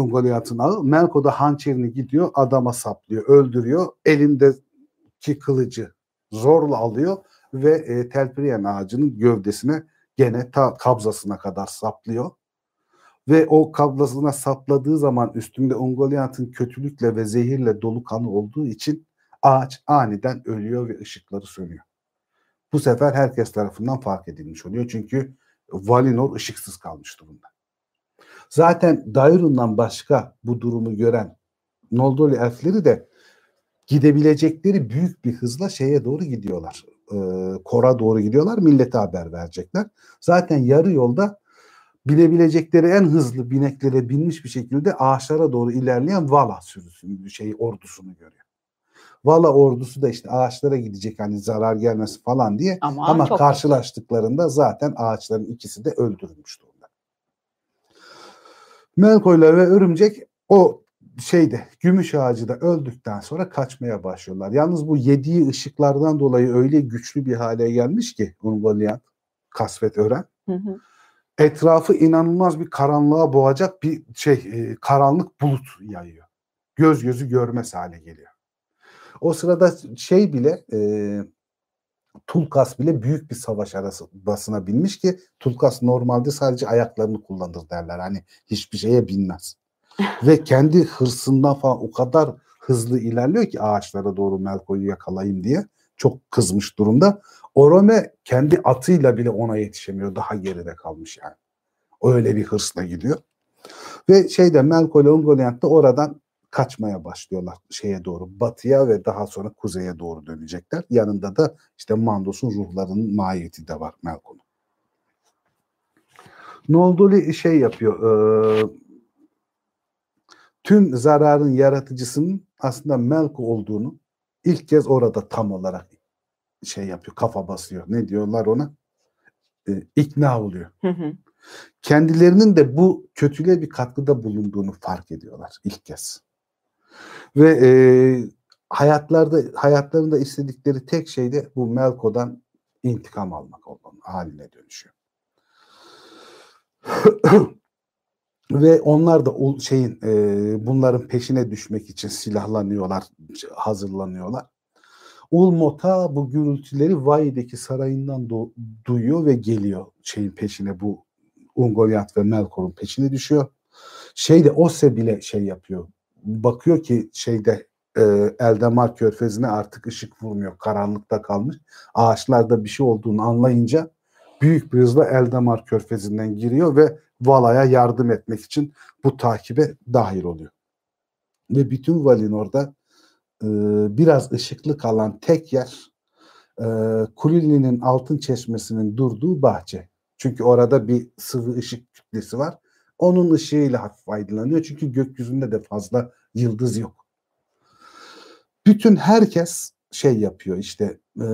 Speaker 3: Ungoliant'ın ağı. Melko da hançerini gidiyor. Adama saplıyor. Öldürüyor. Elindeki kılıcı zorla alıyor. Ve e, Telpirien ağacının gövdesine gene ta kabzasına kadar saplıyor ve o kablasına sapladığı zaman üstünde Ungoliant'ın kötülükle ve zehirle dolu kanı olduğu için ağaç aniden ölüyor ve ışıkları sönüyor. bu sefer herkes tarafından fark edilmiş oluyor. Çünkü Valinor ışıksız kalmış durumda. Zaten Dairun'dan başka bu durumu gören Noldorlu elfleri de gidebilecekleri büyük bir hızla şeye doğru gidiyorlar. E, Kor'a doğru gidiyorlar. Millete haber verecekler. Zaten yarı yolda binebilecekleri en hızlı bineklere binmiş bir şekilde ağaçlara doğru ilerleyen Vala sürüsünü, şey ordusunu görüyor. Vala ordusu da işte ağaçlara gidecek hani zarar gelmesi falan diye
Speaker 2: Ama,
Speaker 3: ama karşılaştıklarında zaten ağaçların ikisi de öldürülmüş durumda. Melkoyla ve örümcek o şeyde gümüş ağacı da öldükten sonra kaçmaya başlıyorlar. Yalnız bu yediği ışıklardan dolayı öyle güçlü bir hale gelmiş ki Ungoliant, Kasvet Ören
Speaker 2: Hı hı.
Speaker 3: Etrafı inanılmaz bir karanlığa boğacak bir şey e, karanlık bulut yayıyor. Göz gözü görmez hale geliyor. O sırada şey bile e, Tulkas bile büyük bir savaş arasına binmiş ki Tulkas normalde sadece ayaklarını kullanır derler. Hani hiçbir şeye binmez. Ve kendi hırsından falan o kadar hızlı ilerliyor ki ağaçlara doğru Melko'yu yakalayayım diye. Çok kızmış durumda. Orome kendi atıyla bile ona yetişemiyor. Daha geride kalmış yani. Öyle bir hırsla gidiyor. Ve şeyde Melko ile Ungoliant da oradan kaçmaya başlıyorlar şeye doğru batıya ve daha sonra kuzeye doğru dönecekler. Yanında da işte Mandos'un ruhlarının mahiyeti de var Melko'nun. Noldoli şey yapıyor. E, tüm zararın yaratıcısının aslında Melko olduğunu ilk kez orada tam olarak şey yapıyor, kafa basıyor. Ne diyorlar ona? E, ikna oluyor.
Speaker 2: Hı hı.
Speaker 3: Kendilerinin de bu kötülüğe bir katkıda bulunduğunu fark ediyorlar ilk kez. Ve e, hayatlarda hayatlarında istedikleri tek şey de bu Melko'dan intikam almak olan haline dönüşüyor. Ve onlar da şeyin e, bunların peşine düşmek için silahlanıyorlar, hazırlanıyorlar. Ulmota bu gürültüleri Vai'deki sarayından do- duyuyor ve geliyor şeyin peşine bu Ungoliant ve Melkor'un peşine düşüyor. Şeyde Ose bile şey yapıyor. Bakıyor ki şeyde e, Eldemar körfezine artık ışık vurmuyor. Karanlıkta kalmış. Ağaçlarda bir şey olduğunu anlayınca büyük bir hızla Eldemar körfezinden giriyor ve Vala'ya yardım etmek için bu takibe dahil oluyor. Ve bütün Valinor'da biraz ışıklı kalan tek yer e, Kulilli'nin altın çeşmesinin durduğu bahçe. Çünkü orada bir sıvı ışık kütlesi var. Onun ışığıyla hafif aydınlanıyor. Çünkü gökyüzünde de fazla yıldız yok. Bütün herkes şey yapıyor işte e,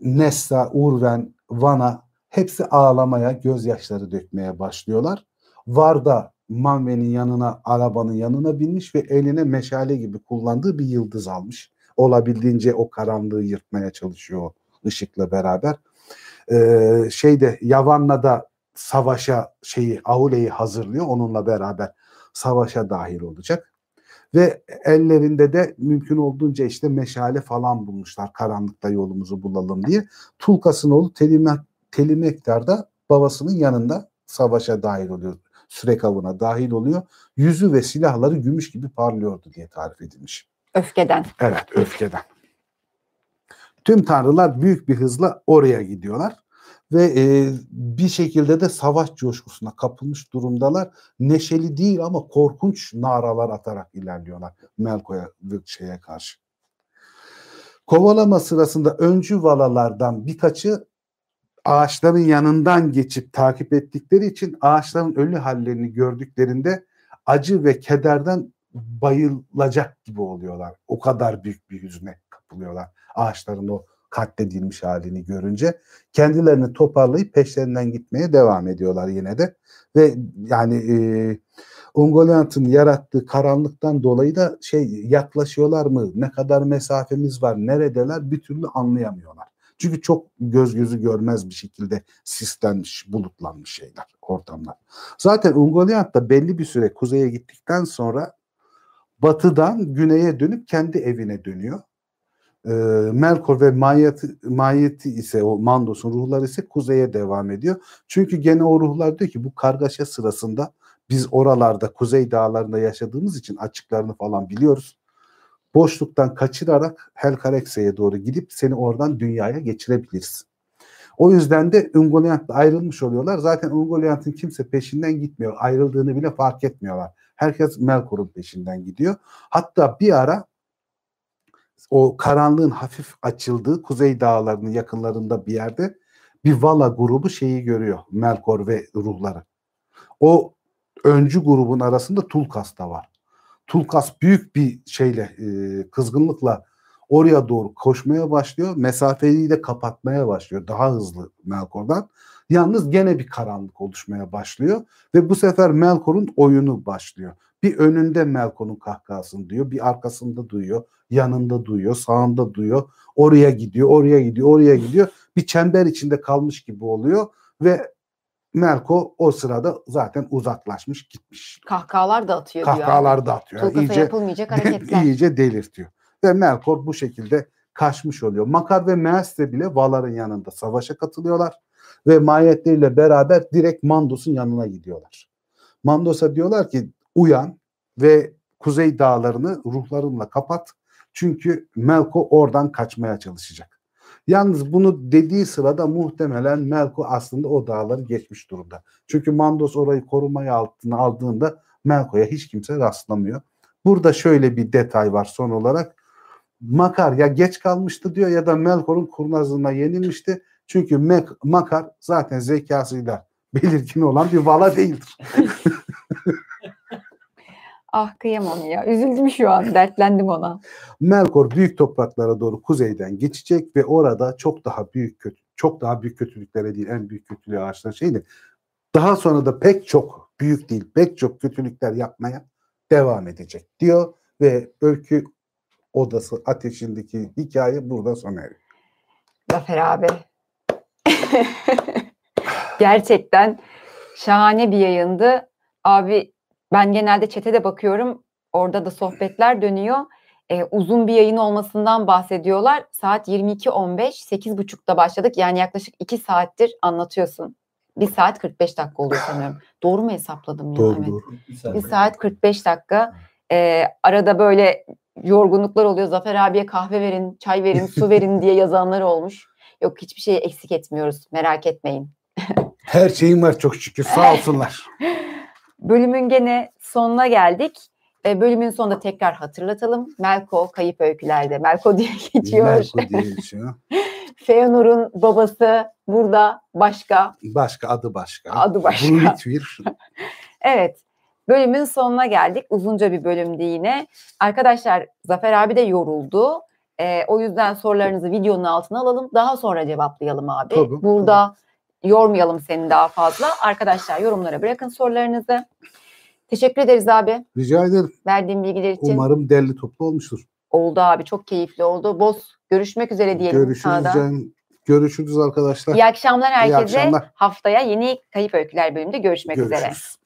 Speaker 3: Nessa, Urven, Vana hepsi ağlamaya, gözyaşları dökmeye başlıyorlar. Varda Manve'nin yanına, arabanın yanına binmiş ve eline meşale gibi kullandığı bir yıldız almış. Olabildiğince o karanlığı yırtmaya çalışıyor ışıkla beraber. Ee, şeyde Yavan'la da savaşa şeyi Aule'yi hazırlıyor. Onunla beraber savaşa dahil olacak. Ve ellerinde de mümkün olduğunca işte meşale falan bulmuşlar karanlıkta yolumuzu bulalım diye. Tulkas'ın oğlu Telimek, Telimektar da babasının yanında savaşa dahil oluyor. Sürek avına dahil oluyor. Yüzü ve silahları gümüş gibi parlıyordu diye tarif edilmiş.
Speaker 2: Öfkeden.
Speaker 3: Evet öfkeden. Tüm tanrılar büyük bir hızla oraya gidiyorlar ve e, bir şekilde de savaş coşkusuna kapılmış durumdalar. Neşeli değil ama korkunç naralar atarak ilerliyorlar Melko'ya ve şeye karşı. Kovalama sırasında öncü valalardan birkaçı ağaçların yanından geçip takip ettikleri için ağaçların ölü hallerini gördüklerinde acı ve kederden bayılacak gibi oluyorlar. O kadar büyük bir hüzne kapılıyorlar ağaçların o katledilmiş halini görünce kendilerini toparlayıp peşlerinden gitmeye devam ediyorlar yine de ve yani e, Ungoliant'ın yarattığı karanlıktan dolayı da şey yaklaşıyorlar mı ne kadar mesafemiz var neredeler bir türlü anlayamıyorlar. Çünkü çok göz gözü görmez bir şekilde sislenmiş, bulutlanmış şeyler, ortamlar. Zaten Ungoliant da belli bir süre kuzeye gittikten sonra batıdan güneye dönüp kendi evine dönüyor. E, Melkor ve Mayeti, Mayeti ise o Mandos'un ruhları ise kuzeye devam ediyor. Çünkü gene o ruhlar diyor ki bu kargaşa sırasında biz oralarda kuzey dağlarında yaşadığımız için açıklarını falan biliyoruz. Boşluktan kaçırarak Helkarekse'ye doğru gidip seni oradan dünyaya geçirebiliriz. O yüzden de Ungoliant'la ayrılmış oluyorlar. Zaten Ungoliant'ın kimse peşinden gitmiyor. Ayrıldığını bile fark etmiyorlar. Herkes Melkor'un peşinden gidiyor. Hatta bir ara o karanlığın hafif açıldığı Kuzey Dağları'nın yakınlarında bir yerde bir Vala grubu şeyi görüyor. Melkor ve ruhları. O öncü grubun arasında Tulkas da var. Tulkas büyük bir şeyle e, kızgınlıkla oraya doğru koşmaya başlıyor. Mesafeyi de kapatmaya başlıyor. Daha hızlı Melkor'dan. Yalnız gene bir karanlık oluşmaya başlıyor ve bu sefer Melkor'un oyunu başlıyor. Bir önünde Melkor'un kahkahasını duyuyor, bir arkasında duyuyor, yanında duyuyor, sağında duyuyor. Oraya gidiyor, oraya gidiyor, oraya gidiyor. Bir çember içinde kalmış gibi oluyor ve Melko o sırada zaten uzaklaşmış gitmiş.
Speaker 2: Kahkahalar da atıyor diyor.
Speaker 3: Kahkahalar da atıyor. Yani
Speaker 2: Tulkas'a
Speaker 3: iyice,
Speaker 2: yapılmayacak hareketler.
Speaker 3: iyice delirtiyor. Ve Melkor bu şekilde kaçmış oluyor. Makar ve Meastre bile Valar'ın yanında savaşa katılıyorlar. Ve mahiyetleriyle beraber direkt Mandos'un yanına gidiyorlar. Mandos'a diyorlar ki uyan ve kuzey dağlarını ruhlarınla kapat. Çünkü Melko oradan kaçmaya çalışacak. Yalnız bunu dediği sırada muhtemelen Melko aslında o dağları geçmiş durumda. Çünkü Mandos orayı korumaya altına aldığında Melko'ya hiç kimse rastlamıyor. Burada şöyle bir detay var son olarak. Makar ya geç kalmıştı diyor ya da Melkor'un kurnazlığına yenilmişti. Çünkü Mek- Makar zaten zekasıyla belirgin olan bir vala değildir.
Speaker 2: Ah kıyamam ya. Üzüldüm şu an. Dertlendim ona.
Speaker 3: Melkor büyük topraklara doğru kuzeyden geçecek ve orada çok daha büyük kötü çok daha büyük kötülüklere değil en büyük kötülüğü ağaçlar şeydi. Daha sonra da pek çok büyük değil pek çok kötülükler yapmaya devam edecek diyor ve öykü odası ateşindeki hikaye burada sona eriyor.
Speaker 2: Zafer abi. Gerçekten şahane bir yayındı. Abi ben genelde çete de bakıyorum. Orada da sohbetler dönüyor. Ee, uzun bir yayın olmasından bahsediyorlar. Saat 22.15, 8.30'da başladık. Yani yaklaşık 2 saattir anlatıyorsun. 1 saat 45 dakika oluyor sanıyorum. Doğru mu hesapladım ya?
Speaker 3: Doğru
Speaker 2: Evet.
Speaker 3: doğru.
Speaker 2: Bir saat 45 dakika. Ee, arada böyle yorgunluklar oluyor. Zafer abiye kahve verin, çay verin, su verin diye yazanlar olmuş. Yok hiçbir şeyi eksik etmiyoruz. Merak etmeyin.
Speaker 3: Her şeyim var çok şükür sağ olsunlar.
Speaker 2: Bölümün gene sonuna geldik. E, bölümün sonunda tekrar hatırlatalım. Melko kayıp öykülerde. Melko diye geçiyor.
Speaker 3: Melko diye geçiyor.
Speaker 2: Feanor'un babası burada başka.
Speaker 3: Başka adı başka.
Speaker 2: Adı başka.
Speaker 3: Brulitvir.
Speaker 2: Evet. Bölümün sonuna geldik. Uzunca bir bölümdü yine. Arkadaşlar Zafer abi de yoruldu. E, o yüzden sorularınızı videonun altına alalım. Daha sonra cevaplayalım abi.
Speaker 3: Tabii,
Speaker 2: Burada yormayalım seni daha fazla. Arkadaşlar yorumlara bırakın sorularınızı. Teşekkür ederiz abi.
Speaker 3: Rica ederim.
Speaker 2: Verdiğin bilgiler için.
Speaker 3: Umarım derli toplu olmuştur.
Speaker 2: Oldu abi. Çok keyifli oldu. Boz görüşmek üzere diyelim
Speaker 3: Görüşürüz canım. Görüşürüz arkadaşlar.
Speaker 2: İyi akşamlar
Speaker 3: İyi
Speaker 2: herkese.
Speaker 3: akşamlar.
Speaker 2: Haftaya yeni Kayıp Öyküler bölümünde görüşmek üzere.
Speaker 3: Görüşürüz.